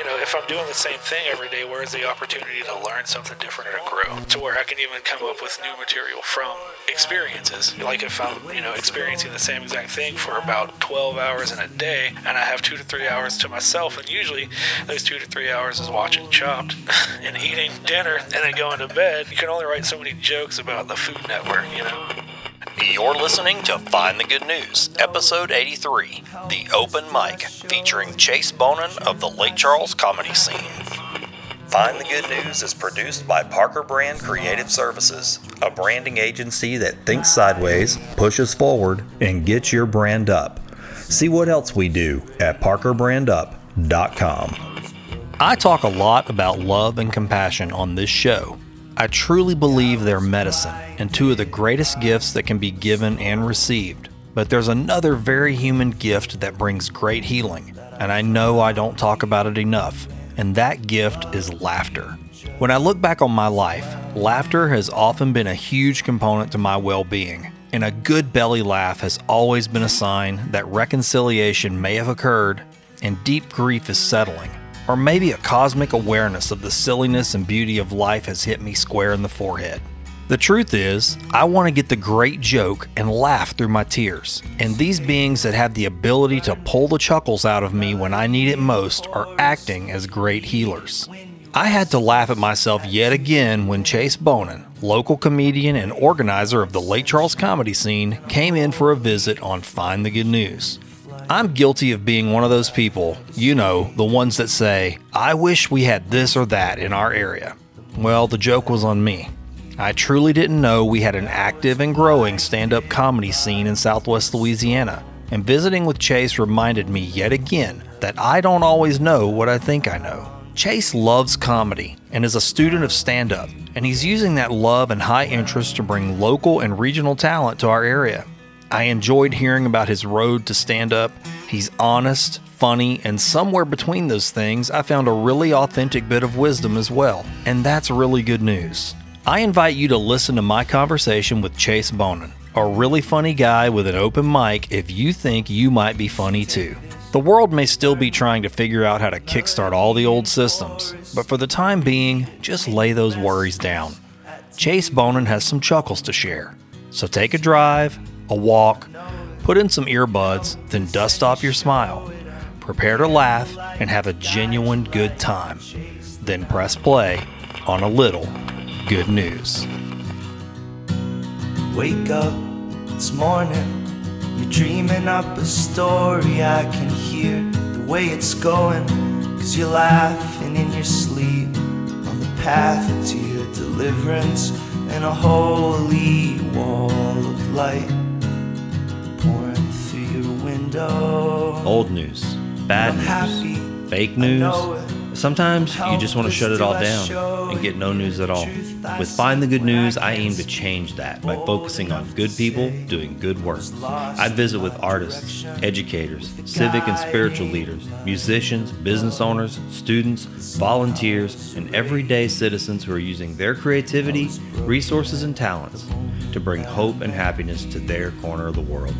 you know, if I'm doing the same thing every day, where's the opportunity to learn something different or to grow? To where I can even come up with new material from experiences. Like if I'm, you know, experiencing the same exact thing for about 12 hours in a day, and I have two to three hours to myself, and usually those two to three hours is watching Chopped and eating dinner and then going to bed. You can only write so many jokes about the Food Network, you know. You're listening to Find the Good News, episode 83, The Open Mic, featuring Chase Bonin of the Lake Charles comedy scene. Find the Good News is produced by Parker Brand Creative Services, a branding agency that thinks sideways, pushes forward, and gets your brand up. See what else we do at parkerbrandup.com. I talk a lot about love and compassion on this show. I truly believe they're medicine and two of the greatest gifts that can be given and received. But there's another very human gift that brings great healing, and I know I don't talk about it enough, and that gift is laughter. When I look back on my life, laughter has often been a huge component to my well being, and a good belly laugh has always been a sign that reconciliation may have occurred and deep grief is settling. Or maybe a cosmic awareness of the silliness and beauty of life has hit me square in the forehead. The truth is, I want to get the great joke and laugh through my tears. And these beings that have the ability to pull the chuckles out of me when I need it most are acting as great healers. I had to laugh at myself yet again when Chase Bonin, local comedian and organizer of the Lake Charles comedy scene, came in for a visit on Find the Good News. I'm guilty of being one of those people, you know, the ones that say, I wish we had this or that in our area. Well, the joke was on me. I truly didn't know we had an active and growing stand up comedy scene in southwest Louisiana, and visiting with Chase reminded me yet again that I don't always know what I think I know. Chase loves comedy and is a student of stand up, and he's using that love and high interest to bring local and regional talent to our area. I enjoyed hearing about his road to stand up. He's honest, funny, and somewhere between those things, I found a really authentic bit of wisdom as well. And that's really good news. I invite you to listen to my conversation with Chase Bonin, a really funny guy with an open mic if you think you might be funny too. The world may still be trying to figure out how to kickstart all the old systems, but for the time being, just lay those worries down. Chase Bonin has some chuckles to share. So take a drive, a walk, put in some earbuds, then dust off your smile. Prepare to laugh and have a genuine good time. Then press play on a little good news. Wake up, it's morning. You're dreaming up a story I can hear the way it's going. Cause you're laughing in your sleep on the path to your deliverance and a holy wall of light window. Old news, bad news, happy, fake news. Sometimes you just want to shut it all down and get no news at all. With Find the Good News, I aim to change that by focusing on good people doing good work. I visit with artists, educators, civic and spiritual leaders, musicians, business owners, students, volunteers, and everyday citizens who are using their creativity, resources, and talents to bring hope and happiness to their corner of the world.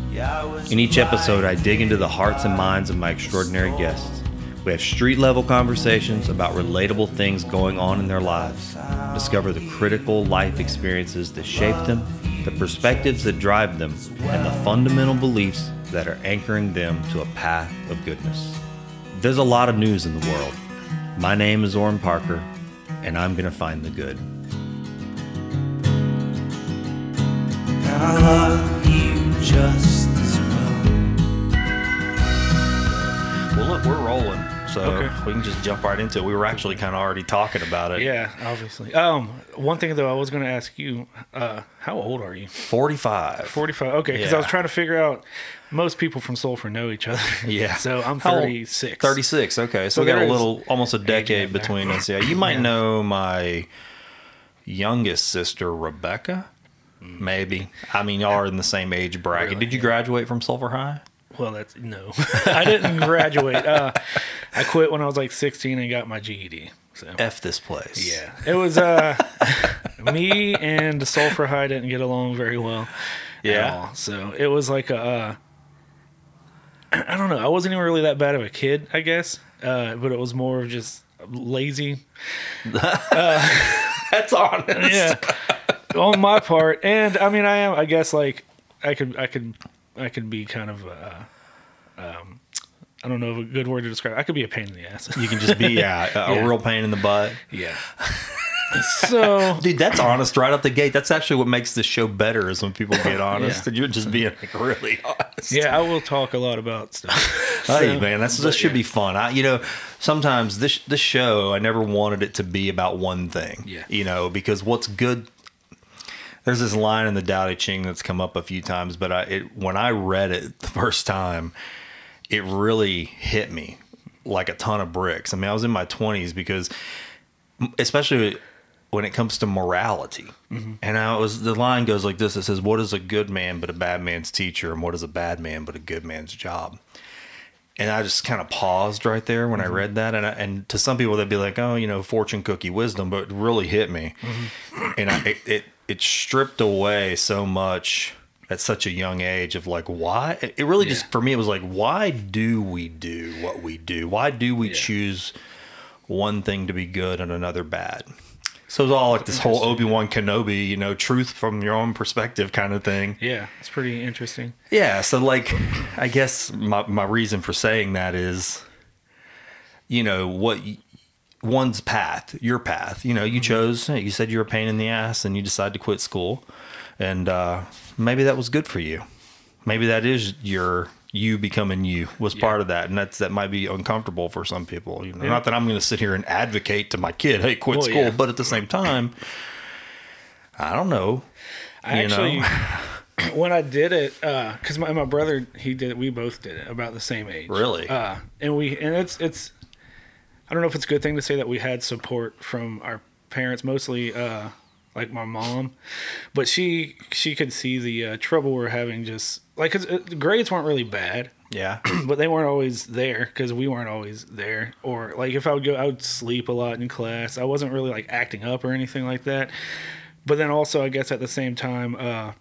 In each episode, I dig into the hearts and minds of my extraordinary guests. We have street level conversations about relatable things going on in their lives, discover the critical life experiences that shape them, the perspectives that drive them, and the fundamental beliefs that are anchoring them to a path of goodness. There's a lot of news in the world. My name is Orrin Parker, and I'm going to find the good. And I love you just as well. Well, look, we're rolling, so Okay. we can just jump right into it. We were actually kind of already talking about it. Yeah, obviously. Um, one thing though, I was going to ask you, uh, how old are you? 45. Forty-five. Okay, because I was trying to figure out. Most people from Sulphur know each other. Yeah. So I'm thirty-six. 36. Okay. So, So we got a little, almost a decade between us. Yeah. You might Yeah. know my youngest sister, Rebecca. Maybe. I mean, y'all are in the same age bracket. Really? Did you graduate from Sulphur High? Well, that's no. I didn't graduate. Uh, I quit when I was like 16 and got my GED. So F this place. yeah, it was uh, me and Sulphur High didn't get along very well. at Yeah. all. So it was like a. Uh, I don't know. I wasn't even really that bad of a kid, I guess. Uh, but it was more of just lazy. That's honest. Yeah. on my part. And I mean I am I guess like I could I could I could be kind of uh um I don't know a good word to describe. I could be a pain in the ass. You can just be yeah, a, a Yeah. real pain in the butt. yeah. So Dude, that's honest right out the gate. That's actually what makes this show better is when people get honest Yeah. and you're just being like really honest. yeah, I will talk a lot about stuff. Hey man, that's this should yeah. be fun. I you know, sometimes this this show I never wanted it to be about one thing. Yeah. You know, because what's good there's this line in the Tao Te Ching that's come up a few times, but I it when I read it the first time, it really hit me like a ton of bricks. I mean, I was in my 20s because especially when it comes to morality. Mm-hmm. And I was the line goes like this: It says, "What is a good man but a bad man's teacher, and what is a bad man but a good man's job?" And I just kind of paused right there when I mm-hmm. read that, and I, and to some people they'd be like, "Oh, you know, fortune cookie wisdom," but it really hit me, mm-hmm. and I, it, it it stripped away so much at such a young age of like why it really just for me it was like why do we do what we do? Why do we Yeah. choose one thing to be good and another bad so it's all like this whole obi-wan kenobi you know truth from your own perspective kind of thing Yeah, it's pretty interesting. yeah, so like I guess my my reason for saying that is you know what one's path, your path. You know, you chose you said you were a pain in the ass and you decided to quit school. And uh maybe that was good for you. Maybe that is your you becoming you was part of that and that's that might be uncomfortable for some people you know Yeah. not that i'm going to sit here and advocate to my kid hey quit Well, school yeah. but at the same time i don't know I You know? actually, when I did it, because my, my brother he did it, we both did it about the same age. Really? Uh, and we and it's it's, I don't know if it's a good thing to say that we had support from our parents, mostly uh, like my mom, but she she could see the uh, trouble we're having. Just like 'cause, uh, the grades weren't really bad. yeah but they weren't always there because we weren't always there. Or like if I would go, I would sleep a lot in class. I wasn't really like acting up or anything like that. But then also, I guess at the same time, uh,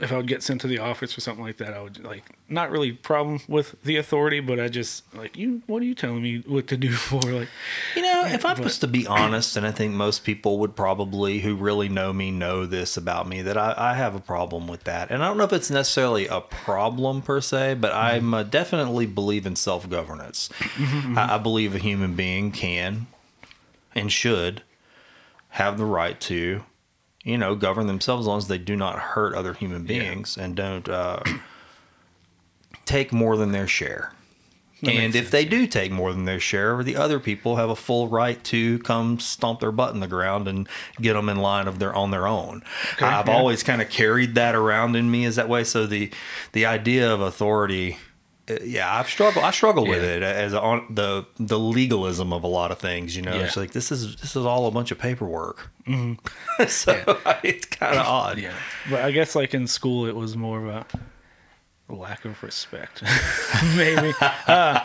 if I would get sent to the office or something like that, I would like not really problem with the authority, but I just like you. What are you telling me what to do for? Like, You know, if I but- was to be honest, and I think most people would probably, who really know me, know this about me, that I, I have a problem with that. And I don't know if it's necessarily a problem per se, but I'm uh, definitely believe in self governance. I, I believe a human being can and should have the right to, you know, govern themselves as long as they do not hurt other human beings and don't uh, take more than their share. That and if they do take more than their share, the other people have a full right to come stomp their butt in the ground and get them in line of their on their own. I've yeah. always kind of carried that around in me as that way. So the the idea of authority, Uh, yeah, I've struggled. I struggle with it as on the the legalism of a lot of things. You know, Yeah. it's like this is this is all a bunch of paperwork. Mm-hmm. so it's kind of odd. yeah. But I guess like in school, it was more of a lack of respect, maybe. Uh,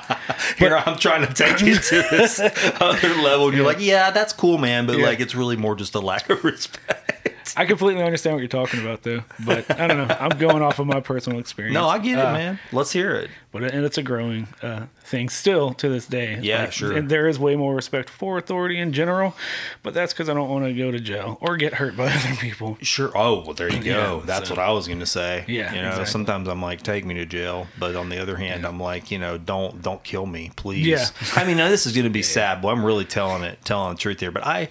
Here I'm trying to take you to this other level. And you're like, yeah, that's cool, man, but Yeah. like it's really more just a lack of respect. I completely understand what you're talking about, though. But I don't know. I'm going off of my personal experience. No, I get it, Uh, man. Let's hear it. But and it's a growing uh, thing still to this day. Yeah, sure. And there is way more respect for authority in general, but that's because I don't want to go to jail or get hurt by other people. Sure. Oh, well, there you go. Yeah, That's so- what I was going to say. Yeah, You know, exactly. sometimes I'm like, take me to jail, but on the other hand, Yeah. I'm like, you know, don't don't kill me, please. Yeah. I mean, this is going to be sad, but I'm really telling it, telling the truth here. But I,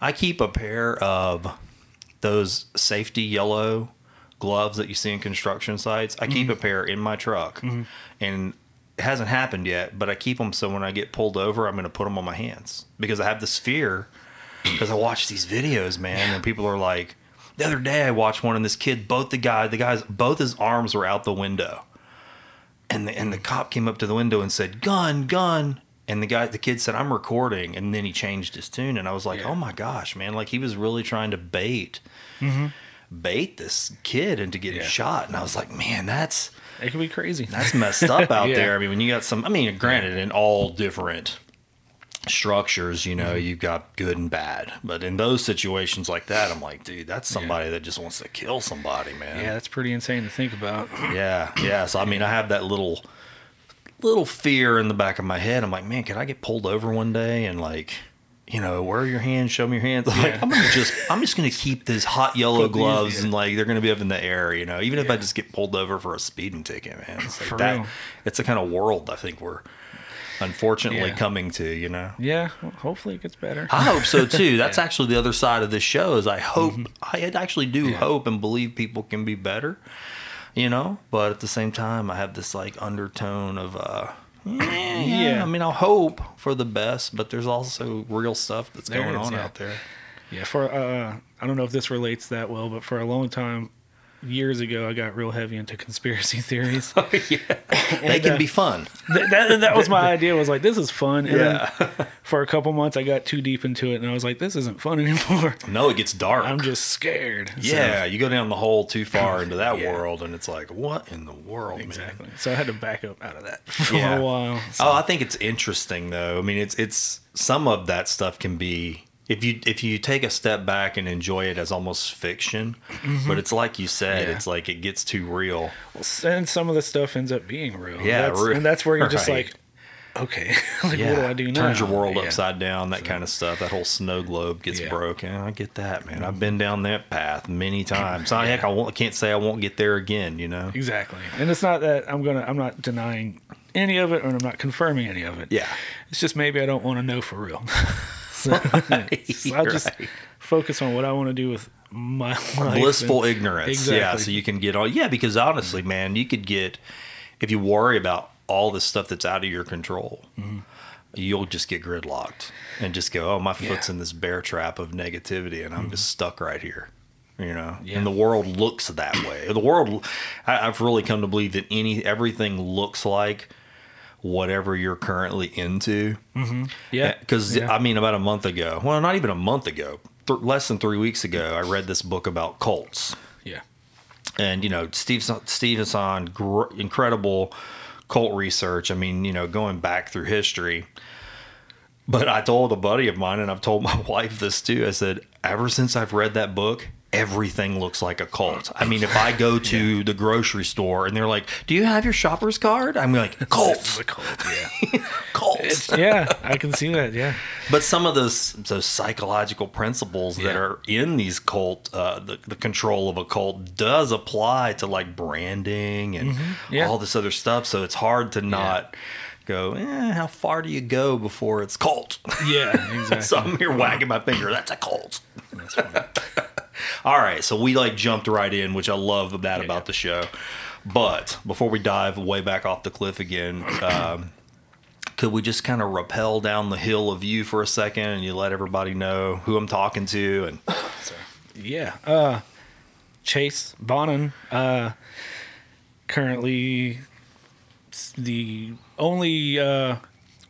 I keep a pair of those safety yellow gloves that you see in construction sites. I keep mm-hmm. a pair in my truck, mm-hmm. and it hasn't happened yet, but I keep them so when I get pulled over, I'm going to put them on my hands. Because I have this fear because I watch these videos, man, and people are like, the other day I watched one and this kid, both the guy, the guys, both his arms were out the window, and the and the cop came up to the window and said, "Gun, gun." And the guy, the kid said, "I'm recording," and then he changed his tune, and I was like, Yeah. "Oh my gosh, man!" Like he was really trying to bait, bait this kid into getting Yeah. shot, and I was like, "Man, that's It can be crazy. that's messed up out Yeah. there." I mean, when you got some, I mean, granted, in all different structures, you know, Mm-hmm. you've got good and bad, but in those situations like that, I'm like, dude, that's somebody that just wants to kill somebody, man. yeah, that's pretty insane to think about. Yeah, yeah. So I mean, I have that little little fear in the back of my head. I'm like, man, could I get pulled over one day and like, you know, where are your hands? Show me your hands. I'm like, I'm gonna just, I'm just gonna keep this hot yellow these gloves and like they're gonna be up in the air, you know. Even if I just get pulled over for a speeding ticket, man. It's like For that. real. It's the kind of world I think we're unfortunately Yeah. coming to, you know. Yeah, well, hopefully it gets better. I hope so too. That's actually the other side of this show. Is I hope Mm-hmm. I actually do hope and believe people can be better, you know. But at the same time, I have this like undertone of uh, yeah, yeah. I mean, I'll hope for the best, but there's also real stuff that's There going is, on yeah. out there. Yeah, for uh, I don't know if this relates that well, but for a long time, years ago, I got real heavy into conspiracy theories. oh, yeah, they can uh, be fun. that, that, that was my idea. Was like this is fun, and Yeah. for a couple months, I got too deep into it, and I was like, this isn't fun anymore. No, it gets dark. I'm just scared. So- yeah, you go down the hole too far into that Yeah. world, and it's like, what in the world, man? exactly. So I had to back up out of that for Yeah. a while. So, Oh, I think it's interesting though. I mean, it's it's some of that stuff can be if you if you take a step back and enjoy it as almost fiction, but it's like you said, Mm-hmm. Yeah. it's like it gets too real. Well, and some of the stuff ends up being real. Yeah, that's, and that's where you're just right. like, okay, like what do I do now? Turns your world Yeah. upside down, that kind of stuff. That whole snow globe gets Yeah. broken. I get that, man. I've been down that path many times. Heck, I can't say I won't get there again. You know? Exactly. And it's not that I'm gonna I'm not denying any of it or I'm not confirming any of it. Yeah. It's just maybe I don't want to know for real. so, so I'll just Right. focus on what I want to do with my life. blissful and- ignorance. Yeah, so you can get all. Yeah, because honestly, man, you could get if you worry about all the stuff that's out of your control, you'll just get gridlocked and just go, "Oh, my foot's Mm-hmm. Yeah. Mm-hmm. in this bear trap of negativity, and I'm just stuck right here." You know, Yeah. and the world looks that way. The world, I, I've really come to believe that any everything looks like whatever you're currently into. Mm-hmm. Yeah. Eh, because Yeah. I mean, about a month ago, well, not even a month ago, th- less than three weeks ago, I read this book about cults, yeah. and you know, Steve Steve Hassan, gr- incredible cult research. I mean, you know, going back through history. But I told a buddy of mine, and I've told my wife this too. I said, ever since I've read that book, everything looks like a cult. I mean, if I go to the grocery store and they're like, "Do you have your shopper's card?" I'm like, "Cult, cult. Yeah. cult." yeah. I can see that. Yeah. But some of those those psychological principles that Yeah. are in these cult, uh, the the control of a cult does apply to like branding and Mm-hmm. Yeah. all this other stuff. So it's hard to not go. Eh, how far do you go before it's cult? Yeah. Exactly. so I'm here wagging my finger. That's a cult. That's funny. All right, so we like jumped right in, which I love that about the show. But before we dive way back off the cliff again, um, could we just kind of rappel down the hill of you for a second and you let everybody know who I'm talking to? And Yeah. Uh, Chase Bonin, uh, currently the only uh,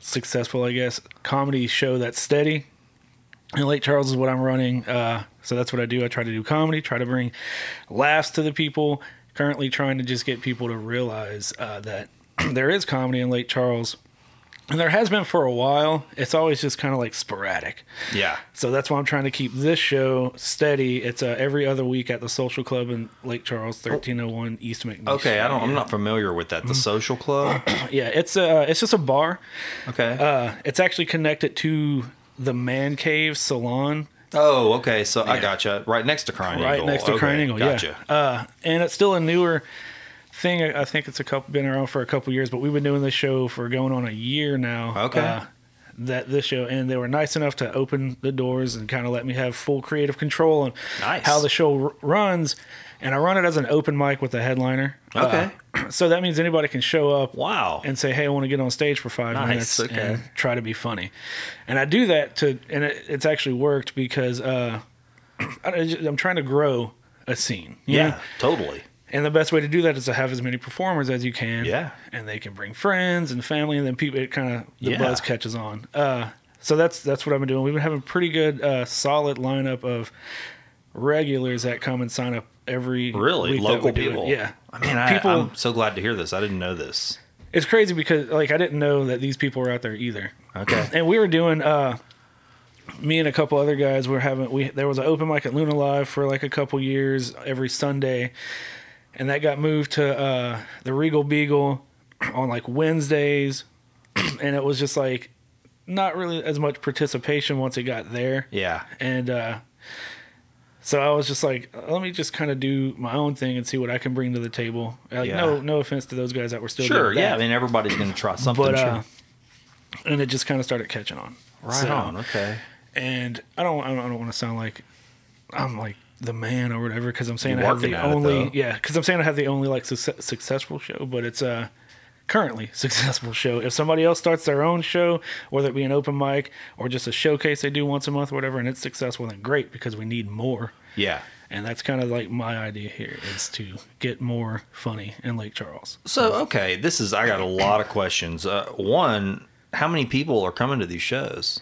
successful, I guess, comedy show that's steady. And Lake Charles is what I'm running. Uh, so that's what I do. I try to do comedy, try to bring laughs to the people. Currently trying to just get people to realize uh, that there is comedy in Lake Charles. And there has been for a while. It's always just kind of like sporadic. yeah, So that's why I'm trying to keep this show steady. It's uh, every other week at the Social Club in Lake Charles, 1301 East McNeese. okay, I don't. I'm not familiar with that. The social club. Yeah, it's uh, it's just a bar. Okay. Uh, it's actually connected to the Man Cave Salon, oh, okay. So I yeah. gotcha. Right next to Crying right Eagle. next to okay, Crying Eagle. Gotcha. Yeah, uh, and it's still a newer thing. I I think it's a couple been around for a couple years, but we've been doing this show for going on a year now. Okay. Uh, that this show and they were nice enough to open the doors and kind of let me have full creative control on Nice. how the show r- runs and i run it as an open mic with a headliner Okay. Uh, so that means anybody can show up Wow. and say, "Hey, I want to get on stage for five Nice, minutes okay. and try to be funny." And I do that to, and it, it's actually worked because uh, I, am trying to grow a scene. yeah, know? totally. and the best way to do that is to have as many performers as you can. Yeah. and they can bring friends and family, and then people it kind of the Yeah. buzz catches on. Uh, so that's that's what I've been doing. We've been having a pretty good, uh, solid lineup of regulars that come and sign up every Really, local it. people. Yeah, I mean, I, people. I'm so glad to hear this. I didn't know this. it's crazy because like I didn't know that these people were out there either. Okay. And we were doing uh me and a couple other guys were having we there was an open mic at Luna Live for like a couple years every Sunday. And that got moved to uh the Regal Beagle on like Wednesdays, and it was just like not really as much participation once it got there. Yeah. And uh, so I was just like, let me just kind of do my own thing and see what I can bring to the table. Like, Yeah. no, no offense to those guys that were still Sure. Yeah. I mean, everybody's going to try something. but sure. uh, and it just kind of started catching on. right So- on. Okay. And I don't, I don't, I don't want to sound like I'm like the man or whatever because I'm saying You're I have the at it, only, yeah, because I'm saying I have the only like success, successful show, but it's uh currently successful show. If somebody else starts their own show, whether it be an open mic or just a showcase they do once a month or whatever, and it's successful, then great because we need more. Yeah. And that's kind of like my idea here is to get more funny in Lake Charles. So okay, this is I got a lot of questions. Uh, one, how many people are coming to these shows?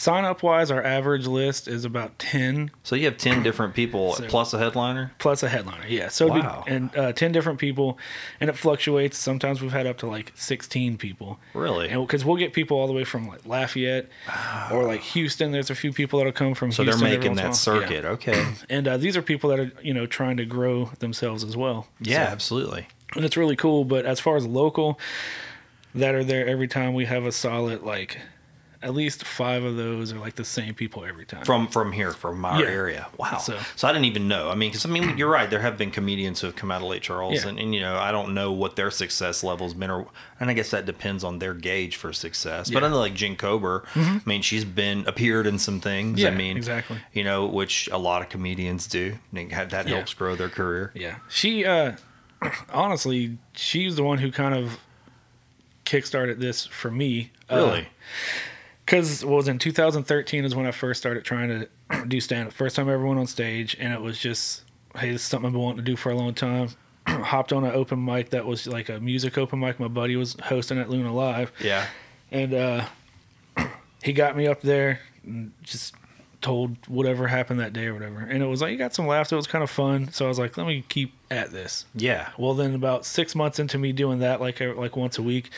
Sign up wise, our average list is about 10 So you have ten different people So- plus a headliner. plus a headliner. Yeah. So it'd be- and uh, 10 different people and it fluctuates. Sometimes we've had up to like 16 people. Really? Because we'll get people all the way from like Lafayette or like Houston. There's a few people that'll come from So Houston. they're making that a. Yeah. circuit. Okay. And uh, these are people that are, you know, trying to grow themselves as well. Yeah, So- absolutely. and it's really cool. But as far as local that are there every time, we have a solid like at least five of those are like the same people every time. From from here, from our Yeah. area. Wow. So- So, I didn't even know. I mean, because I mean, you're right. There have been comedians who have come out of Lake Charles, Yeah. and, and you know, I don't know what their success level's been, or and I guess that depends on their gauge for success. But Yeah. Mm-hmm. I know like Jen Kober. I mean, she's been appeared in some things. Yeah, I mean, exactly. You know, which a lot of comedians do. And that helps grow their career. Yeah. She uh honestly, she's the one who kind of kickstarted this for me. Really. Because what was in 2013 is when I first started trying to do stand up. First time I ever went on stage, and it was just, hey, this is something I've been wanting to do for a long time. Hopped on an open mic that was like a music open mic. My buddy was hosting at Luna Live, yeah. and uh, he got me up there and just told whatever happened that day or whatever. And it was like, you got some laughs. It was kind of fun. So I was like, let me keep at this. Yeah. Well, then about six months into me doing that, like like once a week,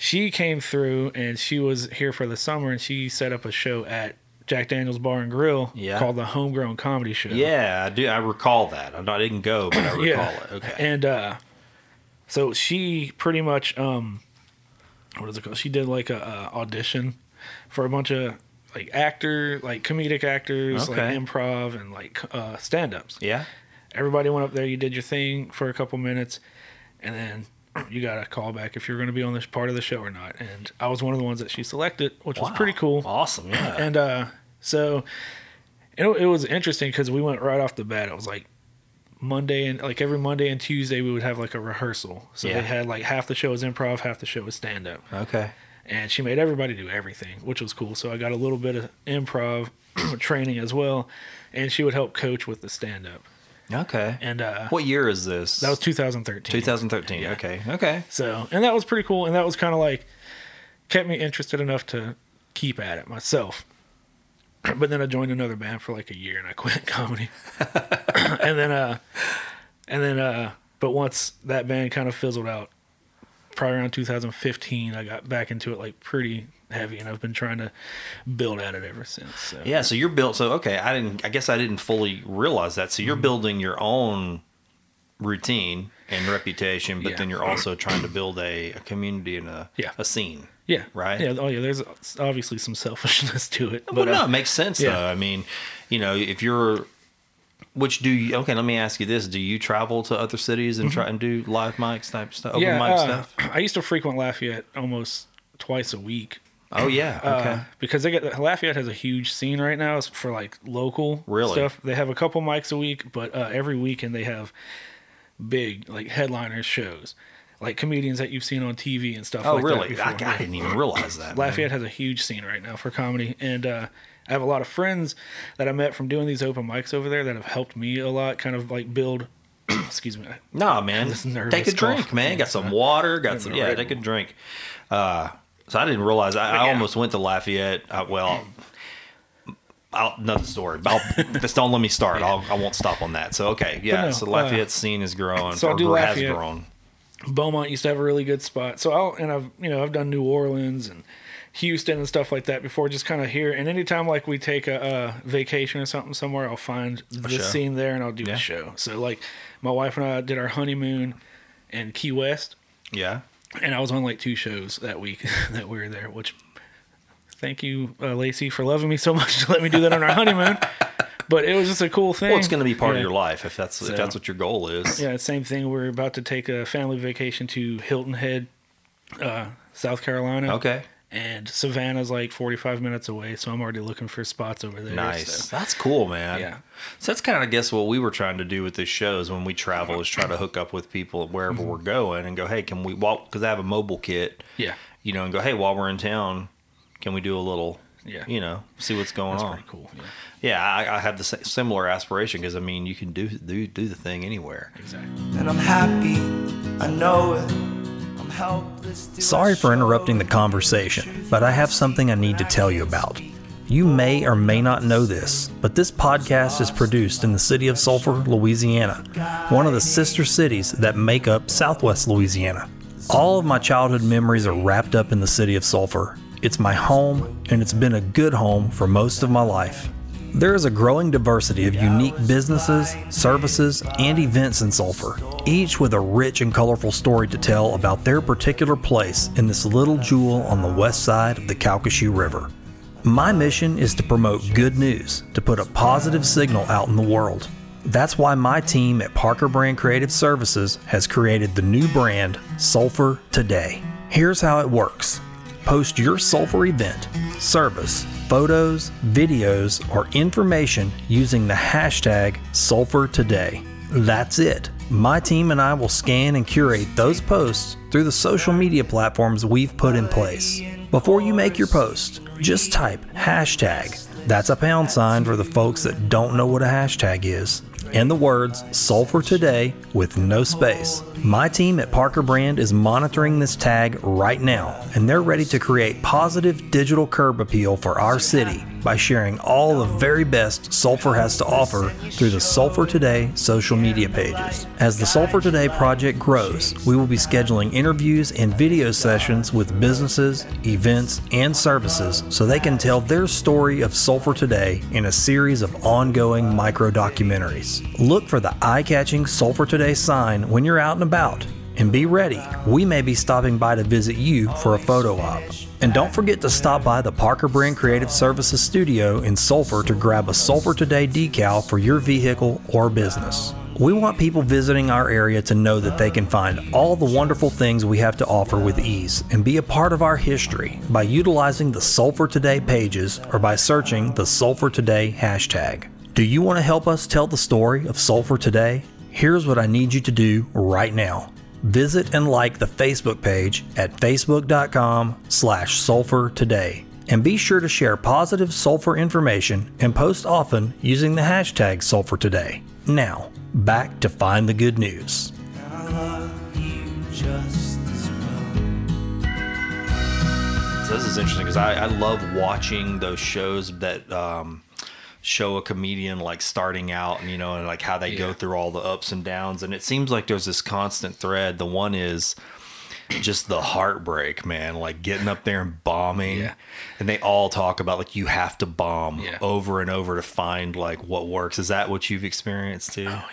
she came through and she was here for the summer and she set up a show at Jack Daniel's Bar and Grill Yeah. called the Homegrown Comedy Show. Yeah, I do. I recall that. I didn't go, but I recall Yeah. it. Okay. And uh, so she pretty much um, what is it called? She did like a, a audition for a bunch of like actor, like comedic actors, like improv and like uh, stand ups. yeah. everybody went up there. You did your thing for a couple minutes, and then you got a call back if you're going to be on this part of the show or not. And I was one of the ones that she selected, which was pretty cool. Awesome. Yeah. And uh, so it, it was interesting because we went right off the bat. It was like Monday and like every Monday and Tuesday we would have like a rehearsal. So Yeah. they had like half the show was improv, half the show was stand up okay. and she made everybody do everything, which was cool. So I got a little bit of improv training as well, and she would help coach with the stand up. Okay. And uh, What year is this? that was 2013. 2013. Yeah. Okay. Okay. So, and that was pretty cool, and that was kind of like kept me interested enough to keep at it myself. But then I joined another band for like a year, and I quit comedy. and then, uh, and then, uh, but once that band kind of fizzled out, probably around 2015, I got back into it like pretty heavy, and I've been trying to build at it ever since. So. Yeah. So you're built. So okay. I didn't. I guess I didn't fully realize that. So you're Mm-hmm. building your own routine and reputation, but Yeah. then you're also trying to build a, a community and a Yeah. a scene. Yeah. Right? Yeah. Oh, yeah. There's obviously some selfishness to it, but But no, uh, it makes sense yeah. though. I mean, you know, if you're which do you okay, let me ask you this. Do you travel to other cities and try and do live mics type stuff? Open Mm-hmm. yeah, mic uh, stuff? I used to frequent Lafayette almost twice a week. Oh yeah. Okay. Uh, because they get Lafayette has a huge scene right now for like local Really? stuff. They have a couple mics a week, but uh, every weekend they have big like headliner shows, like comedians that you've seen on TV and stuff. oh like really? That I. I didn't even realize that. man. Lafayette has a huge scene right now for comedy, and uh, I have a lot of friends that I met from doing these open mics over there that have helped me a lot, kind of like build. excuse me. Nah, man. Take a drink, man. Got some water. Got some. Yeah, take a drink. Uh, so I didn't realize. I, I almost went to Lafayette. Uh, well, I'll, another story. I'll, just don't let me start. I'll, I won't stop on that. So okay, yeah. no, so uh, Lafayette scene is growing. so I'll or do has Lafayette. grown. Beaumont used to have a really good spot. So I'll and I've you know I've done New Orleans and Houston and stuff like that before, just kind of here. And anytime like we take a, a vacation or something somewhere, I'll find the scene there and I'll do Yeah. a show. So like my wife and I did our honeymoon in Key West, Yeah. And I was on like two shows that week that we were there. Which, thank you, uh, Lacey, for loving me so much to let me do that on our honeymoon. But it was just a cool thing. Well, it's going to be part Yeah. of your life if that's So- if that's what your goal is. Yeah, same thing. We're about to take a family vacation to Hilton Head, uh, South Carolina. Okay. And Savannah's like 45 minutes away, so I'm already looking for spots over there. Nice. so- That's cool, man. Yeah. So that's kind of, I guess, what we were trying to do with this show is when we travel is try to hook up with people wherever Mm-hmm. we're going and go, hey, can we walk? Because I have a mobile kit, Yeah. you know, and go, hey, while we're in town, can we do a little, Yeah. you know, see what's going That's on? pretty cool. Yeah. Yeah, I, I have the similar aspiration because I mean, you can do do do the thing anywhere. Exactly. And I'm happy, I know it. Sorry for interrupting the conversation, but I have something I need to tell you about. You may or may not know this, but this podcast is produced in the city of Sulphur, Louisiana, one of the sister cities that make up southwest Louisiana. All of my childhood memories are wrapped up in the city of Sulphur. It's my home, and it's been a good home for most of my life. There is a growing diversity of unique businesses, services, and events in Sulphur, each with a rich and colorful story to tell about their particular place in this little jewel on the west side of the Calcasieu River. My mission is to promote good news, to put a positive signal out in the world. That's why my team at Parker Brand Creative Services has created the new brand Sulphur Today. Here's how it works post your sulfur event, service, photos, videos, or information using the hashtag sulfurtoday. That's it. My team and I will scan and curate those posts through the social media platforms we've put in place. Before you make your post, just type hashtag. That's a pound sign for the folks that don't know what a hashtag is. And the words sulfur today with no space. My team at Parker Brand is monitoring this tag right now, and they're ready to create positive digital curb appeal for our city by sharing all the very best Sulphur has to offer through the Sulphur Today social media pages. As the Sulphur Today project grows, we will be scheduling interviews and video sessions with businesses, events, and services so they can tell their story of Sulphur Today in a series of ongoing micro documentaries. Look for the eye catching Sulphur Today sign when you're out and about. And be ready, we may be stopping by to visit you for a photo op. And don't forget to stop by the Parker Brand Creative Services studio in Sulphur to grab a Sulphur Today decal for your vehicle or business. We want people visiting our area to know that they can find all the wonderful things we have to offer with ease and be a part of our history by utilizing the Sulphur Today pages or by searching the Sulphur Today hashtag. Do you want to help us tell the story of Sulphur Today? Here's what I need you to do right now. Visit and like the Facebook page at facebook.com slash sulfur today. And be sure to share positive sulfur information and post often using the hashtag sulfur today. Now, back to find the good news. So this is interesting because I, I love watching those shows that um, show a comedian like starting out and you know and like how they go through all the ups and downs and it seems like there's this constant thread. The one is just the heartbreak, man, like getting up there and bombing. Yeah. And they all talk about like you have to bomb Yeah. over and over to find like what works. Is that what you've experienced too? Oh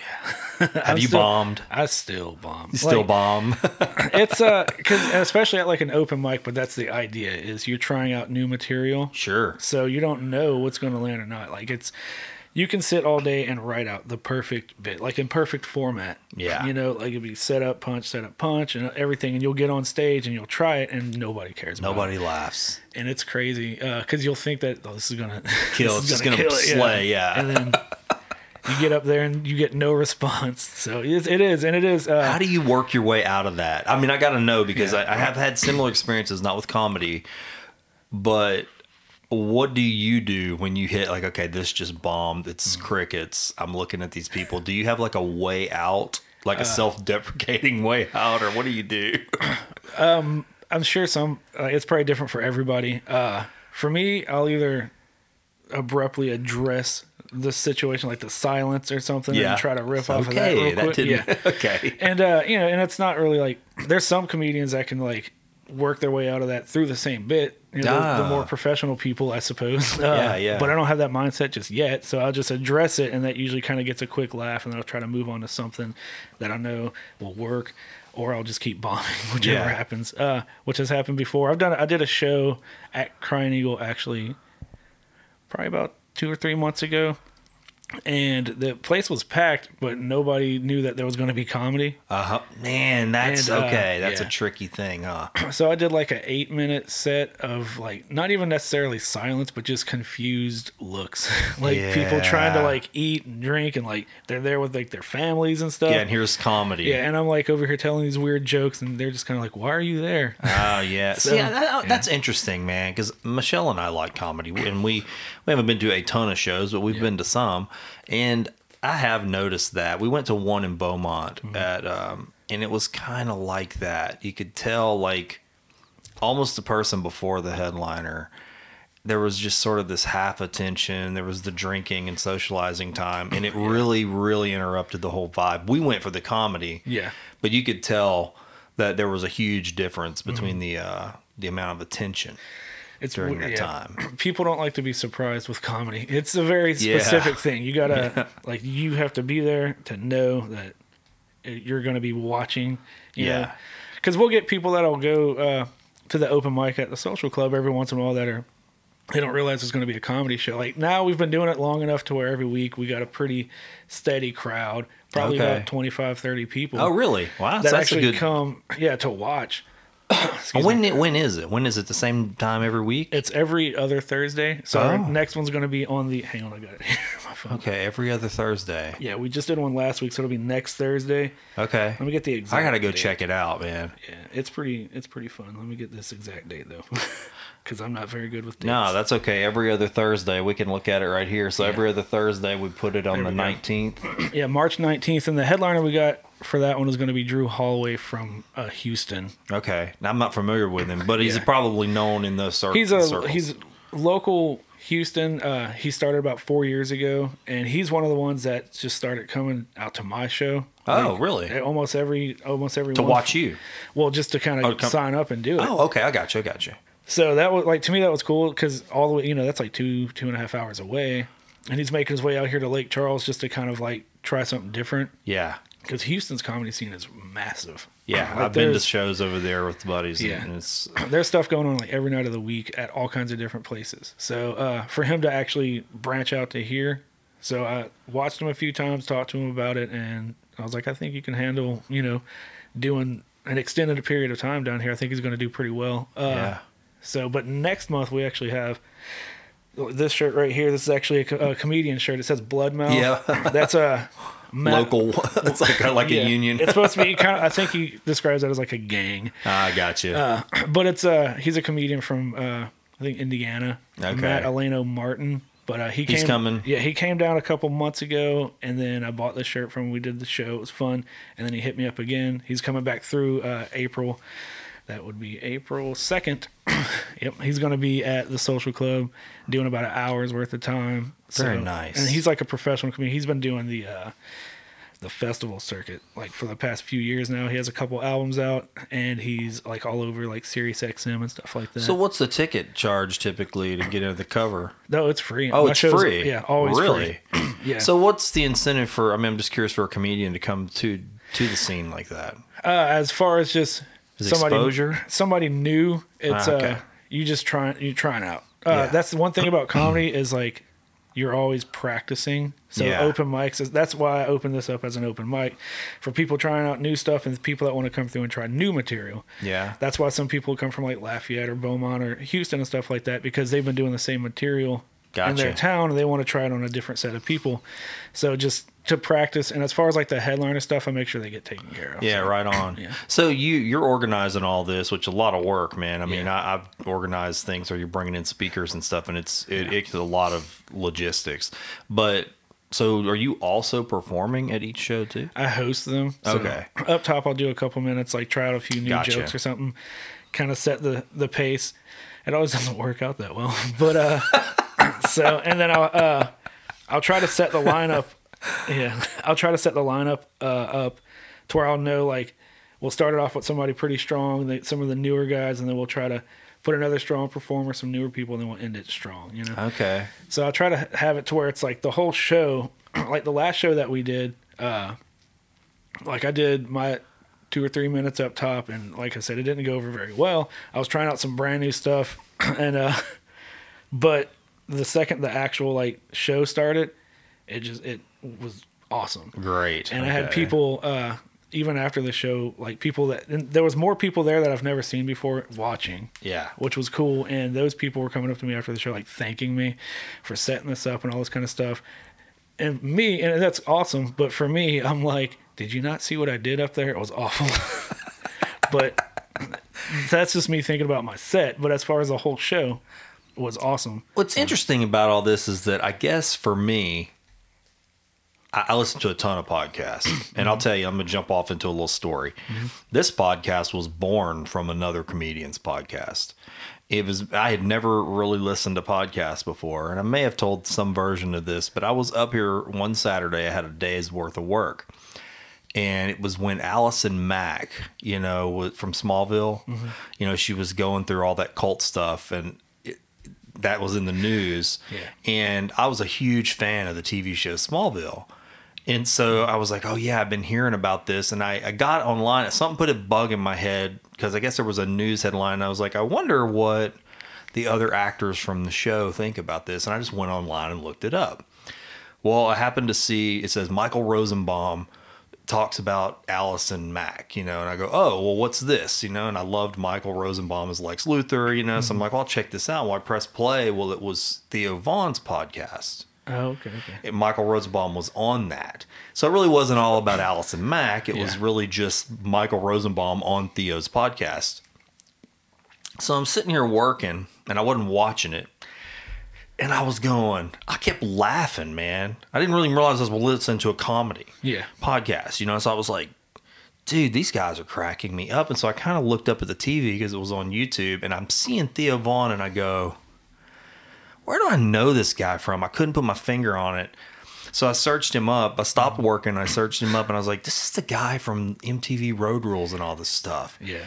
yeah. Have you still- bombed? I still bomb. You still Like, bomb? It's uh, cause especially at like an open mic, but that's the idea is you're trying out new material, sure. so you don't know what's going to land or not. Like it's, you can sit all day and write out the perfect bit, like in perfect format. Yeah. You know, like it'd be set up, punch, set up, punch, and everything, and you'll get on stage and you'll try it, and nobody cares. about Nobody it. laughs. and it's crazy because you'll think that oh, this is gonna Kill, this it's is just gonna it, slay, yeah. and then you get up there and you get no response. So it, it is, and it is. Uh, How do you work your way out of that? I mean, I got to know because Yeah. I, I have had similar experiences, not with comedy, but what do you do when you hit like, okay, this just bombed, it's crickets, I'm looking at these people. Do you have like a way out, like a self deprecating way out, or what do you do? um I'm sure some. Uh, it's probably different for everybody. Uh, for me, I'll either abruptly address the situation, like the silence or something, and try to riff off of that okay, real quick. didn't, yeah. okay. and uh, you know, and it's not really like there's some comedians that can like work their way out of that through the same bit. You know, the, the Ah. more professional people, I suppose. Uh, Yeah, yeah. But I don't have that mindset just yet, so I'll just address it, and that usually kind of gets a quick laugh, and then I'll try to move on to something that I know will work. or I'll just keep bombing, whichever Yeah. happens. Uh, which has happened before. I've done. I did a show at Crying Eagle actually, probably about two or three months ago, and the place was packed, but nobody knew that there was going to be comedy. Uh huh. Man, that's And, uh, okay. That's yeah. a tricky thing, huh? So I did like an eight minute set of like not even necessarily silence, but just confused looks, like people trying to like eat and drink, and like they're there with like their families and stuff. yeah, and here's comedy. Yeah, and I'm like over here telling these weird jokes, and they're just kind of like, "Why are you there?" Oh yeah, So, See, that- yeah. that's interesting, man. Because Michelle and I like comedy, and we we haven't been to a ton of shows, but we've been to some, and I have noticed that we went to one in Beaumont Mm-hmm. at, um, and it was kind of like that. You could tell, like, almost the person before the headliner. There was just sort of this half attention. There was the drinking and socializing time, and it really, really interrupted the whole vibe. We went for the comedy, Yeah. but you could tell that there was a huge difference Mm-hmm. between the uh, the amount of attention. It's During that time. People don't like to be surprised with comedy. It's a very Yeah. specific thing. You gotta like you have to be there to know that you're going to be watching. Yeah. because we'll get people that'll go uh, to the open mic at the social club every once in a while that are they don't realize it's going to be a comedy show. Like now we've been doing it long enough to where every week we got a pretty steady crowd, probably Okay. about 25, 30 people. Oh, really? Wow, That that's a actually good. come, yeah, to watch. When me. it, when is it? When is it? The same time every week? It's every other Thursday. So Oh. next one's going to be on the. Hang on, I got it My phone. Okay, every other Thursday. Yeah, we just did one last week, so it'll be next Thursday. Okay, Let me get the exact. I gotta go date. check it out, man. Yeah, it's pretty. It's pretty fun. Let me get this exact date though, because I'm not very good with dates. No, that's okay. Every other Thursday, we can look at it right here. So Yeah. every other Thursday, we put it on There the nineteenth. yeah, March 19th, and the headliner we got for that one is going to be Drew Holloway from uh, Houston. Okay, now I'm not familiar with him, but he's Yeah. probably known in those cir- He's a circles. he's local Houston. Uh, he started about four years ago, and he's one of the ones that just started coming out to my show. Oh, Like, really? Almost every almost every to month. watch you. Well, just to kind of Oh, come- sign up and do it. Oh, okay, I got you. I got you. So that was like to me that was cool because all the way you know that's like two two and a half hours away, and he's making his way out here to Lake Charles just to kind of like try something different Yeah, because Houston's comedy scene is massive. yeah. Like, I've been to shows over there with buddies, Yeah. and it's there's stuff going on like every night of the week at all kinds of different places. So uh, for him to actually branch out to here, so I watched him a few times, talked to him about it, and I was like, I think you can handle, you know, doing an extended period of time down here. I think he's going to do pretty well. Uh, yeah. So, but next month we actually have this shirt right here. This is actually a, a comedian shirt. It says Blood Mouth. Yeah. that's a ma- Local, it's like a, like yeah. a union. it's supposed to be kind of. I think he describes that as like a gang. I got you. Uh, but it's uh he's a comedian from uh I think Indiana. Okay. Matt Eleno Martin. But uh, he He's coming. Yeah, he came down a couple months ago, and then I bought this shirt from him. We did the show; it was fun. And then he hit me up again. He's coming back through uh, April. That would be April second. yep, he's going to be at the Social Club doing about an hour's worth of time. Very nice. And he's like a professional comedian. He's been doing the uh, the festival circuit like for the past few years now. He has a couple albums out, and he's like all over like Sirius XM and stuff like that. so what's the ticket charge typically to get into the cover? no, it's free. Oh, My it's free. Yeah, always really. free. Yeah. So what's the incentive for? I mean, I'm just curious for a comedian to come to to the scene like that. uh, as far as just Is somebody exposure? somebody new, it's Ah, okay. uh you just trying you trying out. Uh, Yeah. That's the one thing about comedy is like you're always practicing. So Yeah. open mics is that's why I open this up as an open mic for people trying out new stuff and people that want to come through and try new material. Yeah. That's why some people come from like Lafayette or Beaumont or Houston and stuff like that because they've been doing the same material in their town and they want to try it on a different set of people. So just to practice and as far as like the headliner stuff, I make sure they get taken care of. Yeah, So, right on. Yeah. So you you're organizing all this, which is a lot of work, man. I mean, Yeah. I, I've organized things where you're bringing in speakers and stuff, and it's it, it's a lot of logistics. But so, are you also performing at each show too? I host them. So Okay. Up top, I'll do a couple minutes, like try out a few new Gotcha. jokes or something, kind of set the the pace. It always doesn't work out that well, but uh, so and then I'll uh, I'll try to set the lineup. Yeah, I'll try to set the lineup uh, up to where I'll know like we'll start it off with somebody pretty strong, some of the newer guys, and then we'll try to put another strong performer, some newer people, and then we'll end it strong. You know. Okay. So I'll try to have it to where it's like the whole show, like the last show that we did, uh, like I did my two or three minutes up top, and like I said, it didn't go over very well. I was trying out some brand new stuff, and uh, but the second the actual like show started, it just it was awesome. Great. And I had people uh, even after the show, like people that and there was more people there that I've never seen before watching. Yeah. which was cool. And those people were coming up to me after the show, like thanking me for setting this up and all this kind of stuff. And me, and that's awesome. But for me, I'm like, did you not see what I did up there? It was awful. but that's just me thinking about my set. But as far as the whole show, was awesome. What's interesting about all this is that I guess for me, I, I listen to a ton of podcasts, and I'll tell you, I'm gonna jump off into a little story. Mm-hmm. This podcast was born from another comedian's podcast. It was I had never really listened to podcasts before, and I may have told some version of this, but I was up here one Saturday. I had a day's worth of work, and it was when Allison Mack, you know, from Smallville, mm-hmm. you know, she was going through all that cult stuff, and that was in the news. Yeah. And I was a huge fan of the TV show Smallville. And so I was like, oh, yeah, I've been hearing about this. And I, I got online, something put a bug in my head because I guess there was a news headline. I was like, I wonder what the other actors from the show think about this. And I just went online and looked it up. Well, I happened to see it says Michael Rosenbaum talks about Allison Mack, you know, and I go, oh, well, what's this, you know? And I loved Michael Rosenbaum as Lex Luthor, you know, so I'm mm-hmm. like, well, I'll check this out. Well, I press play. Well, it was Theo Von's podcast. Oh, okay, okay. And Michael Rosenbaum was on that. So it really wasn't all about Allison Mack. It was really just Michael Rosenbaum on Theo's podcast. So I'm sitting here working and I wasn't watching it. And I was going, I kept laughing, man. I didn't really realize I was listening to a comedy Yeah. podcast, you know. So I was like, dude, these guys are cracking me up. And so I kind of looked up at the TV because it was on YouTube and I'm seeing Theo Von and I go, where do I know this guy from? I couldn't put my finger on it. So I searched him up. I stopped working. I searched him up and I was like, this is the guy from MTV Road Rules and all this stuff. Yeah.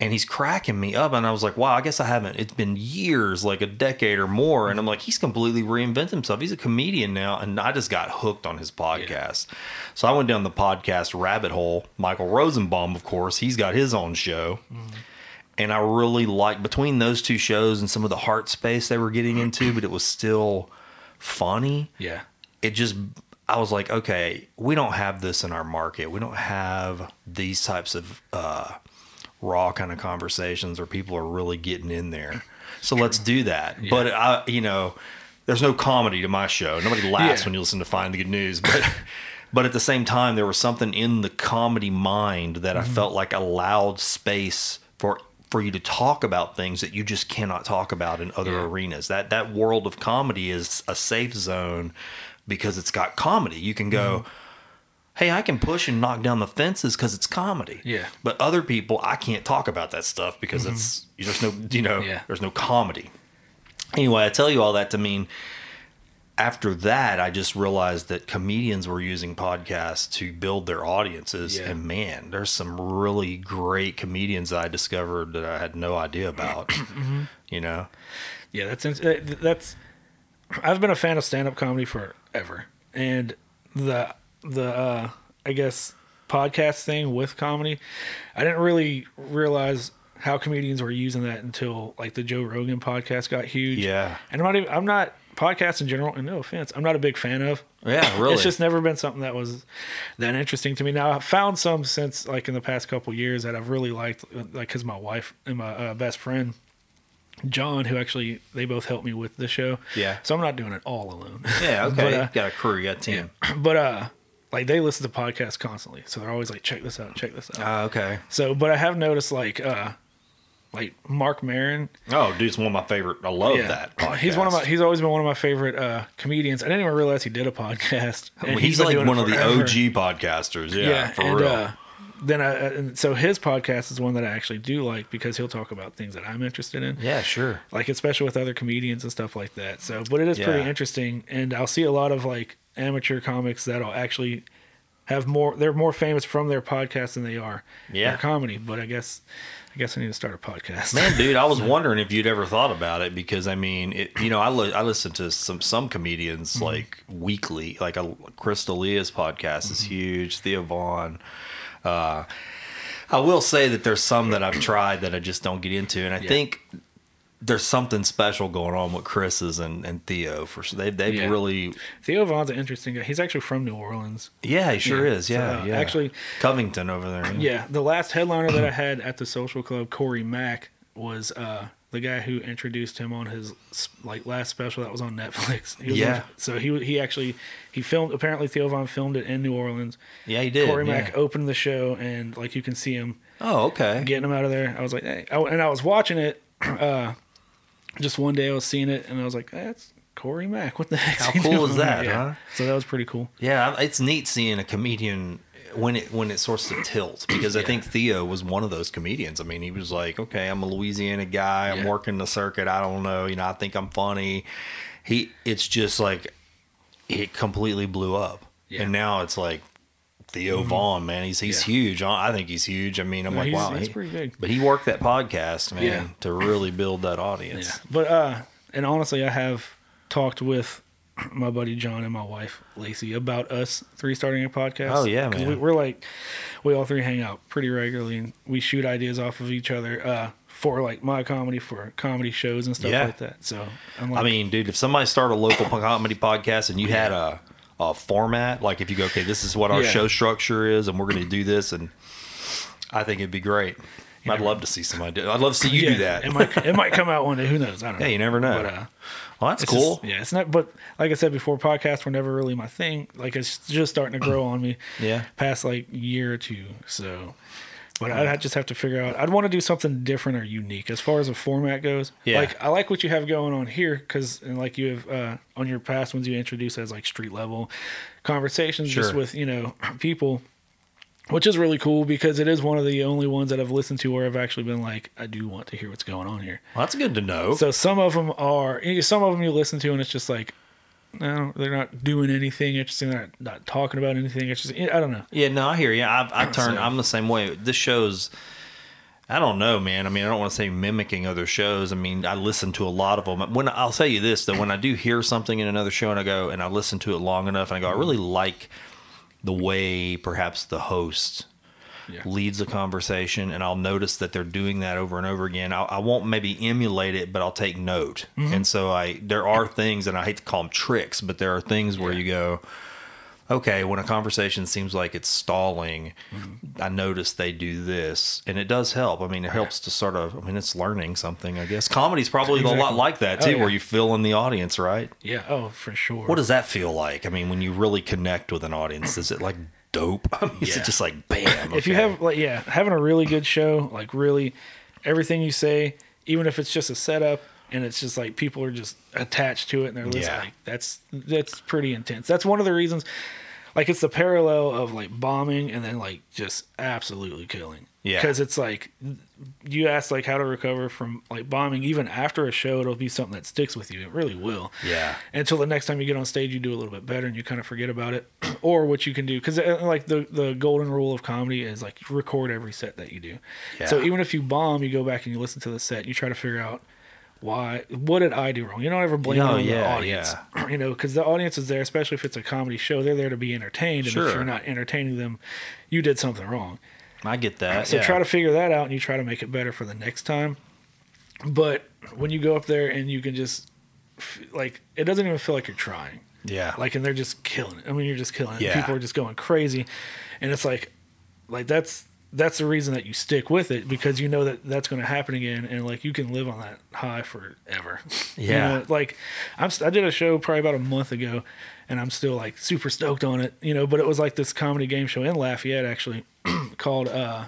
And he's cracking me up. And I was like, wow, I guess I haven't. It's been years, like a decade or more. And I'm like, he's completely reinvented himself. He's a comedian now. And I just got hooked on his podcast. So I went down the podcast rabbit hole. Michael Rosenbaum, of course, he's got his own show. And I really liked between those two shows and some of the heart space they were getting into, but it was still funny Yeah. it just I was like, okay, we don't have this in our market. We don't have these types of uh, raw kind of conversations where people are really getting in there. So let's do that. But I, you know, there's no comedy to my show. Nobody laughs Yeah. when you listen to Find the Good News, but. But at the same time, there was something in the comedy mind that I mm-hmm. felt like allowed space for for you to talk about things that you just cannot talk about in other Yeah. arenas. That that world of comedy is a safe zone because it's got comedy. You can go, mm-hmm. Hey, I can push and knock down the fences because it's comedy. Yeah. But other people, I can't talk about that stuff because it's there's no you know Yeah. there's no comedy. Anyway, I tell you all that to mean after that, I just realized that comedians were using podcasts to build their audiences. Yeah. And man, there's some really great comedians I discovered that I had no idea about. Mm-hmm. You know? Yeah, that's uh, that's. I've been a fan of stand-up comedy forever, and the the uh, I guess podcast thing with comedy, I didn't really realize how comedians were using that until like the Joe Rogan podcast got huge. Yeah. and I'm not even I'm not podcasts in general, and no offense, I'm not a big fan of. Yeah, really. It's just never been something that was that interesting to me. Now I've found some since like in the past couple years that I've really liked, like because my wife and my uh, best friend John, who actually they both helped me with the show. Yeah. So I'm not doing it all alone. yeah, okay. But, uh, got a crew, got a team. but uh, like they listen to podcasts constantly, so they're always like, check this out, check this out. Ah, okay. so, but I have noticed like uh, like Marc Maron. Oh, dude, it's one of my favorite. I love that. Podcast. He's one of my. He's always been one of my favorite uh, comedians. I didn't even realize he did a podcast. and Well, he's, been like doing it one of the forever. OG podcasters. Yeah, for and, real. Uh, then I and so his podcast is one that I actually do like because he'll talk about things that I'm interested in. yeah, sure. Like especially with other comedians and stuff like that. So, but it is pretty interesting, and I'll see a lot of like amateur comics that'll actually have more. They're more famous from their podcast than they are Yeah. their comedy. But I guess I guess I need to start a podcast. Man, dude, I was wondering if you'd ever thought about it because I mean, it, you know, I li- I listen to some some comedians Mm-hmm. like weekly, like a Chris D'Elia's podcast is Mm-hmm. huge. Theo Von, uh, I will say that there's some that I've tried that I just don't get into, and I Yeah. think there's something special going on with Chris's and, and Theo. For they they've Yeah. really, Theo Von's an interesting guy. He's actually from New Orleans. yeah, he sure Yeah. is. Yeah, So, yeah. actually- Covington over there. Yeah, the last headliner that I had at the social club, Corey Mack, was uh, the guy who introduced him on his like last special that was on Netflix. Was Yeah. on- so he he actually he filmed. Apparently, Theo Von filmed it in New Orleans. yeah, he did. Corey yeah. Mack opened the show, and like you can see him Oh, okay. getting him out of there. I was like, hey, I, and I was watching it. Uh, just one day, I was seeing it, and I was like, that's Corey Mack. What the heck? How cool is that, Yeah. huh? So that was pretty cool. Yeah, it's neat seeing a comedian when it when it starts to tilt because I think Theo was one of those comedians. I mean, he was like, "Okay, I'm a Louisiana guy. I'm Yeah. working the circuit. I don't know. You know, I think I'm funny." He, it's just like it completely blew up, Yeah. and now it's like Theo Von, man. He's he's Yeah. huge. I think he's huge. I mean, I'm No, like, he's- wow, he's he- pretty big. But he worked that podcast, man, Yeah. to really build that audience. Yeah. But uh and honestly I have talked with my buddy John and my wife Lacey about us three starting a podcast. Oh, yeah, man. We, we're like we all three hang out pretty regularly and we shoot ideas off of each other uh for like my comedy for comedy shows and stuff Yeah. like that. So I'm like I mean, dude, if somebody started a local comedy podcast and you had a a format, like if you go, okay, this is what our Yeah. show structure is, and we're going to do this, and I think it'd be great. I'd never- love to see somebody do. I'd love to see you yeah, do that. It might it might come out one day. Who knows? I don't know. Yeah, you never know. But uh well, that's cool. just- yeah, it's not. But like I said before, podcasts were never really my thing. Like it's just starting to grow on me. Yeah. Past like year or two. So, but I'd I'd just have to figure out. I'd want to do something different or unique as far as a format goes. Yeah. Like I like what you have going on here because, and like you have uh, on your past ones, you introduce as like street level conversations just with you know people. Which is really cool because it is one of the only ones that I've listened to where I've actually been like, I do want to hear what's going on here. Well, that's good to know. So some of them are, some of them you listen to and it's just like, no, they're not doing anything interesting. They're not, not talking about anything interesting. I don't know. yeah, no, I hear you. I, I turn. I'm the same way. This show's. I don't know, man. I mean, I don't want to say mimicking other shows. I mean, I listen to a lot of them. When I'll tell you this, though, when I do hear something in another show and I go and I listen to it long enough and I go, I really like the way perhaps the host Yeah. leads a conversation, and I'll notice that they're doing that over and over again. I, I won't maybe emulate it, but I'll take note. Mm-hmm. And so I, there are things, and I hate to call them tricks, but there are things where you go, okay, when a conversation seems like it's stalling, mm-hmm. I notice they do this, and it does help. I mean, it helps to sort of. I mean, it's learning something. I guess comedy's probably a lot like that Oh, too, yeah. where you fill in the audience, right? Yeah. Oh, for sure. What does that feel like? I mean, when you really connect with an audience, is it like dope? I mean, Yeah. it just like bam? if you have like, yeah, having a really good show, like really everything you say, even if it's just a setup and it's just like people are just attached to it and they're listening, Yeah. like that's, that's pretty intense. That's one of the reasons, like it's the parallel of like bombing and then like just absolutely killing. Yeah. Because it's like you ask like how to recover from like bombing, even after a show, it'll be something that sticks with you. It really will. Yeah. Until the next time you get on stage, you do a little bit better and you kind of forget about it. or what you can do, because uh, like the the golden rule of comedy is like record every set that you do. yeah. So even if you bomb, you go back and you listen to the set, you try to figure out why what did I do wrong? You don't ever blame No, yeah, the audience. You know, because the audience is there, especially if it's a comedy show. They're there to be entertained, and Sure. if you're not entertaining them, you did something wrong. I get that. So yeah. try to figure that out, and you try to make it better for the next time. But when you go up there and you can just like, it doesn't even feel like you're trying. yeah. Like, and they're just killing it. I mean, you're just killing it. Yeah. People are just going crazy, and it's like, like that's that's the reason that you stick with it because you know that that's going to happen again, and like you can live on that high forever. You Yeah. know, like I'm I did a show probably about a month ago, and I'm still like super stoked on it. You know, but it was like this comedy game show in Lafayette actually called uh,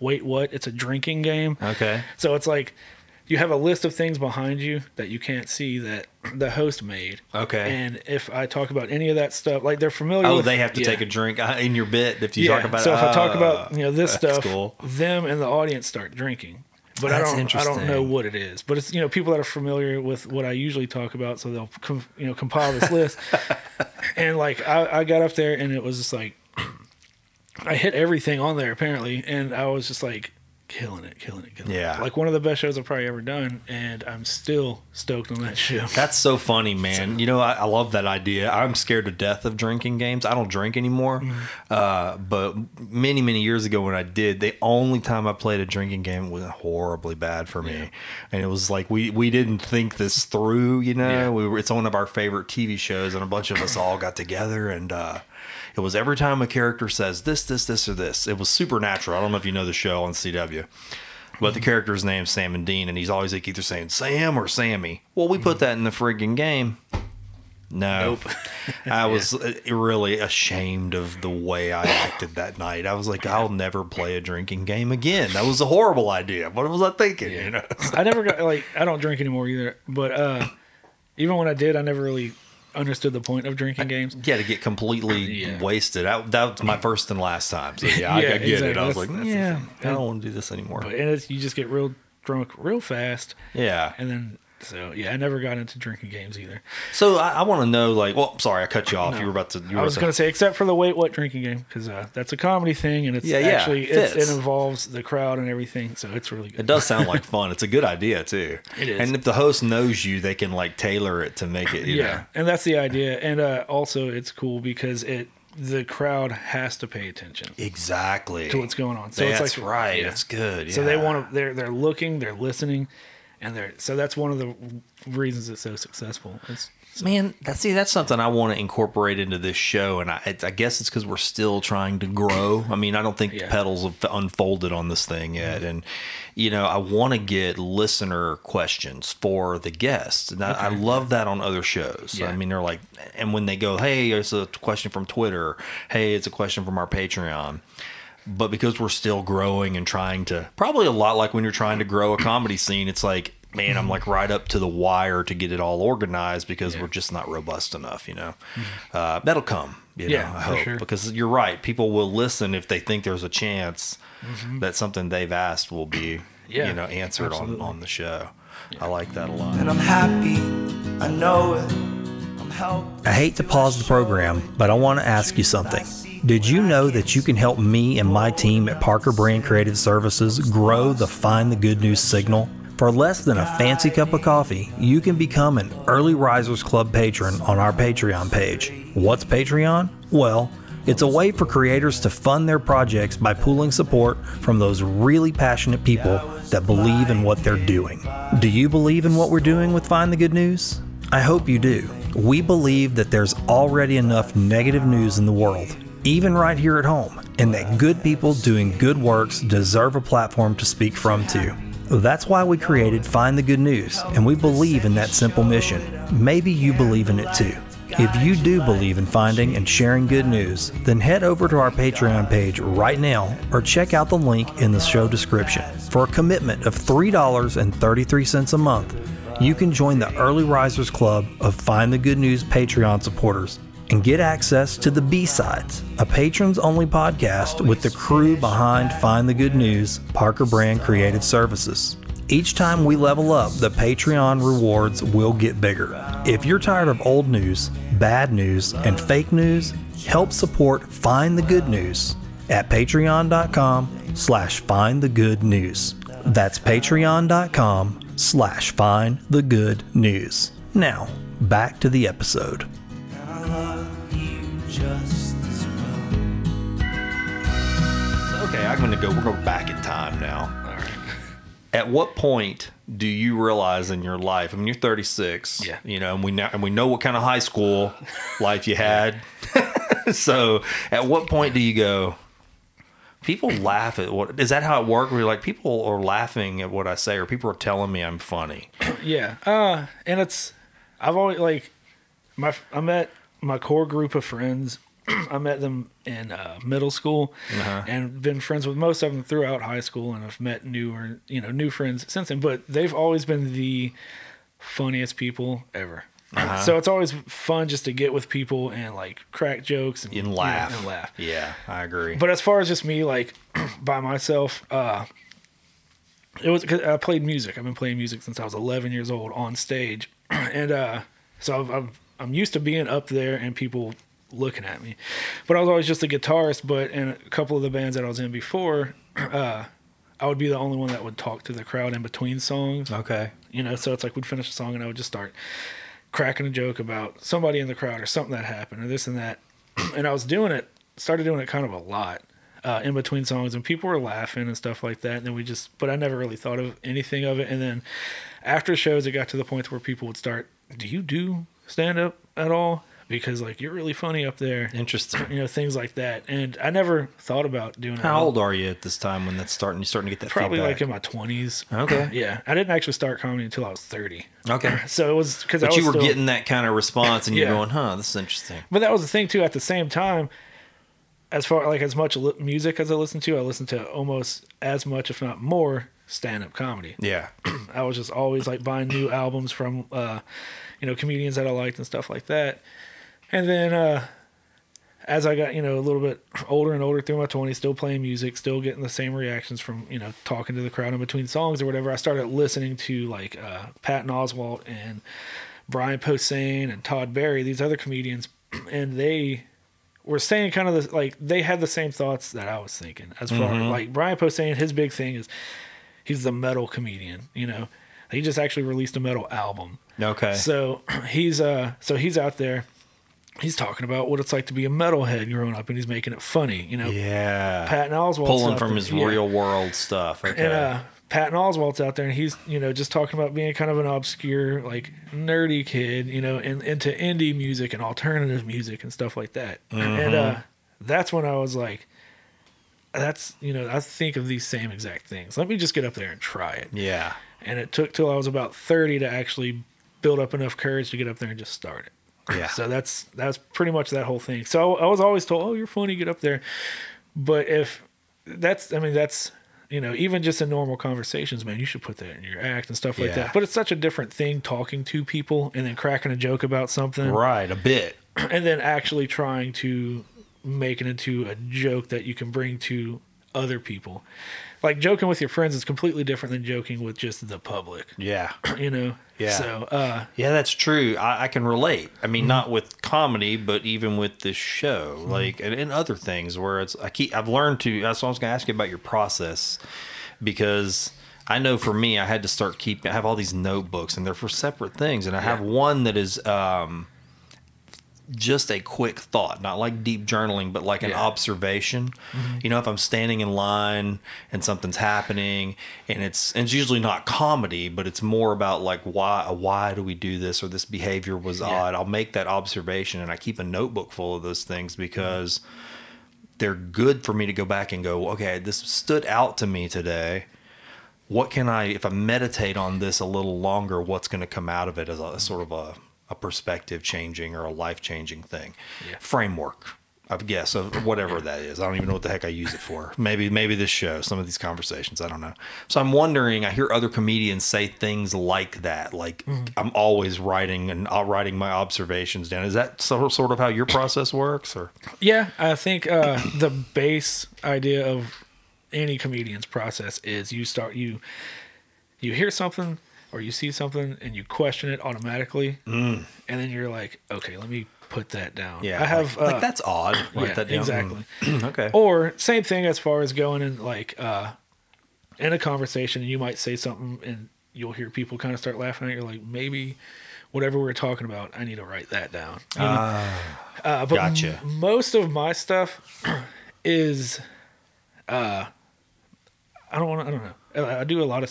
Wait What? It's a drinking game. okay. So it's like you have a list of things behind you that you can't see that the host made. Okay. And if I talk about any of that stuff, like they're familiar. Oh, with, they have to yeah. take a drink uh, in your bit if you yeah. talk about. so if I talk uh, about you know this stuff, cool. them and the audience start drinking. But That's I don't. I don't know what it is. But it's you know people that are familiar with what I usually talk about, so they'll com- you know compile this list. and like I, I got up there and it was just like I hit everything on there apparently, and I was just like, killing it, killing it, killing Yeah. it. Like one of the best shows I've probably ever done, and I'm still stoked on that show. That's so funny, man. You know, I, I love that idea. I'm scared to death of drinking games. I don't drink anymore. Uh, but many, many years ago when I did, the only time I played a drinking game was horribly bad for me. And it was like we, we didn't think this through, you know. Yeah. We were, it's one of our favorite TV shows, and a bunch of us all got together and uh, it was every time a character says this, this, this, or this. It was supernatural. I don't know if you know the show on CW. But the character's name's Sam and Dean, and he's always like either saying Sam or Sammy. Well, we put that in the friggin' game. No, Nope. I was uh, really ashamed of the way I acted that night. I was like, I'll never play a drinking game again. That was a horrible idea. What was I thinking? You know? I never got like I don't drink anymore either. But uh even when I did, I never really understood the point of drinking games. Yeah, to get completely Yeah. wasted. I, that was my first and last time. So yeah, I, Yeah, I get it. I was That's- like, yeah. I don't want to do this anymore. But and it's, you just get real drunk real fast, yeah. and then so yeah, I never got into drinking games either. So I, I want to know, like, well, sorry, I cut you off. No. You were about to. You were I was gonna say, except for the wait what drinking game, because uh, that's a comedy thing, and it's Yeah, yeah, actually it's, it involves the crowd and everything, so it's really It does sound like fun. It's a good idea too. It is. And if the host knows you, they can like tailor it to make it. You Yeah, Know. and that's the idea, and uh, also it's cool because it the crowd has to pay attention Exactly. to what's going on. So That's it's like right. yeah. That's good. So they want to. They're they're looking. They're listening, and they're so that's one of the reasons it's so successful. It's Man, that's see, that's something I want to incorporate into this show, and I, it, I guess it's because we're still trying to grow. I mean, I don't think the petals have unfolded on this thing yet, and you know, I want to get listener questions for the guests, and I, I love that on other shows. Yeah. I mean, they're like, and when they go, "Hey, it's a question from Twitter," "Hey, it's a question from our Patreon." But because we're still growing and trying to, probably a lot like when you're trying to grow a comedy scene, it's like, man, I'm like right up to the wire to get it all organized because we're just not robust enough, you know. Uh, that'll come, you know, Yeah, I hope. sure. Because you're right. People will listen if they think there's a chance that something they've asked will be, Yeah, you know, answered on, absolutely. on the show. I like that a lot. And I'm happy, I know it. I'm helped. I hate to pause the program, but I want to ask you something. Did you know that you can help me and my team at Parker Brand Creative Services grow the Find the Good News signal? For less than a fancy cup of coffee, you can become an Early Risers Club patron on our Patreon page. What's Patreon? Well, it's a way for creators to fund their projects by pooling support from those really passionate people that believe in what they're doing. Do you believe in what we're doing with Find the Good News? I hope you do. We believe that there's already enough negative news in the world, even right here at home, and that good people doing good works deserve a platform to speak from too. That's why we created Find the Good News, and we believe in that simple mission. Maybe you believe in it too. If you do believe in finding and sharing good news, then head over to our Patreon page right now or check out the link in the show description. For a commitment of $3.33 a month, you can join the Early Risers Club of Find the Good News Patreon supporters and get access to the B-Sides, a patrons only podcast with the crew behind Find the Good News, Parker Brand Creative Services. Each time we level up, the Patreon rewards will get bigger. If you're tired of old news, bad news, and fake news, help support Find the Good News at patreon.com slash find the good news. That's patreon.com slash find the good news. Now, back to the episode. Just as well. Okay, I'm going to go. We're going back in time now. all right. At what point do you realize in your life? I mean, you're 36. Yeah. You know, and we know, and we know what kind of high school life you had. so, at what point do you go? People laugh at what is that how it worked? Where you're like, people are laughing at what I say, or people are telling me I'm funny. Yeah. Uh, and it's I've always like my I met my core group of friends. I met them in uh, middle school Uh-huh. and been friends with most of them throughout high school, and I've met newer, you know, new friends since then. But they've always been the funniest people ever. Uh-huh. So it's always fun just to get with people and like crack jokes and, And you know, laugh. and laugh. Yeah, I agree. But as far as just me, like by myself, uh, it was cause I played music. I've been playing music since I was 11 years old on stage, and uh, so I've, I've, I'm used to being up there and people looking at me. But I was always just a guitarist. But in a couple of the bands that I was in before, uh, I would be the only one that would talk to the crowd in between songs. Okay. You know, so it's like we'd finish a song and I would just start cracking a joke about somebody in the crowd or something that happened or this and that. and I was doing it, started doing it kind of a lot uh, in between songs, and people were laughing and stuff like that. And then we just, but I never really thought of anything of it. And then after shows, it got to the point where people would start, "Do you do stand up at all?" Because like you're really funny up there, Interesting. you know, things like that. And I never thought about doing it. How old are you at this time when that's starting? You're starting to get that Probably feedback? like in my twenties. Okay. Yeah, I didn't actually start comedy until I was thirty. okay. So it was because I was you were still- getting that kind of response, and you're going, "Huh, this is interesting." But that was the thing too. At the same time, as far like as much music as I listened to, I listened to almost as much, if not more, stand up comedy. Yeah. I was just always like buying new albums from, uh, you know, comedians that I liked and stuff like that. And then uh, as I got you know a little bit older and older through my twenties, still playing music, still getting the same reactions from you know talking to the crowd in between songs or whatever. I started listening to like uh, Patton Oswalt and Brian Posehn and Todd Barry, these other comedians, and they were saying kind of the, like they had the same thoughts that I was thinking. As far like Brian Posehn, his big thing is he's the metal comedian. You know, he just actually released a metal album. Okay. So he's uh so he's out there. He's talking about what it's like to be a metalhead growing up, and he's making it funny. You know, yeah. Patton Oswalt Pulling from his real world stuff. Okay. and uh, Patton Oswalt's out there, and he's you know just talking about being kind of an obscure, like nerdy kid, you know, and into indie music and alternative music and stuff like that. And uh, that's when I was like, that's you know I think of these same exact things. Let me just get up there and try it. yeah. And it took till I was about thirty to actually build up enough courage to get up there and just start it. Yeah. So that's that's pretty much that whole thing. So I was always told, "Oh, you're funny, get up there." But if that's, I mean, that's you know, even just in normal conversations, man, you should put that in your act and stuff like Yeah. that. But it's such a different thing talking to people and then cracking a joke about something, Right. A bit. and then actually trying to make it into a joke that you can bring to other people. Like joking with your friends is completely different than joking with just the public, Yeah. you know. Yeah. So, uh, Yeah, that's true. I, I can relate. I Mm-hmm. mean, not with comedy, but even with this show, like and, and other things where it's I keep I've learned to. That's what I was going to ask you about your process because I know for me, I had to start keeping. I have all these notebooks, and they're for separate things, and I have one that is. um just a quick thought, not like deep journaling, but like an Yeah. observation. Mm-hmm. You know, if I'm standing in line and something's happening, and it's and it's usually not comedy, but it's more about like why why do we do this or this behavior was odd. I'll make that observation, and I keep a notebook full of those things because they're good for me to go back and go, okay, this stood out to me today. What can I, if I meditate on this a little longer, what's going to come out of it as a sort of a, a perspective changing or a life changing thing? Yeah. Framework, I guess, of whatever that is. I don't even know what the heck I use it for. Maybe, maybe this show, some of these conversations, I don't know. So I'm wondering, I hear other comedians say things like that, like I'm always writing and uh, writing my observations down. Is that sort of, sort of how your process works or? Yeah, I think uh, the base idea of any comedian's process is you start you you hear something or you see something and you question it automatically, and then you're like, okay, let me put that down. Yeah, I have like, uh, like that's odd. Write yeah, that down. exactly. Mm. okay. Or same thing as far as going in like uh, in a conversation, and you might say something, and you'll hear people kind of start laughing at you. Like maybe whatever we're talking about, I need to write that down. You know? uh, but gotcha. m- most of my stuff is, uh, I don't want to. I don't know. I I do a lot of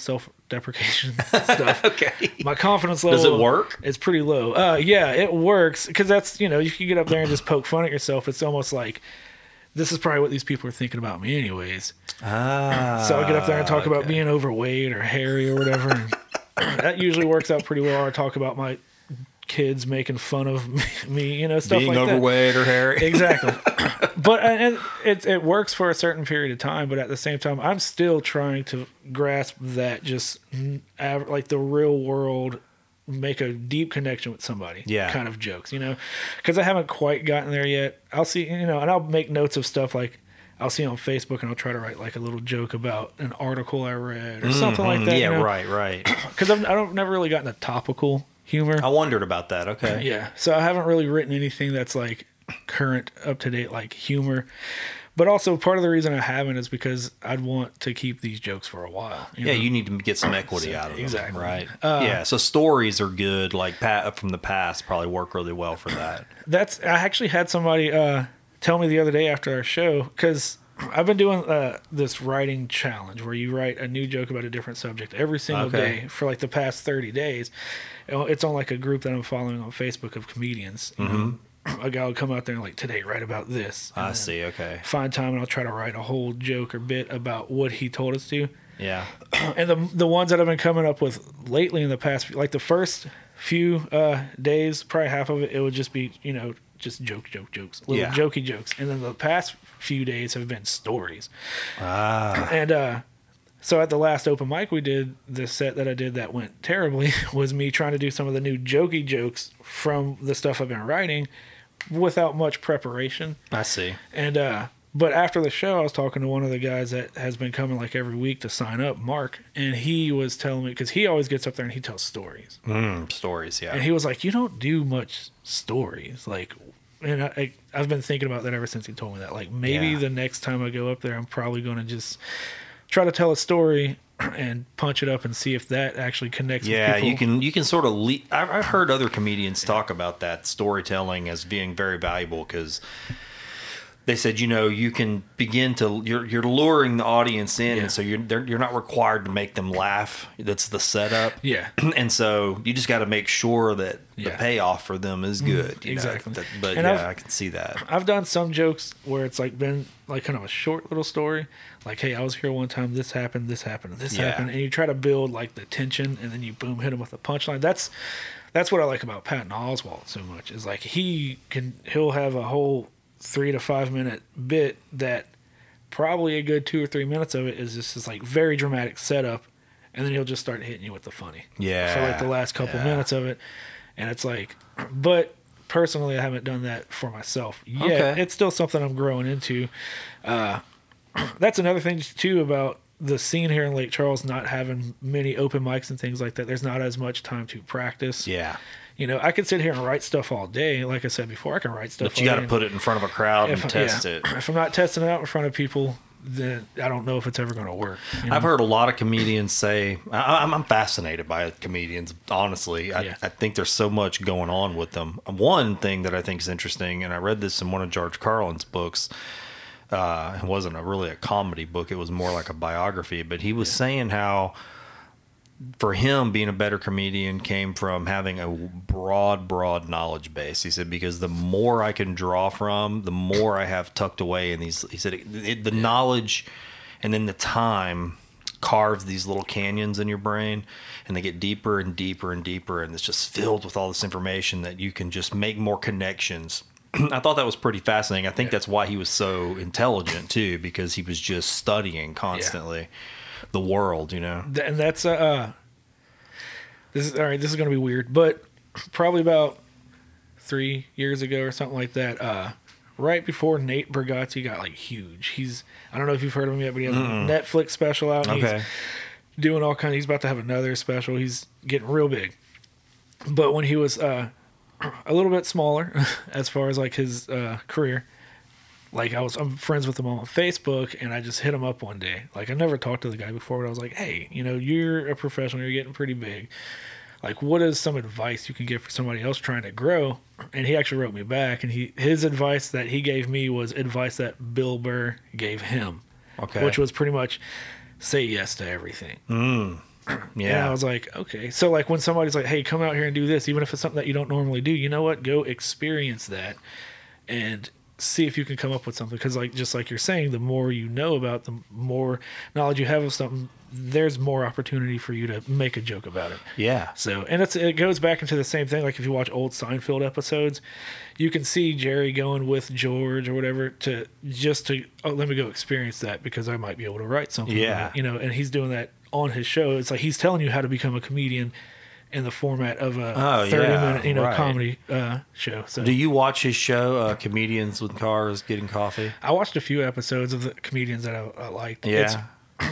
self-deprecation stuff. okay. My confidence level Does it work? It's pretty low. Uh, yeah, it works because that's you know you can get up there and just poke fun at yourself. It's almost like this is probably what these people are thinking about me anyways. Ah. So I get up there and talk about being overweight or hairy or whatever. That usually works out pretty well. Or I talk about my kids making fun of me, you know, stuff being like that. Being overweight or hairy. Exactly. but and it it works for a certain period of time, but at the same time, I'm still trying to grasp that just like the real world make a deep connection with somebody Yeah. kind of jokes you know because i haven't quite gotten there yet i'll see you know and i'll make notes of stuff like i'll see on facebook and i'll try to write like a little joke about an article i read or something like that Mm-hmm. yeah, you know? right, right. because I've, I don't never really gotten a topical humor I wondered about that. Okay. yeah. So I haven't really written anything that's like current, up to date, like humor. but also part of the reason I haven't is because I'd want to keep these jokes for a while. Yeah, know? you need to get some equity out of them. Exactly. Right. Uh, yeah. So stories are good. Like pat from the past probably work really well for that. That's I actually had somebody uh, tell me the other day after our show because I've been doing uh, this writing challenge where you write a new joke about a different subject every single Okay. day for like the past thirty days. It's on like a group that I'm following on Facebook of comedians. You know, a guy will come out there and like today write about this. I see. Okay. Find time and I'll try to write a whole joke or bit about what he told us to. Yeah. and the the ones that I've been coming up with lately in the past, like the first few uh, days, probably half of it, it would just be you know just joke, joke, jokes, little Yeah. jokey jokes, and then the past few days have been stories. Ah. And uh, so at the last open mic we did, the set that I did that went terribly was me trying to do some of the new jokey jokes from the stuff I've been writing without much preparation. I see. And uh but after the show I was talking to one of the guys that has been coming like every week to sign up, Mark, and he was telling me cuz he always gets up there and he tells stories. Mm, stories. Yeah. And he was like, "You don't do much stories." Like and I, I I've been thinking about that ever since he told me that. Like maybe Yeah. the next time I go up there I'm probably going to just try to tell a story and punch it up and see if that actually connects Yeah, with people. you can you can sort of. Le- I've, I've heard other comedians talk about that storytelling as being very valuable because they said you know you can begin to you're you're luring the audience in, Yeah. and so you're you're not required to make them laugh. That's the setup. Yeah. and so you just got to make sure that the Yeah. Mm-hmm. payoff for them is good. you exactly. that- but And yeah, I've- I can see that. I've done some jokes where it's like been like kind of a short little story. Like, hey, I was here one time, this happened, this happened, this Yeah. happened, and you try to build like the tension, and then you boom hit them with a punchline. That's that's what I like about Patton Oswalt so much. Is like he can he'll have a whole three to five minute bit that probably a good two or three minutes of it is just this like very dramatic setup, and then he'll just start hitting you with the funny. Yeah, For like the last couple yeah. minutes of it, and it's like, but personally, I haven't done that for myself yet. Okay. It's still something I'm growing into. Uh, that's another thing too about the scene here in Lake Charles not having many open mics and things like that. There's not as much time to practice. Yeah, You know, I could sit here and write stuff all day. Like I said before, I can write stuff. but you got to put it in front of a crowd and test it. If I'm not testing it out in front of people, then I don't know if it's ever going to work. you know? I've heard a lot of comedians say, I, I'm, I'm fascinated by comedians, honestly. I, Yeah. I think there's so much going on with them. One thing that I think is interesting, and I read this in one of George Carlin's books. Uh, it wasn't a, really a comedy book, it was more like a biography, but he was saying how for him being a better comedian came from having a broad broad knowledge base. He said because the more i can draw from the more i have tucked away in these he said it, it, the knowledge and then the time carves these little canyons in your brain and they get deeper and deeper and deeper and it's just filled with all this information that you can just make more connections i thought that was pretty fascinating. I think that's why he was so intelligent too because he was just studying constantly the world you know? And that's uh, uh this is all right this is going to be weird but probably about three years ago or something like that uh right before nate Bargatze got like huge. He's i don't know if you've heard of him yet but he has a netflix special out. And okay. he's doing all kind of he's about to have another special. He's getting real big. But when he was uh a little bit smaller as far as like his uh career like I was I'm friends with him on Facebook and I just hit him up one day. Like I never talked to the guy before, but I was like, Hey, you know, you're a professional, you're getting pretty big. Like what is some advice you can give for somebody else trying to grow? And he actually wrote me back and he his advice that he gave me was advice that Bill Burr gave him. Okay. Which was pretty much say yes to everything. And I was like, okay. So like when somebody's like, hey, come out here and do this, even if it's something that you don't normally do, you know what? Go experience that and see if you can come up with something. Because like just like you're saying, the more you know about, the more knowledge you have of something, there's more opportunity for you to make a joke about it. yeah So, and it's it goes back into the same thing. Like if you watch old Seinfeld episodes, you can see Jerry going with George or whatever to just to oh, let me go experience that because I might be able to write something. Yeah. it," you know, and he's doing that on his show. It's like he's telling you how to become a comedian in the format of a Oh, thirty yeah, minute you know right. comedy uh, show. So Do you watch his show, uh, Comedians with Cars Getting Coffee? I watched a few episodes of the comedians that I, I liked. Yeah. It's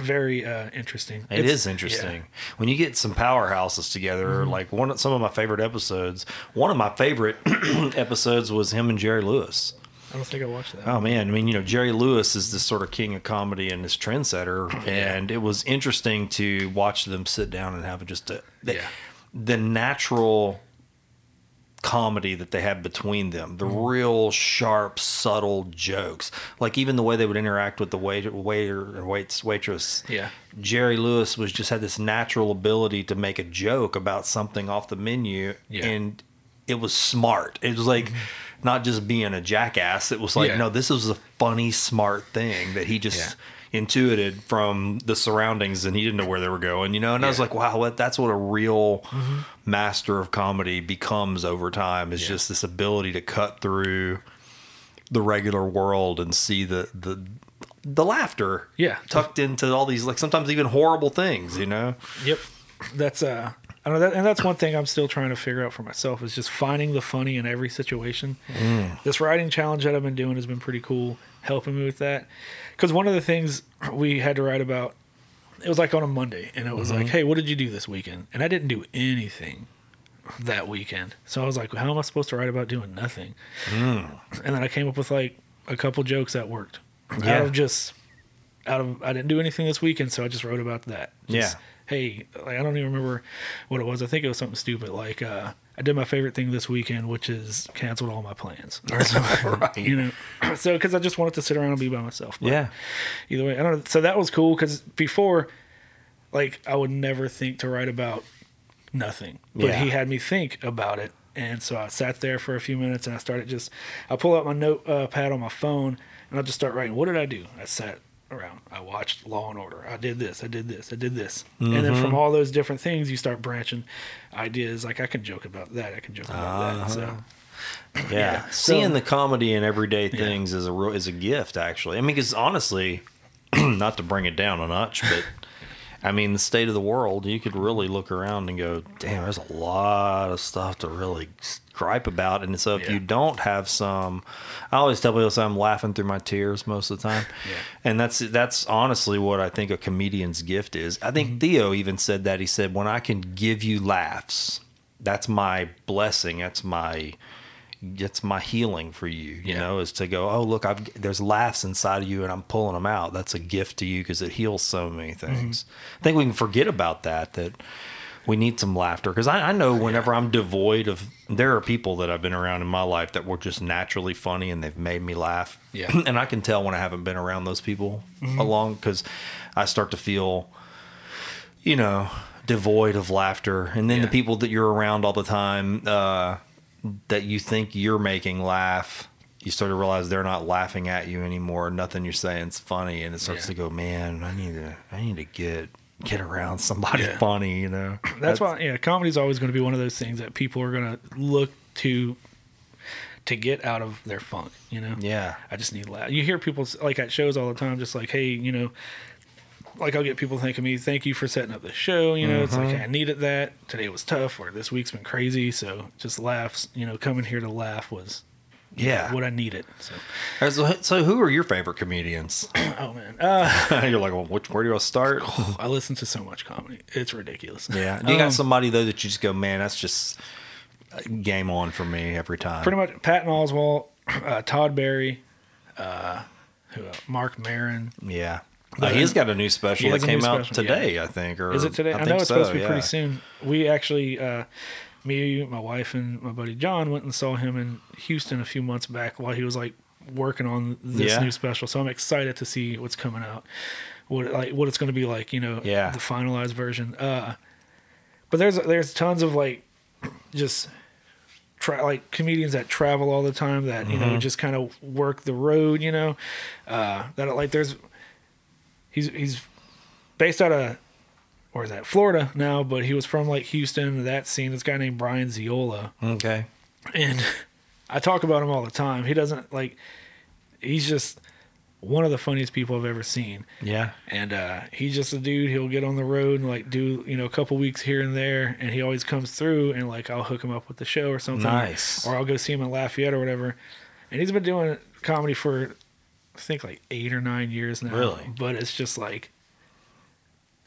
very uh, interesting. It It's- is interesting when you get some powerhouses together. Mm-hmm. Like one, of some of my favorite episodes. One of my favorite episodes was him and Jerry Lewis. I don't think I watched that. Oh man, I mean, you know, Jerry Lewis is this sort of king of comedy and this trendsetter, and it was interesting to watch them sit down and have just a the, Yeah. the natural comedy that they had between them, the Mm-hmm. real sharp, subtle jokes, like even the way they would interact with the waiter, waiter or waits, waitress. Yeah. Jerry Lewis was just had this natural ability to make a joke about something off the menu, Yeah. Mm-hmm. and it was smart. It was like not just being a jackass. It was like Yeah. no, this was a funny, smart thing that he just intuited from the surroundings, and he didn't know where they were going. You know, and I was like, wow, what, that's what a real master of comedy becomes over time. Is Yeah. just this ability to cut through the regular world and see the the the laughter Yeah. tucked into all these like sometimes even horrible things you know Yep. That's uh I know that and that's one thing I'm still trying to figure out for myself is just finding the funny in every situation. Mm. This writing challenge that I've been doing has been pretty cool, helping me with that. Cuz one of the things we had to write about it was like on a Monday and it was like, mm-hmm. "Hey, what did you do this weekend?" And I didn't do anything that weekend. So I was like, "How am I supposed to write about doing nothing?" Mm. And then I came up with like a couple jokes that worked. Yeah. Out of just out of I didn't do anything this weekend, so I just wrote about that. Just, Yeah. Hey, like I don't even remember what it was. I think it was something stupid like uh, I did my favorite thing this weekend, which is canceled all my plans. Or Right. You know, so because I just wanted to sit around and be by myself. But yeah Either way, I don't. know. So that was cool because before, like, I would never think to write about nothing, but Yeah. he had me think about it. And so I sat there for a few minutes and I started just, I pull out my notepad uh, pad on my phone and I just start writing. What did I do? I sat around. I watched Law and Order. I did this. I did this. I did this. And then Mm-hmm. from all those different things, you start branching ideas. Like I can joke about that. I can joke about that. So yeah, Yeah. seeing So- the comedy in everyday things is a real is a gift actually i mean because honestly not to bring it down a notch but i mean the state of the world you could really look around and go damn there's a lot of stuff to really gripe about. And so if Yeah. you don't have some i always tell people i'm laughing through my tears most of the time. Yeah. and that's that's honestly what i think a comedian's gift is. I think mm-hmm. theo even said that. He said when i can give you laughs that's my blessing. That's my it's my healing for you you Yeah. know is to go oh look i've there's laughs inside of you and i'm pulling them out. That's a gift to you because it heals so many things. I think we can forget about that that we need some laughter because I, I know whenever i'm devoid of there are people that i've been around in my life that were just naturally funny and they've made me laugh. Yeah. and i can tell when i haven't been around those people along because i start to feel you know devoid of laughter. And then the people that you're around all the time uh, that you think you're making laugh you start to realize they're not laughing at you anymore. Nothing you're saying is funny. And it starts Yeah. to go man i need to i need to get get around somebody Yeah. funny you know? That's why yeah comedy's always going to be one of those things that people are going to look to to get out of their funk you know? Yeah. I just need laugh you hear people like at shows all the time just like hey you know like i'll get people thanking me thank you for setting up the show you know it's like Mm-hmm. i needed that. Today was tough or this week's been crazy so just laughs you know coming here to laugh was yeah. what i needed so. So, who are your favorite comedians? Oh man. Uh, you're like well which where do i start? I listen to so much comedy. It's ridiculous. Yeah. Do you Um, got somebody though that you just go man that's just game on for me every time. Pretty much Patton Oswalt, uh, Todd Barry, uh, who, uh, Marc Maron. Yeah. He's got a new special that came out special, today, I think. Or Is it today? I, know think it's so, supposed to be yeah. pretty soon. We actually, uh, me, my wife, and my buddy John went and saw him in Houston a few months back while he was like working on this Yeah. new special. So I'm excited to see what's coming out, what like what it's going to be like. You know, Yeah. the finalized version. Uh, but there's there's tons of like just tra- like comedians that travel all the time that you know Mm-hmm. just kind of work the road you know uh that like there's he's he's based out of where is that florida now but he was from like houston that scene this guy named brian ziola Okay. and i talk about him all the time he doesn't like he's just one of the funniest people i've ever seen Yeah. and uh, he's just a dude. He'll get on the road and like do you know a couple weeks here and there, and he always comes through and like I'll hook him up with the show or something. Nice. Or I'll go see him in Lafayette or whatever. And he's been doing comedy for I think like eight or nine years now. Really? But it's just like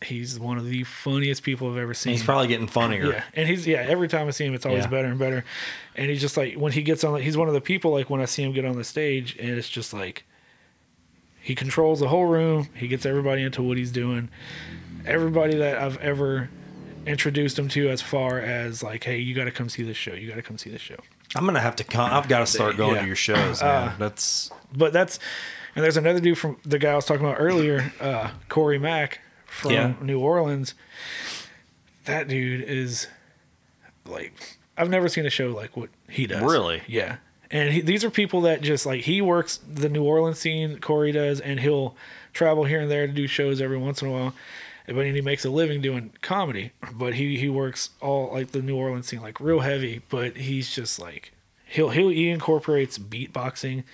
he's one of the funniest people I've ever seen. He's probably getting funnier. Yeah, and he's yeah. Every time I see him, it's always Yeah. better and better. And he's just like when he gets on, he's one of the people like when I see him get on the stage, and it's just like he controls the whole room. He gets everybody into what he's doing. Everybody that I've ever introduced him to, as far as like, hey, you got to come see this show. You got to come see this show. I'm gonna have to come. I've got to start going Yeah. to your shows. Uh, man. That's But that's and there's another dude from the guy I was talking about earlier, uh, Corey Mack from Yeah. New Orleans. That dude is like I've never seen a show like what he does. Really? Yeah. And he, these are people that just like he works the New Orleans scene. Corey does, and he'll travel here and there to do shows every once in a while. But he makes a living doing comedy. But he he works all like the New Orleans scene like real heavy. But he's just like he'll he'll he incorporates beatboxing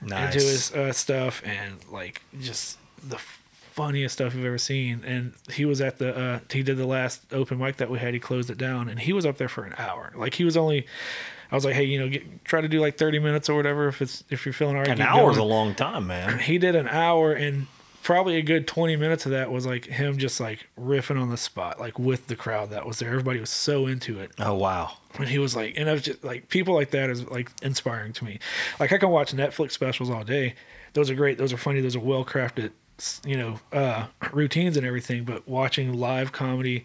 nice. into his uh, stuff and like just the funniest stuff you've ever seen. And he was at the uh, he did the last open mic that we had. He closed it down, and he was up there for an hour. Like he was only. I was like, hey, you know, get, try to do like thirty minutes or whatever if it's if you're feeling alright. An keep hour's a long time, man. He did an hour and probably a good 20 minutes of that was like him just like riffing on the spot like with the crowd that was there everybody was so into it Oh wow. and he was like, and I was just like, people like that is like inspiring to me. Like I can watch Netflix specials all day. Those are great. Those are funny. Those are well crafted, you know, uh, routines and everything. But watching live comedy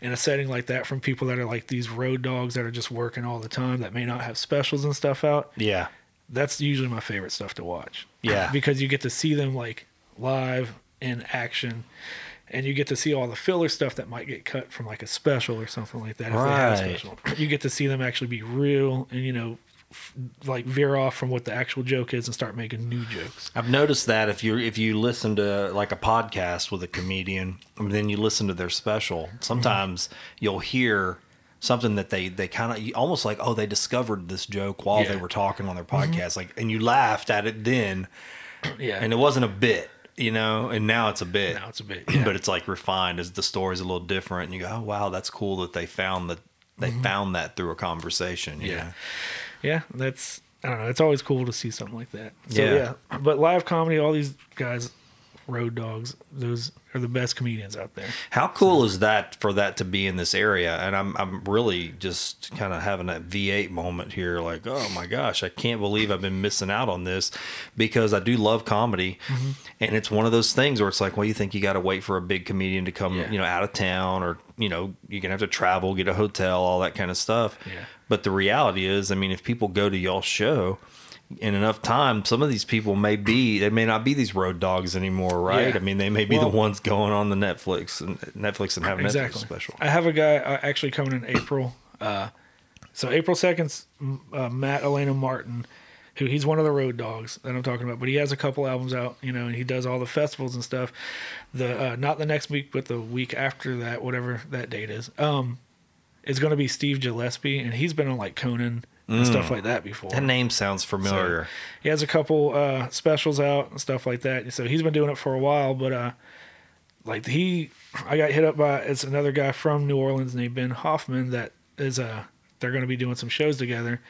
in a setting like that from people that are like these road dogs that are just working all the time that may not have specials and stuff out. Yeah. That's usually my favorite stuff to watch. Yeah. because you get to see them like live in action. And you get to see all the filler stuff that might get cut from like a special or something like that. If they have a Right. special, you get to see them actually be real and you know, f- like veer off from what the actual joke is and start making new jokes. I've noticed that if you if you listen to like a podcast with a comedian and then you listen to their special, mm-hmm. sometimes you'll hear something that they they kind of almost like oh they discovered this joke while they were talking on their mm-hmm. podcast like and you laughed at it then Yeah, and it wasn't a bit you know and now it's a bit now it's a bit. Yeah. but it's like refined as the story's a little different and you go oh wow that's cool that they found that they mm-hmm. found that through a conversation Yeah. know? yeah, that's I don't know. It's always cool to see something like that. So Yeah. yeah, but live comedy, all these guys, road dogs, those are the best comedians out there. How cool is that for that to be in this area? And I'm I'm really just kind of having that V8 moment here, like, oh my gosh, I can't believe I've been missing out on this because I do love comedy, Mm-hmm. and it's one of those things where it's like, well, you think you got to wait for a big comedian to come, Yeah. you know, out of town, or you know, you're gonna have to travel, get a hotel, all that kind of stuff. Yeah. But the reality is, I mean, if people go to y'all's show. In enough time, some of these people may be they may not be these road dogs anymore, right? Yeah. I mean, they may be Well- the ones going on the Netflix and Netflix and having exactly. Netflix special. I have a guy uh, actually coming in April. Uh, so April second, uh, Matt Elena Martin, who he's one of the road dogs that I'm talking about. But he has a couple albums out, you know, and he does all the festivals and stuff. The uh, not the next week, but the week after that, whatever that date is. Um, is going to be Steve Gillespie, and he's been on like Conan and stuff like that before. That name sounds familiar. He has a couple uh, specials out and stuff like that. So he's been doing it for a while, but uh, like he, I got hit up by it's another guy from New Orleans named Ben Hoffman that is uh they're going to be doing some shows together.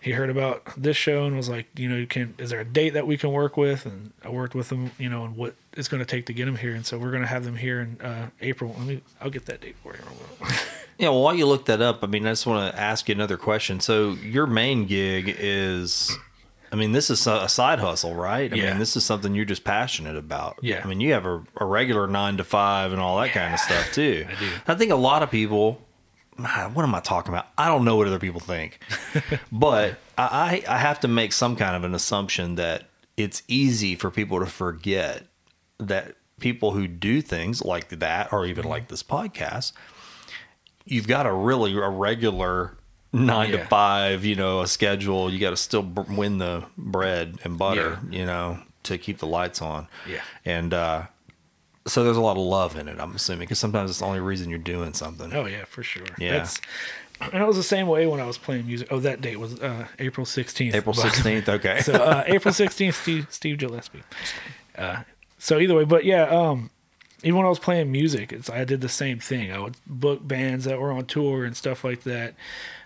He heard about this show and was like, you know, can is there a date that we can work with? And I worked with him, you know, and what it's going to take to get him here. And so we're going to have them here in uh, April. Let me, I'll get that date for you. Yeah, well, while you look that up, I mean, I just want to ask you another question. So, your main gig is, I mean, this is a side hustle, right? I Yeah. mean, this is something you're just passionate about. Yeah. I mean, you have a, a regular nine to five and all that kind of stuff, too. I do. I think a lot of people, what am I talking about? I don't know what other people think. but I, I have to make some kind of an assumption that it's easy for people to forget that people who do things like that, or even like this podcast, you've got a really a regular nine to five, you know, a schedule. You got to still b- win the bread and butter, you know, to keep the lights on. Yeah. And uh, so there's a lot of love in it. I'm assuming because sometimes it's the only reason you're doing something. Oh yeah, for sure. Yeah. That's, and it was the same way when I was playing music. Oh, that date was uh, April sixteenth. April 16th. Okay. so uh, April sixteenth, Steve Steve Gillespie. Uh, so either way, but yeah, um, even when I was playing music, it's I did the same thing. I would book bands that were on tour and stuff like that,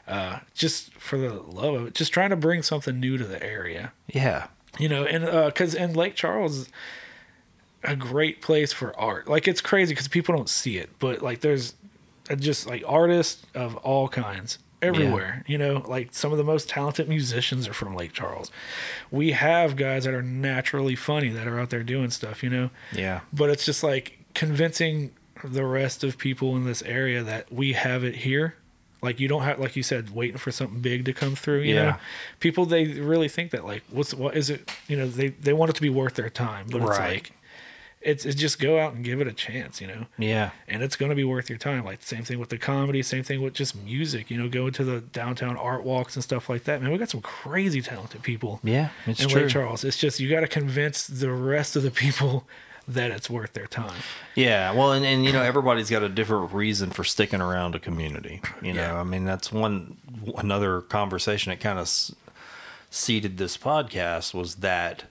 uh, just for the love of it, just trying to bring something new to the area yeah. you know and because in lake charles a great place for art. Like it's crazy because people don't see it, but like there's uh, just like artists of all kinds everywhere. You know, like some of the most talented musicians are from Lake Charles. We have guys that are naturally funny that are out there doing stuff. You know, Yeah. but it's just like convincing the rest of people in this area that we have it here. Like you don't have, like you said, waiting for something big to come through. You Yeah. know, people they really think that like, what's what is it? You know, they they want it to be worth their time, but it's like, it's it's just go out and give it a chance. You know, Yeah. and it's going to be worth your time. Like same thing with the comedy, same thing with just music. You know, going to the downtown art walks and stuff like that. Man, we got some crazy talented people. Yeah. It's in true. Lake Charles. It's just you got to convince the rest of the people that it's worth their time. Yeah, well, and, and you know everybody's got a different reason for sticking around a community. You know, Yeah. I mean that's one another conversation that kind of seeded this podcast was that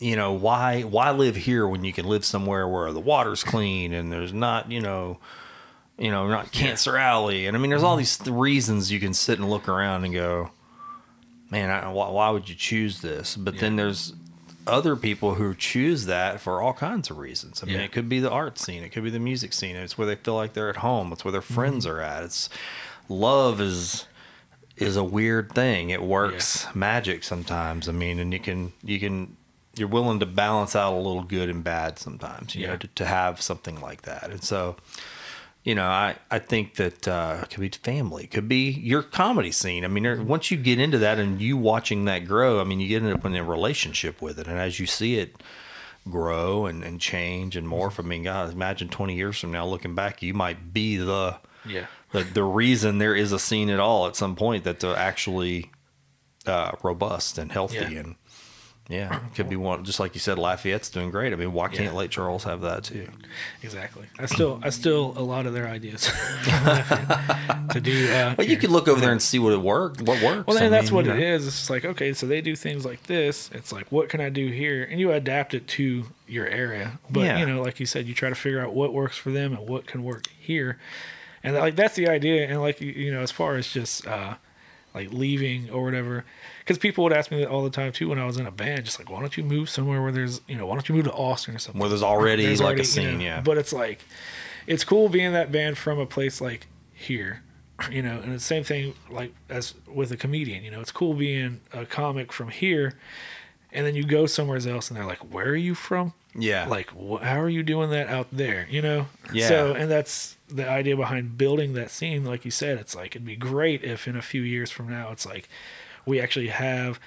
you know why why live here when you can live somewhere where the water's clean and there's not you know you know not Cancer Alley and I mean there's all these th- reasons you can sit and look around and go, man, I, why, why would you choose this? But then there's other people who choose that for all kinds of reasons. I mean, Yeah. it could be the art scene, it could be the music scene. It's where they feel like they're at home. It's where their friends Mm-hmm. are at. It's love is is a weird thing. It works magic sometimes. I mean, and you can you can you're willing to balance out a little good and bad sometimes. You know, to, to have something like that. And so. You know, I, I think that uh, it could be family, it could be your comedy scene. I mean, once you get into that and you watching that grow, I mean, you get up in a relationship with it, and as you see it grow and, and change and morph, I mean, God, imagine twenty years from now looking back, you might be the Yeah. the, the reason there is a scene at all at some point that's uh, actually uh, robust and healthy Yeah. and yeah, it could be one just like you said. Lafayette's doing great. I mean, why can't Yeah. Lake Charles have that too? Exactly. I still, I still a lot of their ideas to do. Uh, But you could look over there and see what it worked, what works. Well, and that's mean, what you know. is. It's like okay, so they do things like this. It's like what can I do here, and you adapt it to your area. But Yeah. you know, like you said, you try to figure out what works for them and what can work here, and like that's the idea. And like you- you know, as far as just uh, like leaving or whatever, because people would ask me that all the time too when I was in a band, just like why don't you move somewhere where there's you know why don't you move to Austin or something Where there's already There's like already, a you scene, know, yeah. But it's like, it's cool being that band from a place like here, you know. And the same thing like as with a comedian, you know, it's cool being a comic from here, and then you go somewhere else, and they're like, "Where are you from?" yeah, Like, wh- how are you doing that out there? You know. Yeah. So, and that's the idea behind building that scene. Like you said, it's like it'd be great if in a few years from now, it's like we actually have.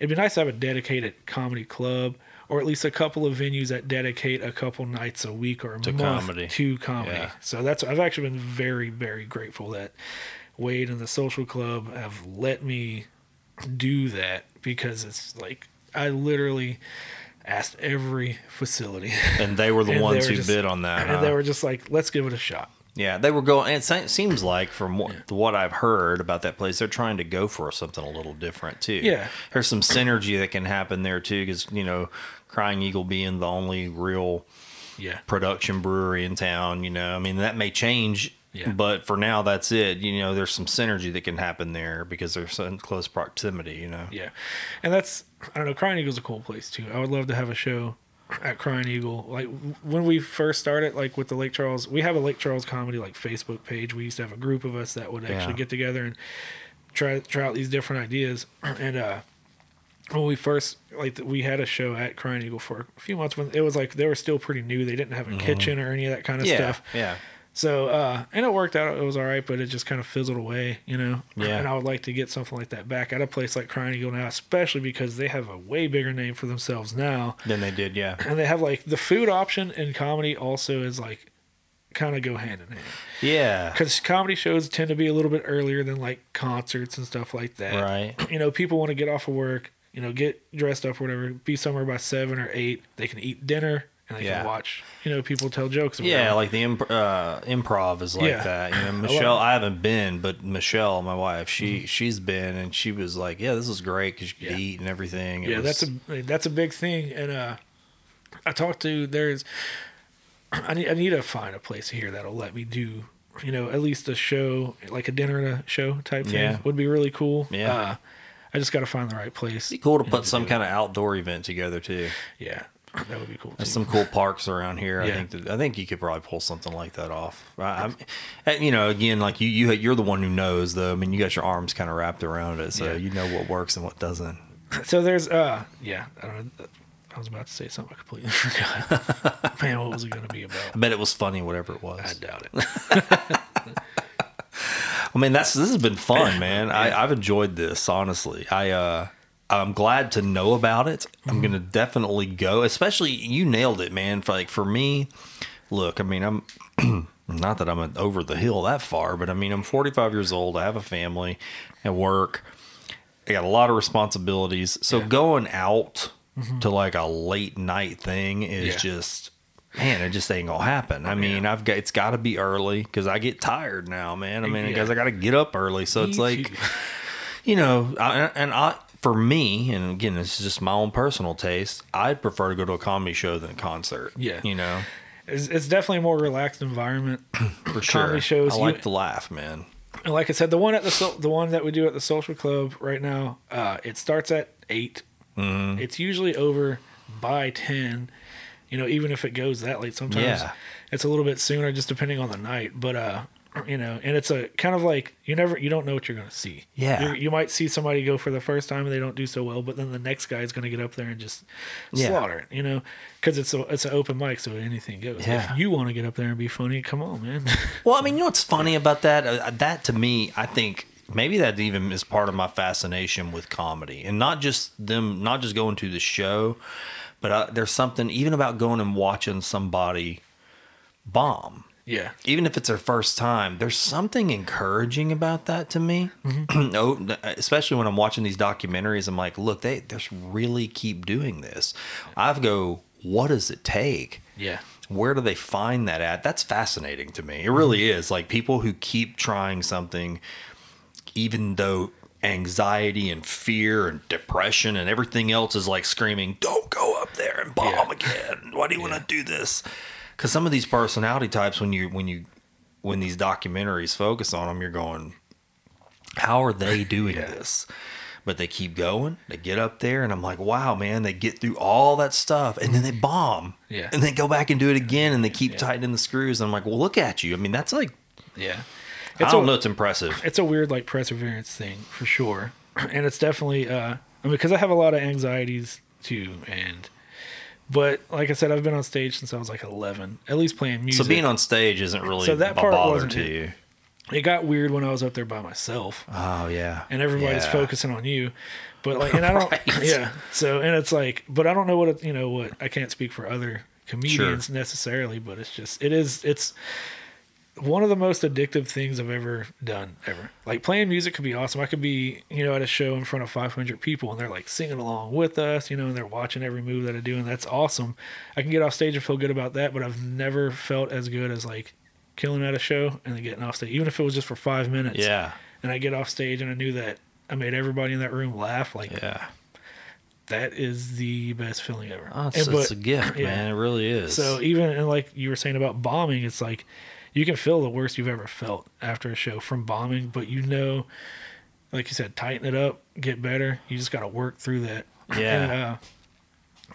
It'd be nice to have a dedicated comedy club, or at least a couple of venues that dedicate a couple nights a week or a To month comedy. to comedy. Yeah. So that's I've actually been very very grateful that Wade and the Social Club have let me do that because it's like I literally asked every facility and they were the ones were who just- bid on that. and huh? they were just like, let's give it a shot. Yeah, they were going. And it seems like from what, what I've heard about that place, they're trying to go for something a little different too. Yeah. there's some synergy that can happen there too, because you know, Crying Eagle being the only real Yeah. production brewery in town. You know, I mean that may change. Yeah. But for now, that's it. You know, there's some synergy that can happen there because they're so in close proximity. You know. Yeah. And that's, I don't know, Crying Eagle's a cool place too. I would love to have a show at Crying Eagle. Like when we first started, like with the Lake Charles, we have a Lake Charles comedy like Facebook page. We used to have a group of us that would actually Yeah. get together and try try out these different ideas. And uh when we first like we had a show at Crying Eagle for a few months when it was like they were still pretty new. They didn't have a kitchen or any of that kind of Yeah. stuff. Yeah. So, uh, and it worked out. It was all right, but it just kind of fizzled away, you know? Yeah. And I would like to get something like that back at a place like Crying Eagle now, especially because they have a way bigger name for themselves now. than they did. Yeah. And they have like the food option and comedy also is like kind of go hand in hand. Yeah. Because comedy shows tend to be a little bit earlier than like concerts and stuff like that. Right. You know, people want to get off of work, you know, get dressed up or whatever, be somewhere by seven or eight. They can eat dinner and they Yeah. can watch, you know, people tell jokes. Yeah, like the imp- uh, improv is like Yeah. that. You know, Michelle, it. I haven't been, but Michelle, my wife, she Mm-hmm. she's been, and she was like, "Yeah, this is great because you could Yeah. eat and everything." It yeah, was- that's a that's a big thing. And uh, I talked to there's I need I need to find a place here that'll let me do you know at least a show like a dinner and a show type thing Yeah. would be really cool. Yeah. uh, I just got to find the right place. It'd be cool to put some kind of outdoor event together too. Yeah, That would be cool. There's too. some cool parks around here. I think that, I think you could probably pull something like that off. I, I'm, and, you know, again, like you, you, you're the one who knows, though. I mean, you got your arms kind of wrapped around it, so Yeah. you know what works and what doesn't. So there's uh yeah, I don't know. I was about to say something I completely forgot. Man, what was it going to be about? I bet it was funny, whatever it was. I doubt it. I mean, that's this has been fun, man. I, I've enjoyed this, honestly. I uh, I'm glad to know about it. I'm gonna mm-hmm. definitely go. Especially you nailed it, man. For like for me, look, I mean, I'm not that I'm over the hill that far, but I mean, I'm 45 years old. I have a family, I work. I got a lot of responsibilities. So going out mm-hmm. to like a late night thing is Yeah. just man, it just ain't gonna happen. I oh, mean, I've got it's got to be early because I get tired now, man. I mean, Yeah. because I got to get up early, so it's like you know, I, and I for me, and again, this is just my own personal taste. I'd prefer to go to a comedy show than a concert. Yeah. you know, It's, it's definitely a more relaxed environment. for sure. Comedy shows, I you- like to laugh, man. And like I said, the one at the so- the one that we do at the social club right now, uh, it starts at 8 Mm-hmm. It's usually over by ten. You know, even if it goes that late, sometimes Yeah. it's a little bit sooner, just depending on the night. But uh, you know, and it's a kind of like you never, you don't know what you're going to see. Yeah. You're, you might see somebody go for the first time and they don't do so well, but then the next guy is going to get up there and just Yeah. slaughter it. You know, because it's a it's an open mic, so anything goes. Yeah. If you want to get up there and be funny, come on, man. Well, I mean, you know what's funny about that? Uh, that to me, I think maybe that even is part of my fascination with comedy, and not just them, not just going to the show, but uh, there's something even about going and watching somebody bomb. Yeah. even if it's their first time, there's something encouraging about that to me. Mm-hmm. Oh, no, especially when I'm watching these documentaries, I'm like, look, they just really keep doing this. I go, what does it take? Yeah. Where do they find that at? That's fascinating to me. It really mm-hmm. is. Like people who keep trying something, even though anxiety and fear and depression and everything else is like screaming, "Don't go up there and bomb Yeah. again. Why do you want to do this?" Because some of these personality types, when you when you when these documentaries focus on them, you're going, "How are they doing Yeah. this?" But they keep going. They get up there, and I'm like, "Wow, man!" They get through all that stuff, and then they bomb. Yeah. And they go back and do it again, and they keep tightening the screws. And I'm like, "Well, look at you. I mean, that's like." Yeah. I don't a- know. It's impressive. it's a weird like perseverance thing for sure and it's definitely uh i mean because i have a lot of anxieties too and but like i said i've been on stage since i was like 11 at least playing music So being on stage isn't really So that a part bother wasn't to you. it got weird when i was up there by myself Oh yeah. and everybody's Yeah. focusing on you but like and i don't Right. yeah so and it's like but i don't know what it, you know what i can't speak for other comedians necessarily but it's just it is it's one of the most addictive things I've ever done ever. Like playing music could be awesome. I could be, you know, at a show in front of 500 people and they're like singing along with us, you know, and they're watching every move that I do, and that's awesome. I can get off stage and feel good about that, but I've never felt as good as like killing at a show and then getting off stage, even if it was just for five minutes. Yeah. And I get off stage and I knew that I made everybody in that room laugh. Like Yeah. that is the best feeling ever. Oh, it's, And- it's but- a gift, yeah. man. It really is. So even and like you were saying about bombing, it's like you can feel the worst you've ever felt after a show from bombing, but you know, like you said, tighten it up, get better. You just got to work through that. Yeah. And, uh,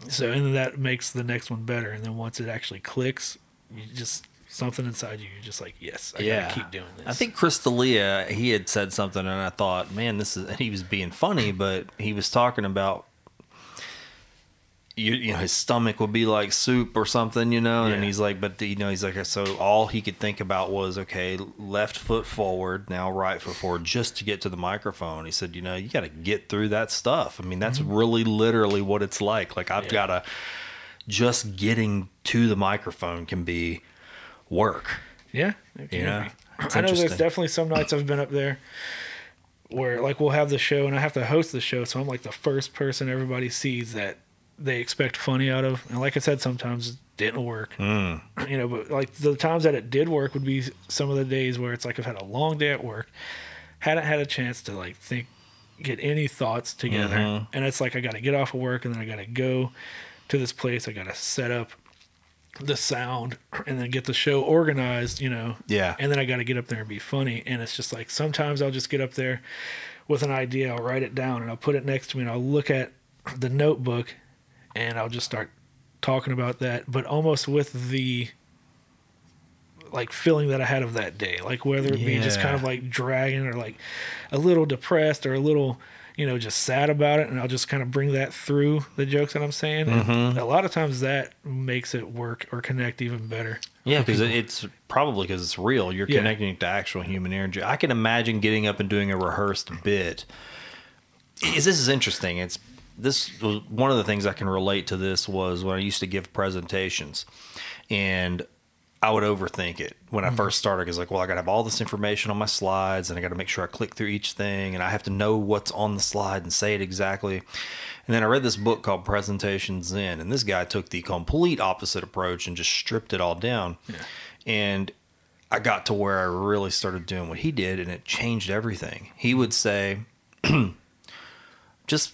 so and that makes the next one better. And then once it actually clicks, you just something inside you, you're just like, yes, I yeah. gotta keep doing this. I think Chris D'Elia, he had said something, and I thought, man, this is. And he was being funny, but he was talking about. You, you know his stomach would be like soup or something, you know, and he's like, but you know, he's like, so all he could think about was, okay, left foot forward, now right foot forward, just to get to the microphone. He said, you know, you got to get through that stuff. I mean, that's really literally what it's like. Like I've Mm-hmm. Yeah. got to, just getting to the microphone can be work. Yeah, Yeah, be. I know there's definitely some nights I've been up there where like we'll have the show and I have to host the show, so I'm like the first person everybody sees that they expect funny out of. And like I said, sometimes it didn't work. Hmm. You know, but like the times that it did work would be some of the days where it's like I've had a long day at work, hadn't had a chance to like think, get any thoughts together, Mm-hmm. and it's like I got to get off of work and then I got to go to this place. I got to set up the sound and then get the show organized, you know. Yeah. And then I got to get up there and be funny. And it's just like sometimes I'll just get up there with an idea, I'll write it down and I'll put it next to me and I'll look at the notebook and I'll just start talking about that, but almost with the like feeling that I had of that day, like whether it be just kind of like dragging or like a little depressed or a little, you know, just sad about it, and I'll just kind of bring that through the jokes that I'm saying. Mm-hmm. a lot of times that makes it work or connect even better. Yeah, because it's probably because it's real. You're Yeah. connecting to actual human energy. I can imagine getting up and doing a rehearsed bit. Is this is interesting? It's this was one of the things I can relate to. This was when I used to give presentations, and I would overthink it when I mm-hmm. first started. Because like, well, I got to have all this information on my slides, and I got to make sure I click through each thing, and I have to know what's on the slide and say it exactly. And then I read this book called Presentation Zen, and this guy took the complete opposite approach and just stripped it all down. And I got to where I really started doing what he did, and it changed everything. He would say, just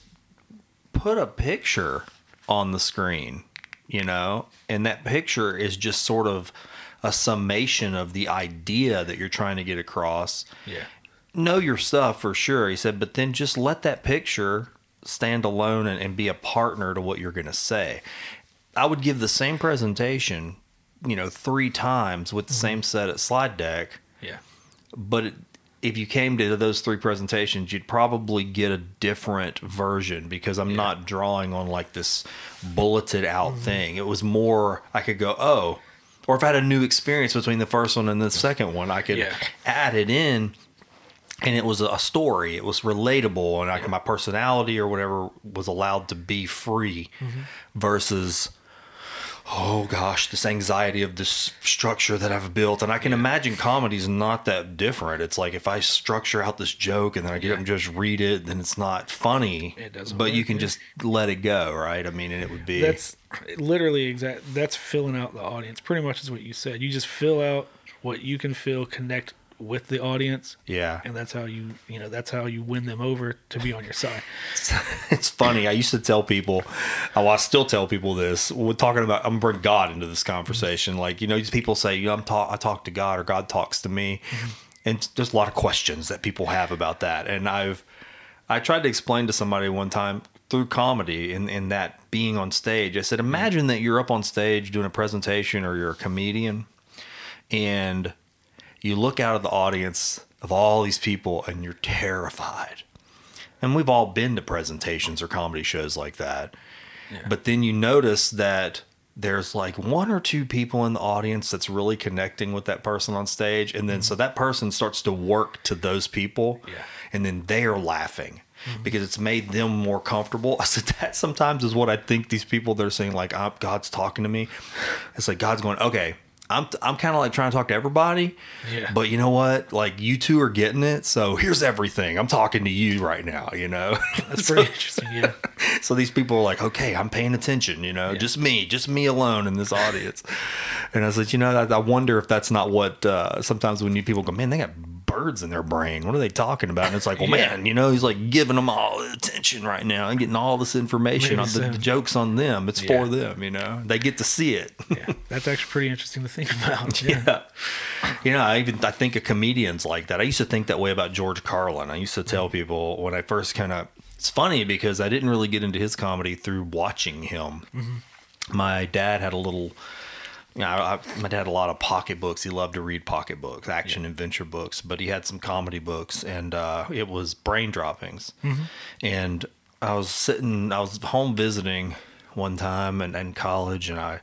put a picture on the screen, you know, and that picture is just sort of a summation of the idea that you're trying to get across. Yeah. Know your stuff for sure, he said, but then just let that picture stand alone and, and be a partner to what you're going to say. I would give the same presentation, you know, three times with the mm-hmm. same set of slide deck Yeah. but it, if you came to those three presentations, you'd probably get a different version because I'm not drawing on like this bulleted out Mm-hmm. thing. It was more I could go, oh, or if I had a new experience between the first one and the second one, I could Yeah. add it in. And it was a story. It was relatable, and I, my personality or whatever was allowed to be free, Mm-hmm. versus oh gosh, this anxiety of this structure that I've built. And I can imagine comedy's not that different. It's like if I structure out this joke and then I get up and just read it, then it's not funny. It doesn't But you can yeah. just let it go, right? I mean, and it would be That's literally exact. That's filling out the audience. Pretty much is what you said. You just fill out what you can feel, connect with the audience, yeah. and that's how you, you know, that's how you win them over to be on your side. it's funny. I used to tell people, oh, I still tell people this. We're talking about. I'm gonna bring God into this conversation. Mm-hmm. Like you know, these people say, you know, I'm talk. I talk to God or God talks to me, mm-hmm. and there's a lot of questions that people have about that. And I've I tried to explain to somebody one time through comedy in in that being on stage. I said, mm-hmm. imagine that you're up on stage doing a presentation or you're a comedian, and you look out of the audience of all these people and you're terrified. And we've all been to presentations or comedy shows like that. But then you notice that there's like one or two people in the audience that's really connecting with that person on stage. And then so that person starts to work to those people. Yeah. And then they're laughing because it's made them more comfortable. I said, that sometimes is what I think these people they're saying, like, "Ah, God's talking to me. It's like God's going, okay. I'm, I'm kind of like trying to talk to everybody, Yeah. but you know what? Like you two are getting it, so here's everything. I'm talking to you right now. You know, That's pretty interesting. Yeah. so these people are like, okay, I'm paying attention, you know, just me, just me alone in this audience. and I said, you know, I, I wonder if that's not what uh, sometimes when you people go, man, they got birds in their brain. What are they talking about? And it's like, well, Yeah. man, you know, he's like giving them all the attention right now and getting all this information on the, so. the jokes on them. It's Yeah. for them, you know, they get to see it. Yeah. That's actually pretty interesting to think about. Yeah. Yeah. You know, I even I think of comedians like that. I used to think that way about George Carlin. I used to tell people when I first kind of it's funny because I didn't really get into his comedy through watching him. Mm-hmm. My dad had a little you know, I, my dad had a lot of pocketbooks. He loved to read pocketbooks, action adventure books, but he had some comedy books, and uh, it was brain droppings. And I was sitting, I was home visiting one time and in college, and I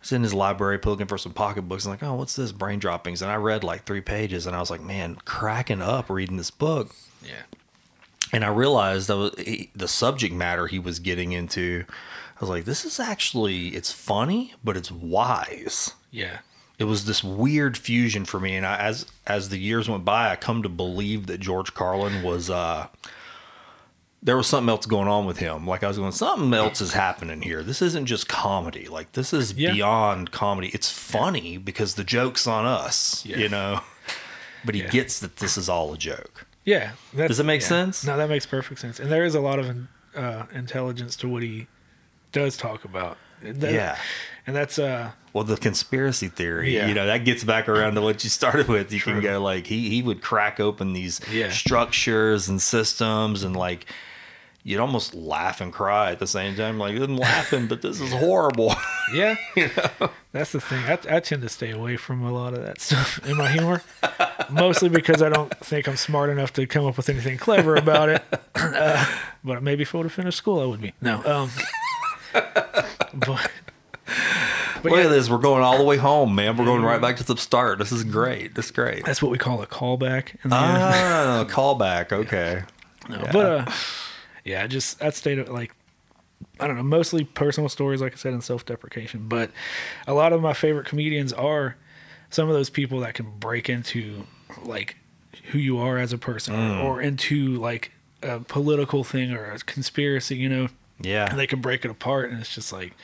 was in his library looking for some pocketbooks. And like, oh, what's this brain droppings? And I read like three pages, and I was like, man, cracking up reading this book Yeah. and I realized that was, he, the subject matter he was getting into. I was like, this is actually it's funny, but it's wise. Yeah. It was this weird fusion for me, and I, as as the years went by, I come to believe that George Carlin was. uh there was something else going on with him. Like I was going, something else is happening here. This isn't just comedy. Like this is Yeah. beyond comedy. It's funny because the joke's on us, Yeah. you know. But he Yeah. gets that this is all a joke. Yeah. Does it make sense? No, that makes perfect sense. And there is a lot of uh, intelligence to what he does talk about. That- Yeah. And that's uh Well, the conspiracy theory, Yeah. you know, that gets back around to what you started with. You can go like he he would crack open these Yeah. structures and systems and like you'd almost laugh and cry at the same time. Like I'm laughing, but this is horrible. Yeah, that's the thing. I, I tend to stay away from a lot of that stuff in my humor, mostly because I don't think I'm smart enough to come up with anything clever about it. Uh, but maybe if I would have finished school, I would be. No, um, but but Look yeah, at this. We're going all the way home, man. We're going right back to the start. This is great. This is great. that's what we call a callback. In. Ah, callback. Okay. No, Yeah. But uh, yeah, just that state of like I don't know, mostly personal stories, like I said, and self-deprecation. But a lot of my favorite comedians are some of those people that can break into like who you are as a person, Mm. or, or into like a political thing or a conspiracy. You know, and Yeah. they can break it apart, and it's just like,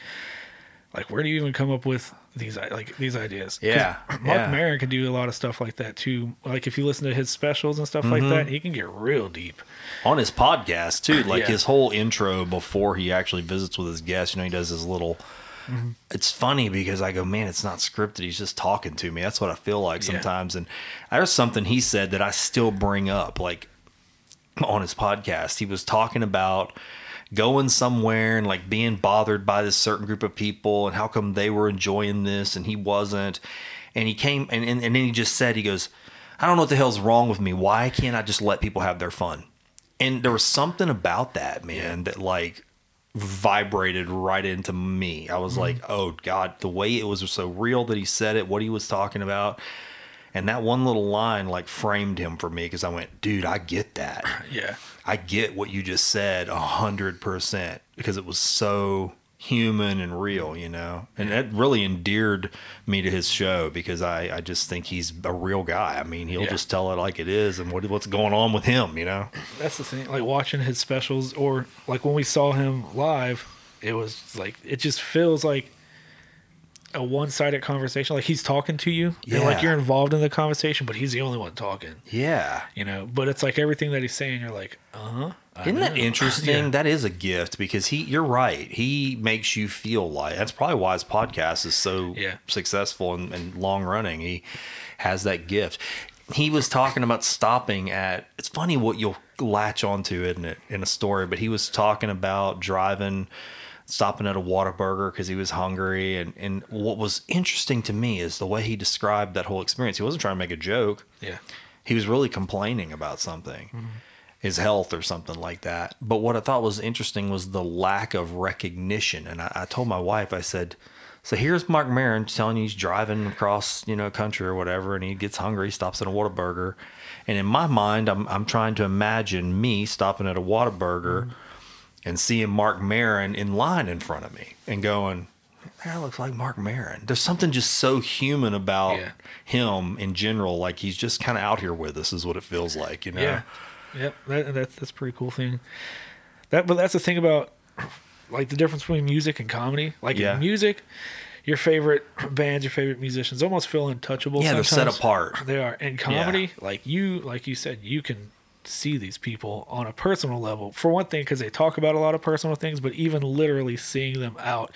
like where do you even come up with these like these ideas? Yeah, Marc yeah. Maron can do a lot of stuff like that too. Like if you listen to his specials and stuff like Mm-hmm. that, he can get real deep. On his podcast too, like Yeah. his whole intro before he actually visits with his guests. You know, he does his little. Mm-hmm. It's funny because I go, man, it's not scripted. He's just talking to me. That's what I feel like Yeah. sometimes. And there's something he said that I still bring up, like on his podcast. He was talking about going somewhere and like being bothered by this certain group of people and how come they were enjoying this and he wasn't. And he came and, and, and then he just said, he goes, I don't know what the hell's wrong with me. Why can't I just let people have their fun? And there was something about that, man, that like vibrated right into me. I was mm-hmm. like, oh God, the way it was so real that he said it, what he was talking about. And that one little line like framed him for me because I went, dude, I get that. Yeah. I get what you just said a hundred percent because it was so human and real, you know, and that really endeared me to his show because I, I just think he's a real guy. I mean, he'll Yeah. just tell it like it is and what, what's going on with him, you know? That's the thing. Like watching his specials, or like when we saw him live, it was like it just feels like a one-sided conversation. Like he's talking to you, and like you're involved in the conversation, but he's the only one talking. Yeah. You know, but it's like everything that he's saying, you're like, uh huh. Isn't that interesting? Yeah. That is a gift because he, you're right. He makes you feel like that's probably why his podcast is so Yeah. successful and, and long running. He has that gift. He was talking about stopping at. It's funny what you'll latch onto it in a, in a story, but he was talking about driving, stopping at a Whataburger because he was hungry. And, and what was interesting to me is the way he described that whole experience. He wasn't trying to make a joke Yeah. he was really complaining about something mm-hmm. his health or something like that but what i thought was interesting was the lack of recognition and i, I told my wife i said so here's Marc Maron telling you he's driving across you know country or whatever and he gets hungry he stops at a Whataburger and in my mind i'm, I'm trying to imagine me stopping at a Whataburger mm-hmm. And seeing Marc Maron in line in front of me and going that looks like Marc Maron. There's something just so human about Yeah. him in general. Like he's just kind of out here with us, is what it feels like, you know? Yeah. Yep. That, that's that's a pretty cool thing. That, but that's the thing about like the difference between music and comedy. Like Yeah. in music, your favorite bands, your favorite musicians almost feel untouchable. Yeah, they're set apart. They are. In comedy, like you, like you said, you can see these people on a personal level. For one thing, because they talk about a lot of personal things, but even literally seeing them out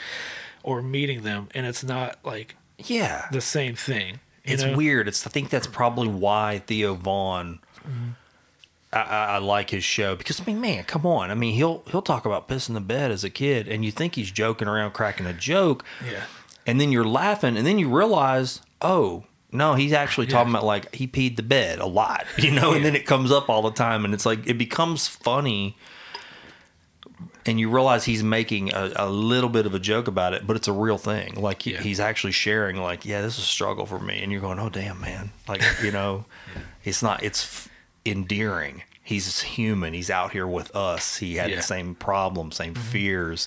or meeting them, and it's not like Yeah. the same thing. it's know? weird. It's I think that's probably why Theo Von. Mm-hmm. I, I, I like his show because I mean, man, come on. I mean, he'll he'll talk about pissing the bed as a kid, and you think he's joking around, cracking a joke, Yeah. and then you're laughing, and then you realize, oh no, he's actually talking about like he peed the bed a lot, you know, and then it comes up all the time, and it's like it becomes funny. And you realize he's making a, a little bit of a joke about it, but it's a real thing. Like he, Yeah. he's actually sharing, like, yeah, this is a struggle for me, and you're going, oh damn, man, like you know, it's not, it's f- endearing. He's human. He's out here with us. He had Yeah. the same problems, same mm-hmm. fears,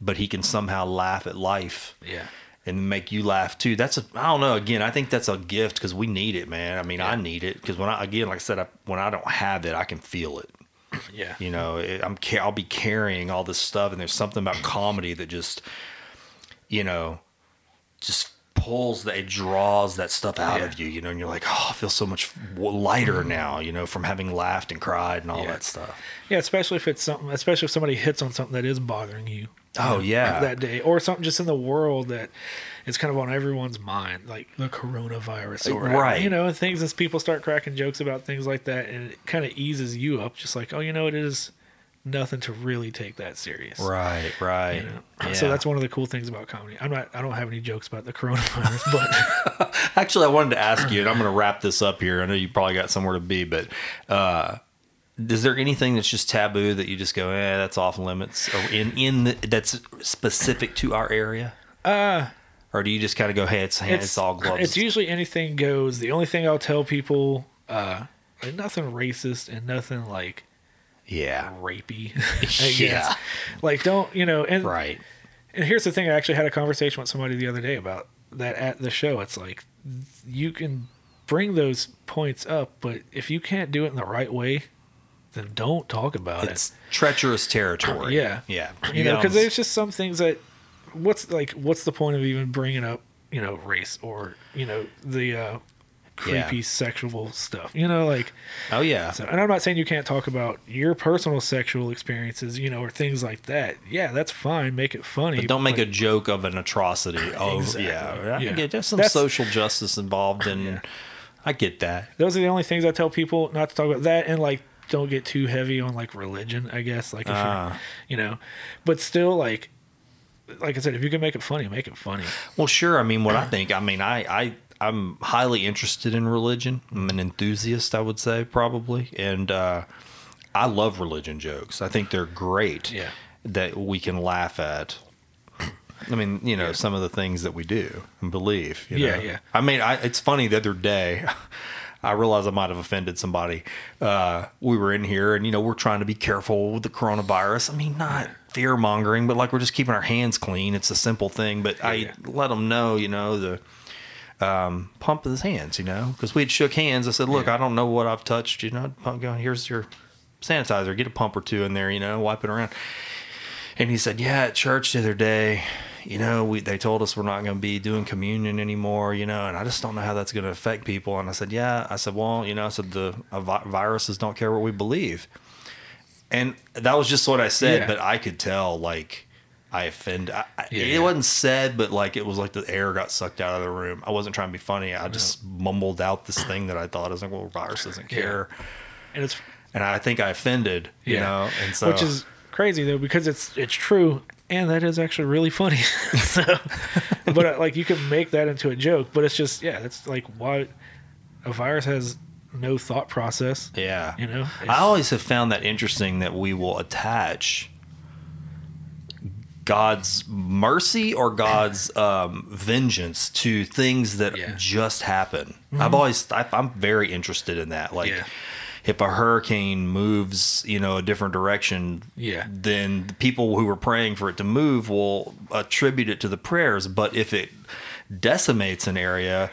but he can somehow laugh at life Yeah. And make you laugh too. That's a I don't know. Again, I think that's a gift because we need it, man. I mean, I need it because when I again, like I said, I, when I don't have it, I can feel it. Yeah. You know, it, I'm I'll be carrying all this stuff, and there's something about comedy that just, you know, just pulls that it draws that stuff out Yeah. of you. You know, and you're like, oh, I feel so much lighter mm-hmm. now. You know, from having laughed and cried and all Yeah. that stuff. Yeah, especially if it's something, especially if somebody hits on something that is bothering you. Oh, yeah. that day, or something just in the world that it's kind of on everyone's mind, like the coronavirus, or Right. You know, things as people start cracking jokes about things like that, and it kind of eases you up, just like, oh, you know, it is nothing to really take that serious. Right, right. You know? Yeah. So that's one of the cool things about comedy. I'm not. I don't have any jokes about the coronavirus, but Actually, I wanted to ask you, and I'm going to wrap this up here. I know you probably got somewhere to be, but uh, is there anything that's just taboo that you just go, eh, that's off limits, or in in the, that's specific to our area? Uh, or do you just kind of go, hey, it's it's, all gloves? It's usually anything goes. The only thing I'll tell people, uh, like nothing racist and nothing like yeah, rapey. Yeah. Like don't you know? And right. And here's the thing: I actually had a conversation with somebody the other day about that at the show. It's like you can bring those points up, but if you can't do it in the right way, then don't talk about it. It's treacherous territory. Yeah. yeah. it. You know, because there's just some things that what's like what's the point of even bringing up you know race or you know the uh, creepy Yeah. sexual stuff. You know, like oh yeah, so, and I'm not saying you can't talk about your personal sexual experiences, you know, or things like that. Yeah, that's fine. Make it funny. But don't make but- a joke of an atrocity. Oh, Exactly. yeah. I Yeah. get there's some That's- social justice involved, and Yeah. I get that. Those are the only things I tell people not to talk about. That and like don't get too heavy on like religion. I guess like if you're, you know, but still like. Like I said, if you can make it funny, make it funny. Well, sure. I mean, what I think. I mean, I, I, I'm highly interested in religion. I'm an enthusiast, I would say, probably, and uh, I love religion jokes. I think they're great. Yeah. That we can laugh at. I mean, you know, some of the things that we do and believe. you Yeah, know? yeah. I mean, I, it's funny the other day. I realize I might have offended somebody. Uh, we were in here, and you know, we're trying to be careful with the coronavirus. I mean, not fear mongering, but like we're just keeping our hands clean. It's a simple thing, but I yeah. let them know, you know, the um, pump of his hands, you know, because we had shook hands. I said, "Look, I don't know what I've touched, you know. Pump going. Here's your sanitizer. Get a pump or two in there, you know, wipe it around." And he said, "Yeah, at church the other day, you know, we they told us we're not going to be doing communion anymore, you know, and I just don't know how that's going to affect people." And I said, "Yeah." I said, "Well, you know, I said the uh, vi- viruses don't care what we believe." And that was just what I said, Yeah. but I could tell like I offend. I, Yeah. It wasn't said, but like it was like the air got sucked out of the room. I wasn't trying to be funny. I just mumbled out this thing that I thought I was like, "Well, virus doesn't Yeah. care," And it's and I think I offended, you know, and so which is crazy though because it's it's true and that is actually really funny. so, but uh, like you can make that into a joke, but it's just yeah, that's like why a virus has no thought process. Yeah. You know? I always have found that interesting that we will attach God's mercy or God's um, vengeance to things that Yeah. just happen. I've always, I, I'm very interested in that. Like, Yeah. If a hurricane moves, you know, a different direction, Yeah. then the people who were praying for it to move will attribute it to the prayers. But if it decimates an area,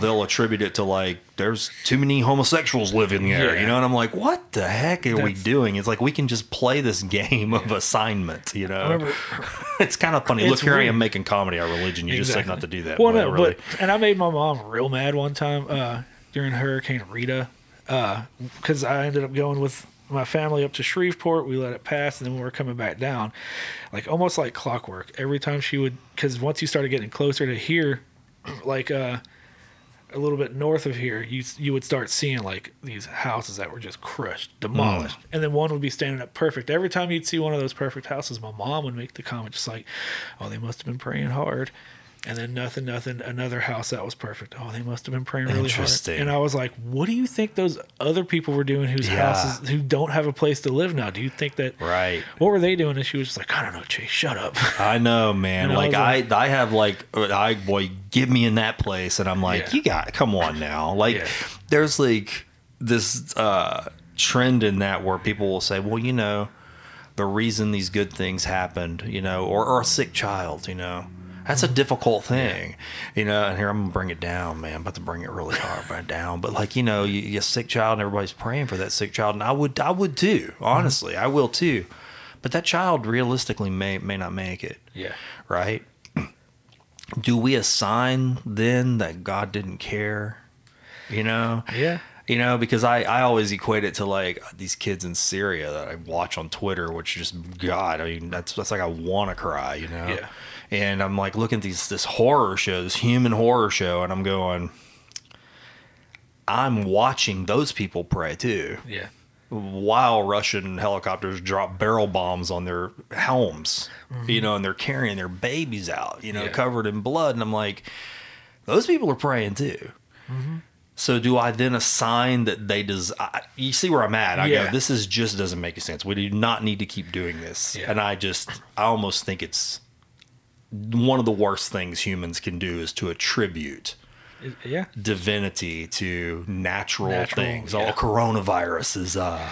they'll attribute it to like there's too many homosexuals living there, Yeah. you know. And I'm like, what the heck are we doing? It's like we can just play this game of assignment, you know. remember- it's kind of funny. Look, here I am making comedy on religion. You just said not to do that. Well, no, really. but and I made my mom real mad one time uh, during Hurricane Rita because I ended up going with my family up to Shreveport. We let it pass, and then we were coming back down, like almost like clockwork. Every time she would, because once you started getting closer to here, like uh, a little bit north of here, you you would start seeing like these houses that were just crushed, demolished, and then one would be standing up perfect. Every time you'd see one of those perfect houses, my mom would make the comment just like, "Oh, they must have been praying hard." And then nothing, nothing. Another house that was perfect. Oh, they must have been praying really hard. Interesting. And I was like, "What do you think those other people were doing whose Yeah. houses who don't have a place to live now? Do you think that Right. What were they doing?" And she was just like, "I don't know, Chase. Shut up." I know, man. And I like I, I have like, I boy, get me in that place, and I'm like, Yeah. you got, come on now. Like, Yeah. there's like this uh, trend in that where people will say, well, you know, the reason these good things happened, you know, or, or a sick child, you know. That's a mm. difficult thing, you know. And here I'm gonna bring it down, man. I'm about to bring it really hard, bring it down. But like you know, you, you a sick child, and everybody's praying for that sick child, and I would, I would too. Mm-hmm. Honestly, I will too. But that child realistically may may not make it yeah. right? Do we assign then that God didn't care? You know? Yeah. You know, because I, I always equate it to like these kids in Syria that I watch on Twitter, which just God, I mean, that's that's like I want to cry, you know. Yeah. And I'm like looking at these this horror show, this human horror show, and I'm going, I'm watching those people pray too. Yeah. while Russian helicopters drop barrel bombs on their helms, you mm-hmm. know, and they're carrying their babies out, you know, Yeah. covered in blood. And I'm like, those people are praying too. Mm-hmm. So do I then assign that they des- I, You see where I'm at? I Yeah. go, this is just doesn't make sense. We do not need to keep doing this. Yeah. And I just, I almost think it's one of the worst things humans can do is to attribute yeah. divinity to natural, Natural, things. yeah. Oh, coronavirus is uh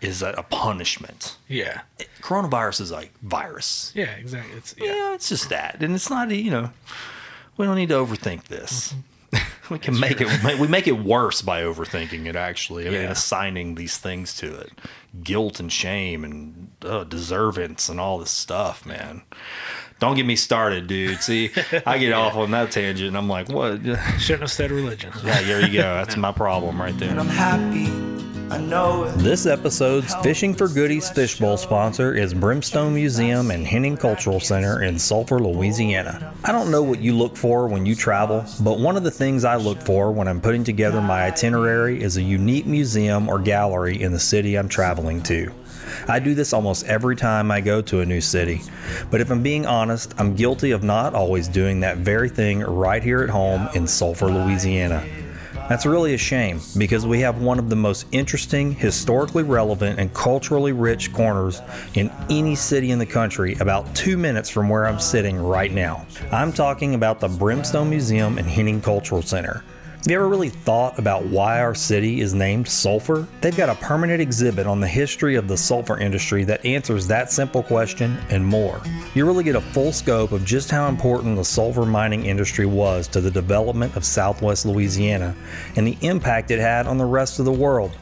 is a, a punishment. Yeah. Coronavirus is like virus. Yeah, exactly. It's Yeah. yeah. it's just that, and it's not you know we don't need to overthink this. Mm-hmm. we can make it we make it worse by overthinking it actually and Yeah. assigning these things to it guilt and shame and uh, deservance and all this stuff man. Don't get me started dude. See i get off on that tangent and i'm like what? Yeah Shouldn't have said religion. Yeah, there you go. That's my problem right there. And I'm happy, I know it. This episode's Fishing for Goodies Fishbowl sponsor is Brimstone Museum and Henning Cultural Center in Sulphur, Louisiana. I don't know what you look for when you travel, but one of the things I look for when I'm putting together my itinerary is a unique museum or gallery in the city I'm traveling to. I do this almost every time I go to a new city, but if I'm being honest, I'm guilty of not always doing that very thing right here at home in Sulphur, Louisiana. That's really a shame because we have one of the most interesting, historically relevant, and culturally rich corners in any city in the country about two minutes from where I'm sitting right now. I'm talking about the Brimstone Museum and Henning Cultural Center. Have you ever really thought about why our city is named Sulphur? They've got a permanent exhibit on the history of the sulfur industry that answers that simple question and more. You really get a full scope of just how important the sulfur mining industry was to the development of southwest Louisiana and the impact it had on the rest of the world.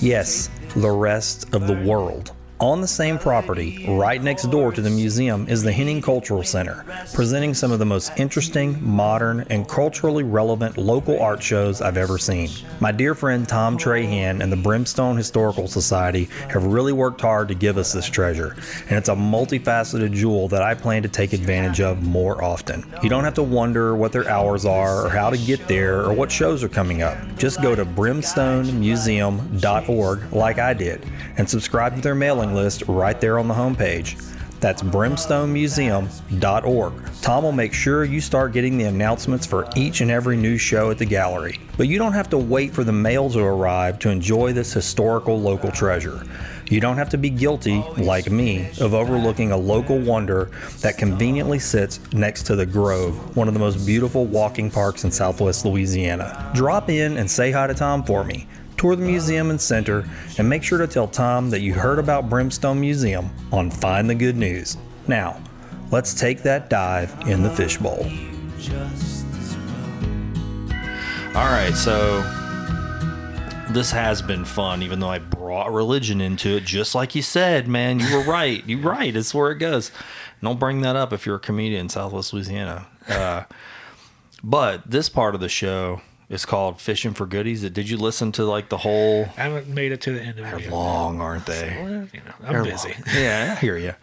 Yes, the rest of the world. On the same property, right next door to the museum, is the Henning Cultural Center, presenting some of the most interesting, modern, and culturally relevant local art shows I've ever seen. My dear friend Tom Trahan and the Brimstone Historical Society have really worked hard to give us this treasure, and it's a multifaceted jewel that I plan to take advantage of more often. You don't have to wonder what their hours are, or how to get there, or what shows are coming up. Just go to brimstonemuseum.org like I did and subscribe to their mailing list right there on the homepage. That's brimstonemuseum.org. Tom will make sure you start getting the announcements for each and every new show at the gallery. But you don't have to wait for the mail to arrive to enjoy this historical local treasure. You don't have to be guilty, like me, of overlooking a local wonder that conveniently sits next to the Grove, one of the most beautiful walking parks in southwest Louisiana. Drop in and say hi to Tom for me. Tour the museum and center, and make sure to tell Tom that you heard about Brimstone Museum on Find the Good News. Now, let's take that dive in the fishbowl. All right, so this has been fun, even though I brought religion into it, just like you said, man. You were right. You're right. It's where it goes. Don't bring that up if you're a comedian in Southwest Louisiana. Uh, but this part of the show is called Fishing for Goodies. Did you listen to like the whole? I haven't made it to the end of it. They're yet. long, aren't they? Well, you know, I'm They're busy. Yeah, I hear you.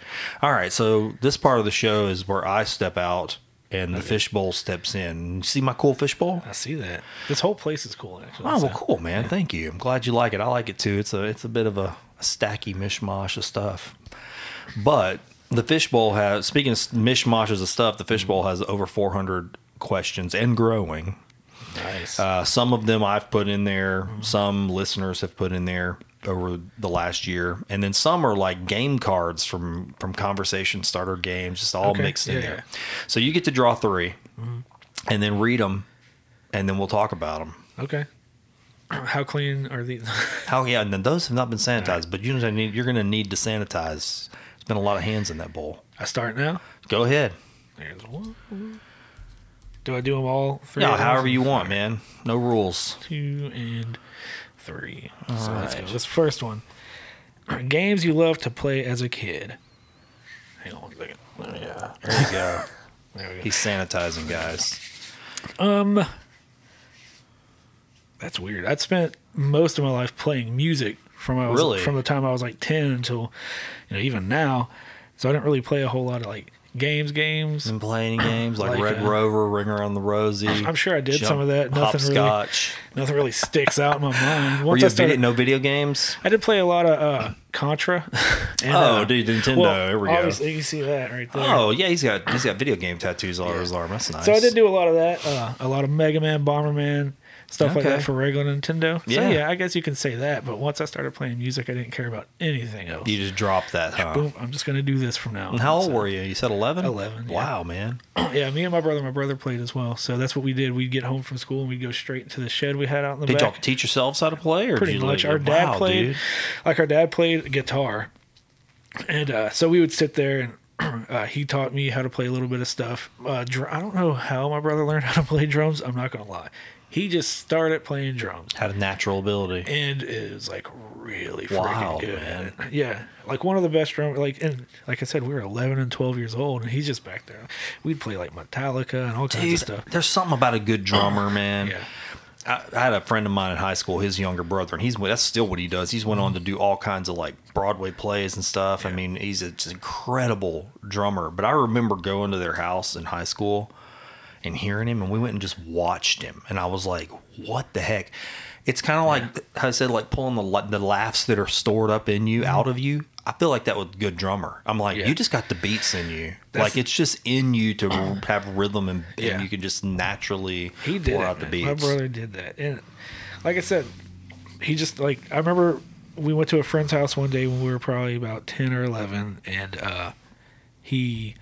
All right, so this part of the show is where I step out and the fishbowl steps in. You see my cool fishbowl? I see that. This whole place is cool, actually. Oh well, cool, man. Thank you. I'm glad you like it. I like it too. It's a it's a bit of a, a stacky mishmash of stuff. But the fishbowl has speaking of mishmashes of stuff, the fishbowl mm-hmm. has over 400 questions and growing. Nice. Uh, some of them I've put in there. Some listeners have put in there over the last year, and then some are like game cards from from conversation starter games, just all Okay, mixed in there. yeah. So you get to draw 3 and then read them, and then we'll talk about them. okay. How clean are these? How yeah, and then those have not been sanitized, but you know, need, you're going to need to sanitize. There's been a lot of hands in that bowl. I start now. Go ahead. There's one. Do I do them all three? Yeah, however you want, man. No rules. Two and three. so let's go. right. This first one. Games you love to play as a kid. Hang on one second. Oh, yeah. There you go. There we go. He's sanitizing, guys. Um, that's weird. I'd spent most of my life playing music from I was, Really? from the time I was like ten until you know even now. So I didn't really play a whole lot of like games, games. Been playing games like, Like, Red uh, Rover, Ring Around the Rosie. I'm sure I did some of that. Jump- Nothing really-. Nothing really sticks out in my mind. Were Once you I a video, started, no video games? I did play a lot of uh, Contra. and, Oh, uh, dude, Nintendo. well, There we go. Obviously, you see that right there. Oh yeah, he's got he's got video game tattoos all over his arm. That's nice. So I did do a lot of that. Uh, a lot of Mega Man, Bomberman, stuff like that for regular Nintendo. Yeah. So yeah, I guess you can say that. But once I started playing music, I didn't care about anything else. You just dropped that, huh? Boom! I'm just gonna do this from now. And on. how old So- were you? You said eleven. 11, yeah. Wow, man. Yeah, me and my brother. My brother played as well. So that's what we did. We'd get home from school and we'd go straight into the shed we had out in the Did y'all back. teach yourselves how to play, or Pretty much. like- Our dad Wow, played, dude. like our dad played guitar, and uh, so we would sit there and uh, he taught me how to play a little bit of stuff. Uh, dr- I don't know how my brother learned how to play drums. I'm not gonna lie. He just started playing drums, Had a natural ability. and it was like really freaking Wow, good. man. Yeah, like one of the best drum. Like and like I said, we were 11 and 12 years old, and he's just back there. We'd play like Metallica and all kinds Dude, of stuff. there's something about a good drummer, man. Yeah. I, I had a friend of mine in high school, his younger brother, and he's that's still what he does. He's went on to do all kinds of like Broadway plays and stuff. I mean, he's an incredible drummer. But I remember going to their house in high school and hearing him, and we went and just watched him, and I was like, "What the heck?" It's kind of like how I said, like pulling the the laughs that are stored up in you out of you. I feel like that with good drummer. I'm like, Yeah. you just got the beats in you. That's- like it's just in you to have rhythm, and, and you can just naturally He did pour it, out the beats. My brother did that, and like I said, he just like I remember we went to a friend's house one day when we were probably about ten or eleven, and uh, he,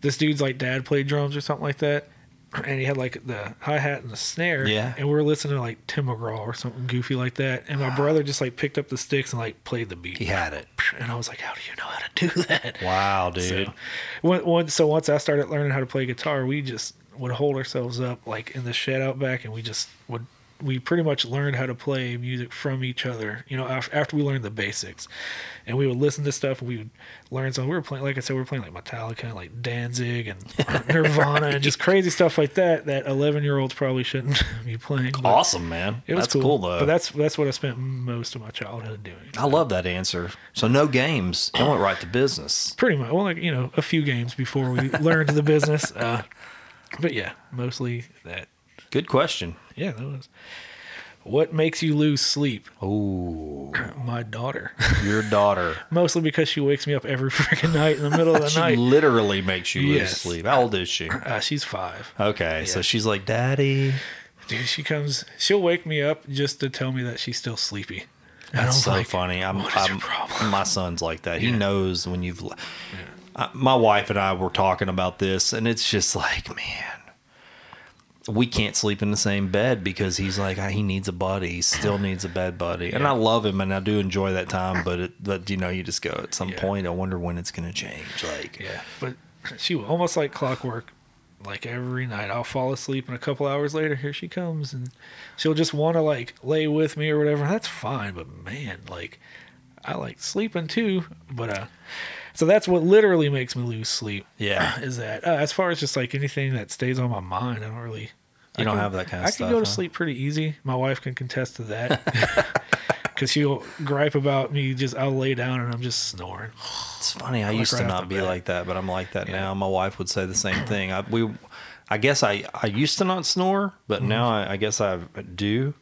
this dude's like dad played drums or something like that, and he had like the hi hat and the snare, Yeah. and we were listening to like Tim McGraw or something goofy like that, and my brother just like picked up the sticks and like played the beat. He had it. and I was like, how do you know how to do that? Wow, dude. So, when, so once I started learning how to play guitar, we just would hold ourselves up like in the shed out back, and we just would. We pretty much learned how to play music from each other, you know, af- after we learned the basics, and we would listen to stuff and we would learn something. We were playing, like I said, we were playing like Metallica, like Danzig, and Nirvana, and just crazy stuff like that. That eleven-year-olds probably shouldn't be playing. but awesome, man. It was that's cool. cool, though. But that's that's what I spent most of my childhood doing. I love that answer. So no games. I went right to business. pretty much well like you know a few games before we learned the business uh but yeah mostly that Good question. Yeah that was what makes you lose sleep Oh, my daughter your daughter. mostly because she wakes me up every freaking night in the middle of the she night She literally makes you lose Yes. sleep. How old is she? uh, she's five Okay, so she's like, Daddy. dude she comes she'll wake me up just to tell me that she's still sleepy That's so like, funny. I'm, what is your I'm problem? my son's like that. He Yeah. knows when you've. I, my wife and I were talking about this, and it's just like, man, we can't sleep in the same bed because he's like he needs a buddy. He still needs a bed buddy, and Yeah. I love him, and I do enjoy that time. But it, but you know, you just go at some Yeah. point. I wonder when it's going to change. Like, yeah but she almost like clockwork like every night i'll fall asleep and a couple hours later here she comes and she'll just want to like lay with me or whatever that's fine but man like i like sleeping too but uh so that's what literally makes me lose sleep yeah, is that uh, as far as just like anything that stays on my mind i don't really You I don't can- have that kind of I stuff, can go to huh? sleep pretty easy. My wife can contest to that. Because she'll gripe about me. Just I'll lay down and I'm just snoring. It's funny. I like used to right off not be bat. like that, but I'm like that Yeah. now. My wife would say the same thing. I we, I guess I I used to not snore, but Mm-hmm. now I, I guess I do,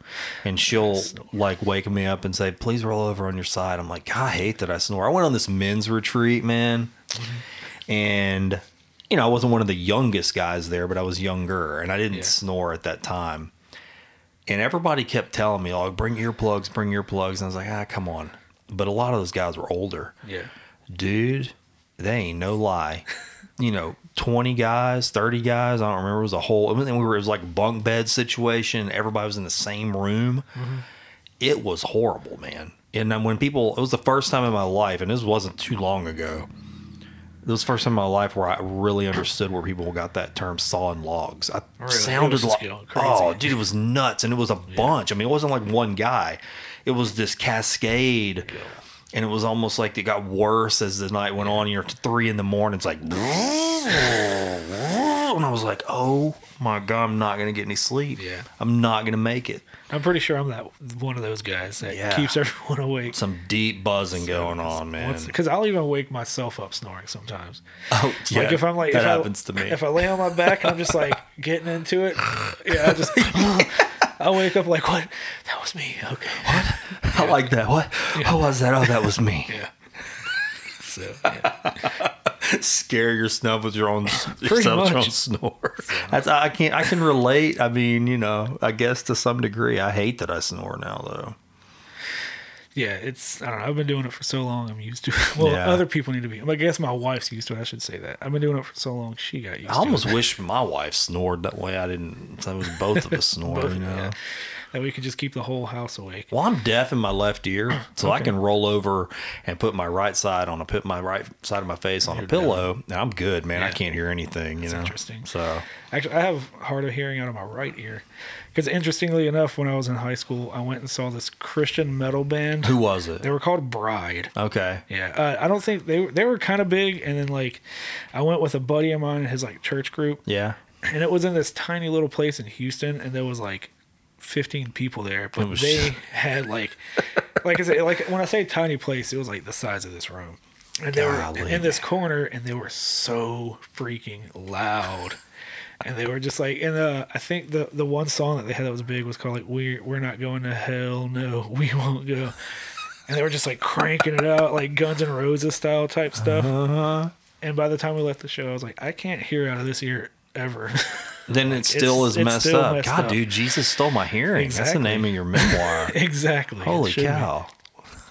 and she'll like wake me up and say, "Please roll over on your side." I'm like, God, I hate that I snore. I went on this men's retreat, man, Mm-hmm. and you know I wasn't one of the youngest guys there, but I was younger, and I didn't Yeah. snore at that time. And everybody kept telling me, "Oh, bring earplugs, bring earplugs." And I was like, "Ah, come on." But a lot of those guys were older Yeah. dude, they ain't no lie. You know, twenty guys, thirty guys. I don't remember. It was a whole. Mean, we were. It was like bunk bed situation. Everybody was in the same room. It was horrible, man. And when people, it was the first time in my life, and this wasn't too long ago. It was the first time in my life where I really understood where people got that term "sawing logs." I Really? Sounded like, oh, dude, it was nuts, and it was a bunch. I mean, it wasn't like one guy; it was this cascade, and it was almost like it got worse as the night went on. You're three in the morning. It's like, and I was like, "Oh my god, I'm not gonna get any sleep. Yeah. I'm not gonna make it." I'm pretty sure I'm that one of those guys that Yeah. keeps everyone awake. Some deep buzzing going on, man. Because I'll even wake myself up snoring sometimes. oh, yeah, like if I'm like that happens I, to me. If I lay on my back and I'm just like getting into it, yeah, I just I wake up like what? That was me. Okay. What? I like that. What? What was that? Oh, that was me. Yeah. So yeah. Scare yourself with your own yourself with your own snore. That's I can't. I can relate. I mean, you know, I guess to some degree. I hate that I snore now, though. yeah, it's I don't know. I've been doing it for so long. I'm used to it. Well, Yeah. other people need to be. I guess my wife's used to it. I should say that. I've been doing it for so long. She got used to it. I almost wish my wife snored that way. I didn't. That was both of us snore. Both- you know. yeah. That we could just keep the whole house awake. Well, I'm deaf in my left ear, so I can roll over and put my right side on a put my right side of my face on a You're pillow, and I'm good, man. I can't hear anything. You know, interesting. So Actually, I have hard of hearing out of my right ear. Because interestingly enough, when I was in high school, I went and saw this Christian metal band. who was it? They were called Bride. Okay, Yeah, uh, I don't think they they were kind of big. And then like, I went with a buddy of mine in his like church group, yeah. and it was in this tiny little place in Houston, and there was like 15 people there, but was- they had like, like I said, like when I say tiny place, it was like the size of this room, and they Golly. were in this corner, and they were so freaking loud. And they were just like, and uh, I think the the one song that they had that was big was called like "We We're Not Going to Hell, No, We Won't Go," and they were just like cranking it out like Guns N' Roses style type stuff. Uh-huh. And by the time we left the show, I was like, I can't hear out of this ear ever. Then it still is messed still up. messed God, up. dude, Jesus stole my hearing. That's the name of your memoir. exactly. Holy cow!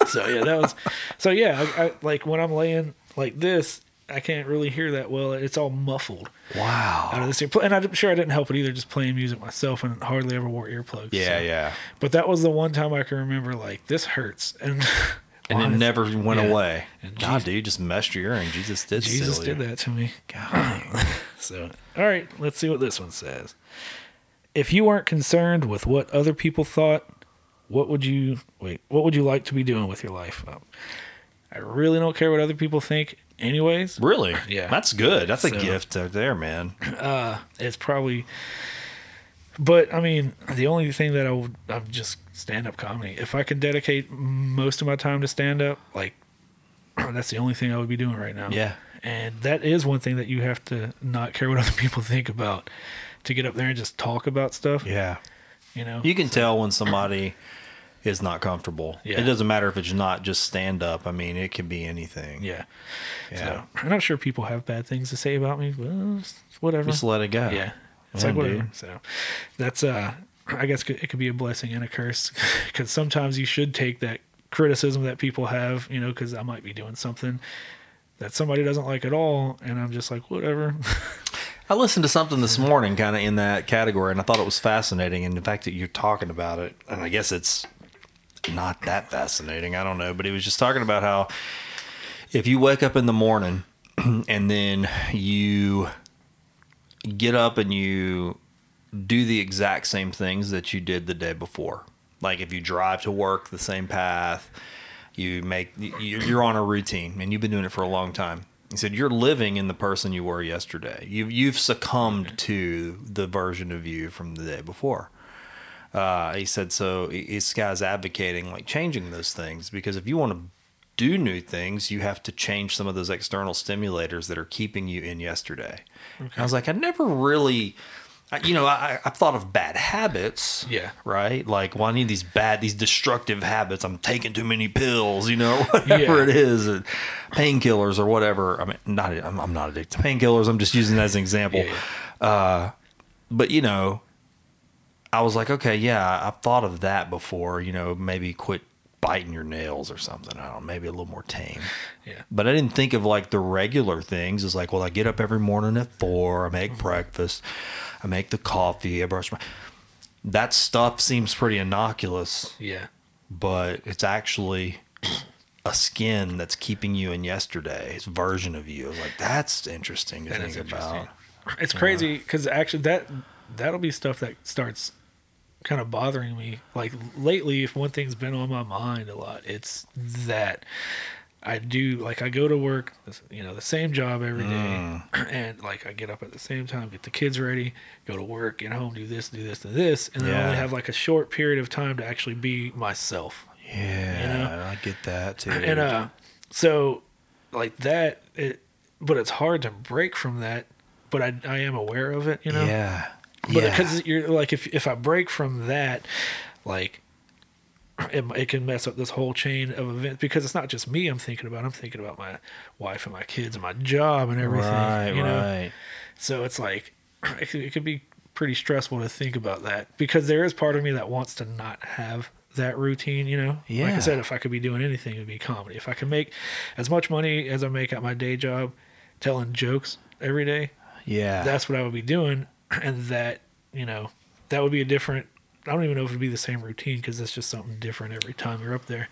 So yeah, that was. So yeah, I, I, like when I'm laying like this, I can't really hear that well. It's all muffled Wow. out of this ear. And I'm sure I didn't help it either, just playing music myself and hardly ever wore earplugs. Yeah, so. yeah. But that was the one time I can remember like this hurts and. And it never went Yeah. away. And God, Jesus- dude, just messed your earring. Jesus did. Jesus did you. that to me. God. So, all right, let's see what this one says. If you weren't concerned with what other people thought, what would you wait? What would you like to be doing with your life? Um, I really don't care what other people think, anyways. Really? Yeah. That's good. That's a gift right there, man. Uh, It's probably, but I mean, the only thing that I would, I'm just stand up comedy. If I could dedicate most of my time to stand up, like that's the only thing I would be doing right now. Yeah. And that is one thing that you have to not care what other people think about to get up there and just talk about stuff. Yeah. You know, You can tell when somebody is not comfortable. Yeah. It doesn't matter if it's not just stand up. I mean, it can be anything. yeah. Yeah. So I'm not sure people have bad things to say about me, but whatever. Just let it go. yeah. It's like whatever. dude. So that's uh, I guess it could be a blessing and a curse because sometimes you should take that criticism that people have, you know, because I might be doing something that somebody doesn't like at all, and I'm just like whatever. I listened to something this morning kind of in that category, and I thought it was fascinating. And the fact that you're talking about it, and I guess it's not that fascinating. I don't know. But he was just talking about how if you wake up in the morning and then you get up and you do the exact same things that you did the day before, like if you drive to work the same path, you make you- you're on a routine and you've been doing it for a long time. He said you're living in the person you were yesterday. You've you've succumbed to the version of you from the day before. Uh, he said so. This guy's advocating like changing those things because if you want to do new things, you have to change some of those external stimulators that are keeping you in yesterday. I was like, I never really, you know, I, I've thought of bad habits. Yeah. Right. Like, well, I need these bad, these destructive habits. I'm taking too many pills, you know, whatever Yeah. it is, painkillers or whatever. I mean, not, I'm, I'm not addicted to painkillers. I'm just using that as an example. Yeah, Uh, but you know, I was like, okay, yeah, I've thought of that before. You know, maybe quit biting your nails or something. I don't know, maybe a little more tame. yeah. But I didn't think of like the regular things. It's like, well, I get up every morning at four. I make mm-hmm. breakfast. I make the coffee. I brush my. That stuff seems pretty innocuous, Yeah. but it's actually a skin that's keeping you in yesterday's version of you. Like that's interesting to That think about. It's crazy because actually that that'll be stuff that starts kind of bothering me. Like lately, if one thing's been on my mind a lot, it's that I do like I go to work, you know, the same job every day, Mm. and like I get up at the same time, get the kids ready, go to work, get home, do this, do this, and this, and then I only have like a short period of time to actually be myself. Yeah, I get that too. And uh, so like that, it, but it's hard to break from that. But I, I am aware of it, you know. yeah, But yeah, because you're like, if if I break from that, like, it, it can mess up this whole chain of events because it's not just me I'm thinking about. I'm thinking about my wife and my kids and my job and everything. right, you know? right. So it's like it could, be pretty stressful to think about that because there is part of me that wants to not have that routine, you know? yeah. Like I said, if I could be doing anything, it'd be comedy. If I could make as much money as I make at my day job telling jokes every day, Yeah, that's what I would be doing. And that, you know, that would be a different, I don't even know if it would be the same routine because it's just something different every time you're up there.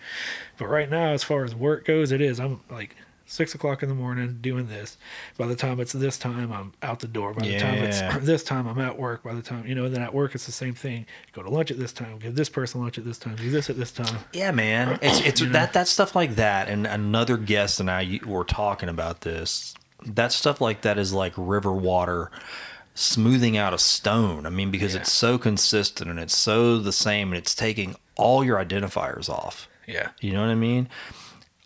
But right now, as far as work goes, it is. I'm like six o'clock in the morning doing this. By the time it's this time, I'm out the door. By the time it's this time, I'm at work. By the time, you know, and then at work, it's the same thing. Go to lunch at this time, give this person lunch at this time, do this at this time. Yeah, man. It's it's You know? that that stuff like that. And another guest and I were talking about this. That stuff like that is like river water smoothing out a stone. I mean, because Yeah. it's so consistent and it's so the same, and it's taking all your identifiers off. Yeah. You know what I mean?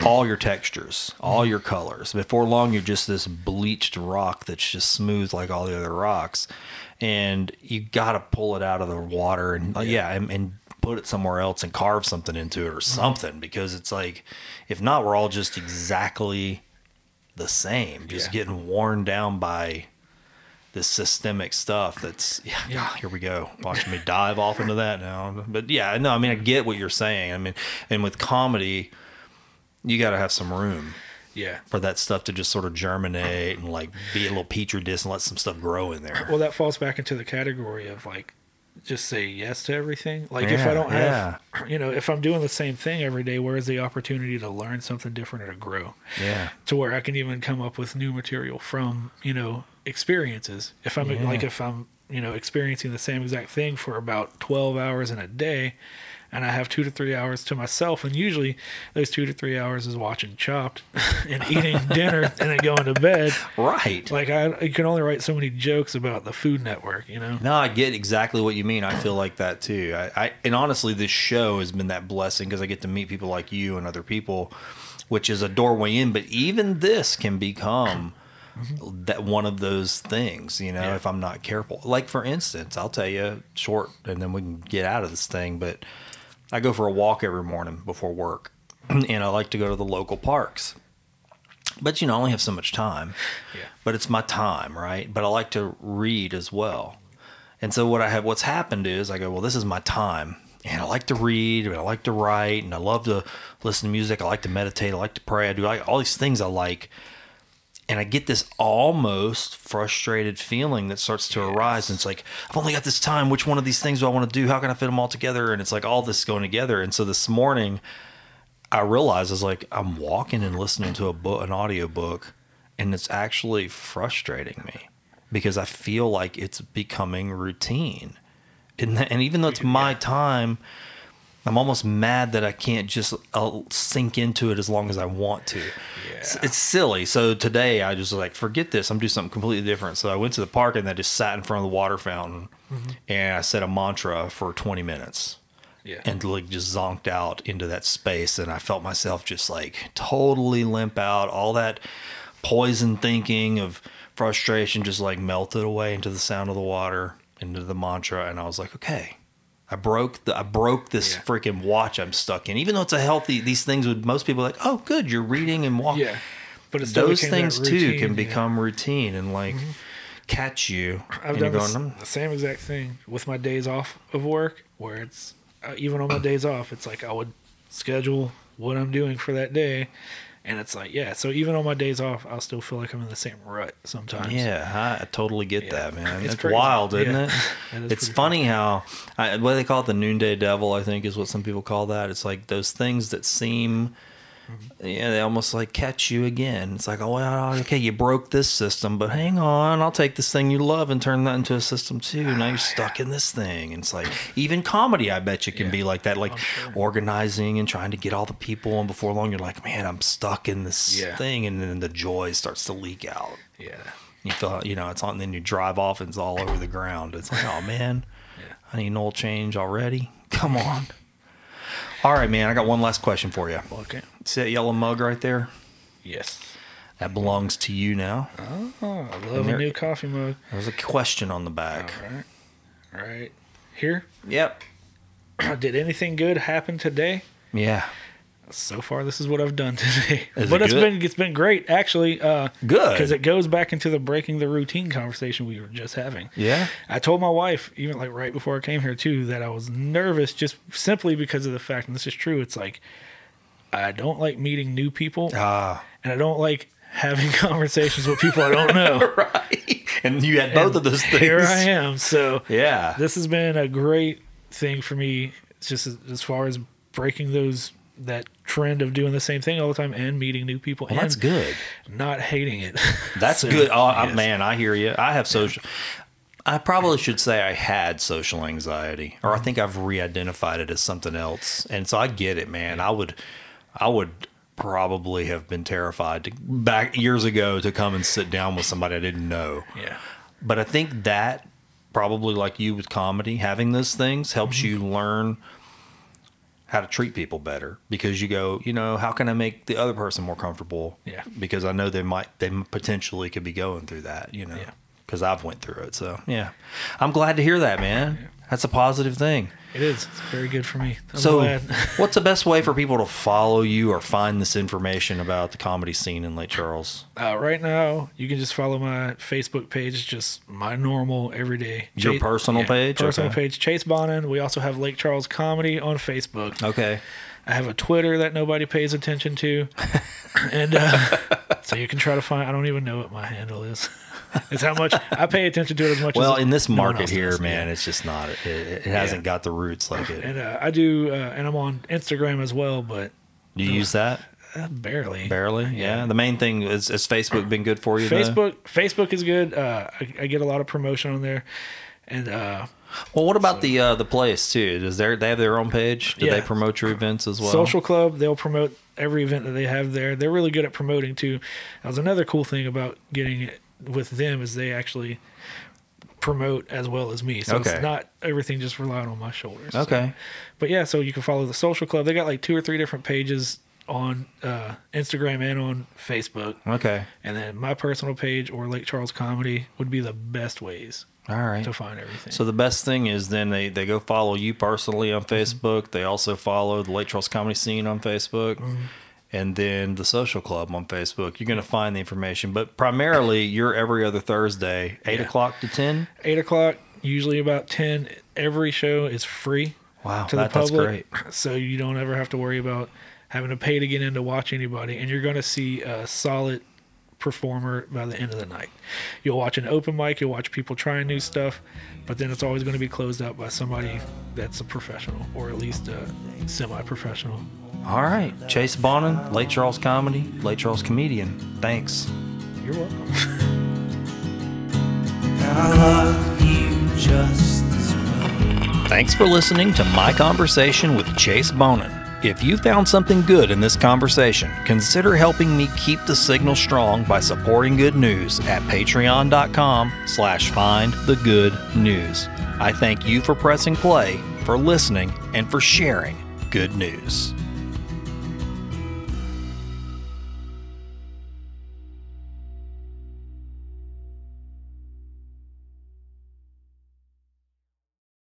All your textures, all your colors. Before long, you're just this bleached rock that's just smooth like all the other rocks, and you got to pull it out of the water and like, yeah, and, and put it somewhere else and carve something into it or something because it's like, if not, we're all just exactly the same, just Yeah. getting worn down by this systemic stuff that's yeah, Yeah. here we go watching me dive off into that now but yeah no i mean i get what you're saying i mean and with comedy you got to have some room Yeah. for that stuff to just sort of germinate and like be a little petri dish and let some stuff grow in there Well, that falls back into the category of like, just say yes to everything. Like if I don't have, you know, if I'm doing the same thing every day, where's the opportunity to learn something different or to grow? yeah To where I can even come up with new material from, you know, experiences. If I'm Yeah. like, if I'm, you know, experiencing the same exact thing for about 12 hours in a day, and I have two to three hours to myself, and usually those two to three hours is watching Chopped and eating dinner and then going to bed. right Like I, you can only write so many jokes about the Food Network, you know. No, I get exactly what you mean. I feel like that too. I, I and honestly, this show has been that blessing because I get to meet people like you and other people, which is a doorway in. But even this can become that one of those things, you know, Yeah. if I'm not careful. Like for instance, I'll tell you short, and then we can get out of this thing. But I go for a walk every morning before work, and I like to go to the local parks. But you know, I only have so much time Yeah. but it's my time, right? But I like to read as well. And so what I have what's happened is I go, well, this is my time. And I like to read, and I like to write, and I love to listen to music. I like to meditate. I like to pray. I do like all these things I like. And I get this almost frustrated feeling that starts to arise. And it's like, I've only got this time. Which one of these things do I want to do? How can I fit them all together? And it's like all this going together. And so this morning, I realized I was like, I'm walking and listening to a book, an audio book, and it's actually frustrating me because I feel like it's becoming routine. And, that, and even though it's my time, I'm almost mad that I can't just uh, sink into it as long as I want to. It's, it's silly. So today I just was like, forget this. I'm doing something completely different. So I went to the park and I just sat in front of the water fountain and I said a mantra for 20 minutes Yeah. and like just zonked out into that space and i felt myself just like totally limp out all that poison thinking of frustration just like melted away into the sound of the water into the mantra and i was like okay i broke the i broke this Yeah. freaking watch i'm stuck in even though it's a healthy these things would most people like oh good you're reading and walking yeah. But those things too can yeah. become routine and like catch you I've done going, "Mm." the same exact thing with my days off of work, where it's uh, even on my days off, it's like I would schedule what I'm doing for that day, and it's like yeah. So even on my days off, I'll still feel like I'm in the same rut sometimes. Yeah, I totally get Yeah. that, man. It's It's, wild, isn't Yeah. it? It is it's funny how I, what they call it, the noonday devil. I think is what some people call that. It's like those things that seem Mm-hmm. yeah, they almost like catch you again. It's like, oh, well, okay, you broke this system, but hang on, I'll take this thing you love and turn that into a system too. Now you're stuck in this thing. And it's like, even comedy, I bet you can be like that, like oh, organizing and trying to get all the people. And before long, you're like, man, I'm stuck in this Yeah. thing. And then the joy starts to leak out. Yeah. You feel, you know, it's on, then you drive off and it's all over the ground. It's like, oh man, I need an oil change already. Come on. All right, man, I got one last question for you. Okay. See that yellow mug right there? Yes. That belongs to you now. Oh, I love a new coffee mug. There's a question on the back. All right. All right. Here. Yep. Did anything good happen today? Yeah. So far, this is what I've done today. Is but it it's good? been it's been great actually. Uh, Good. because it goes back into the breaking the routine conversation we were just having. Yeah. I told my wife, even like right before I came here too, that I was nervous just simply because of the fact, and this is true. It's like I don't like meeting new people, Ah. and I don't like having conversations with people I don't know. right. And you had both of those things. Here I am. So Yeah. this has been a great thing for me. Just as, as far as breaking those that trend of doing the same thing all the time and meeting new people well, and that's good. not hating it. That's So, good. Oh, yes. man, I hear you. I have social. I probably should say I had social anxiety, or I think I've re-identified it as something else. And so I get it, man. I would, I would probably have been terrified to, back years ago to come and sit down with somebody I didn't know. Yeah. But I think that probably like you with comedy, having those things helps Mm-hmm. you learn how to treat people better because you go, you know, how can I make the other person more comfortable? Yeah. Because I know they might, they potentially could be going through that, you know, Yeah. because I've went through it. So yeah, I'm glad to hear that, man. That's a positive thing. It is. It's very good for me. I'm so glad. what's the best way for people to follow you or find this information about the comedy scene in Lake Charles? Uh, right now, you can just follow my Facebook page. Just my normal everyday. Your personal page? Personal Okay. page. Chase Bonin. We also have Lake Charles Comedy on Facebook. Okay. I have a Twitter that nobody pays attention to, and uh, so you can try to find. I don't even know what my handle is. it's how much I pay attention to it as much. As well, as in this no market here, does. man, Yeah. it's just not. It, it hasn't got the roots like it. And uh, I do, uh, and I'm on Instagram as well, but Do you use that uh, barely. barely? Yeah. The main thing is, has Facebook been good for you? though? Facebook, Facebook is good. Uh, I, I get a lot of promotion on there, and uh, Well, what about the uh, the place too? Does they they have their own page? Do Yeah. they promote your events as well? Social Club, they'll promote every event that they have there. They're really good at promoting too. That was another cool thing about getting it with them is they actually promote as well as me. So Okay. it's not everything just relying on my shoulders. So- Okay. But yeah, so you can follow the Social Club. They got like two or three different pages on uh, Instagram and on Facebook. Okay. And then my personal page or Lake Charles Comedy would be the best ways All right. to find everything. So the best thing is then they, they go follow you personally on Mm-hmm. Facebook. They also follow the Lake Charles Comedy Scene on Facebook. Mm-hmm. And then the social club on Facebook. You're going to find the information, but primarily you're every other Thursday, eight Yeah. o'clock to ten. Eight o'clock, usually about ten. Every show is free. Wow, to that- the that's public, so you don't ever have to worry about having to pay to get in to watch anybody, and you're going to see a solid performer by the end of the night. You'll watch an open mic, you'll watch people trying new stuff, but then it's always going to be closed out by somebody that's a professional or at least a semi-professional. All right, Chase Bonin, Lake Charles Comedy, Lake Charles Comedian. Thanks. You're welcome. And I love you just as well. Thanks for listening to my conversation with Chase Bonin. If you found something good in this conversation, consider helping me keep the signal strong by supporting good news at patreon.com slash find the good news. I thank you for pressing play, for listening, and for sharing good news.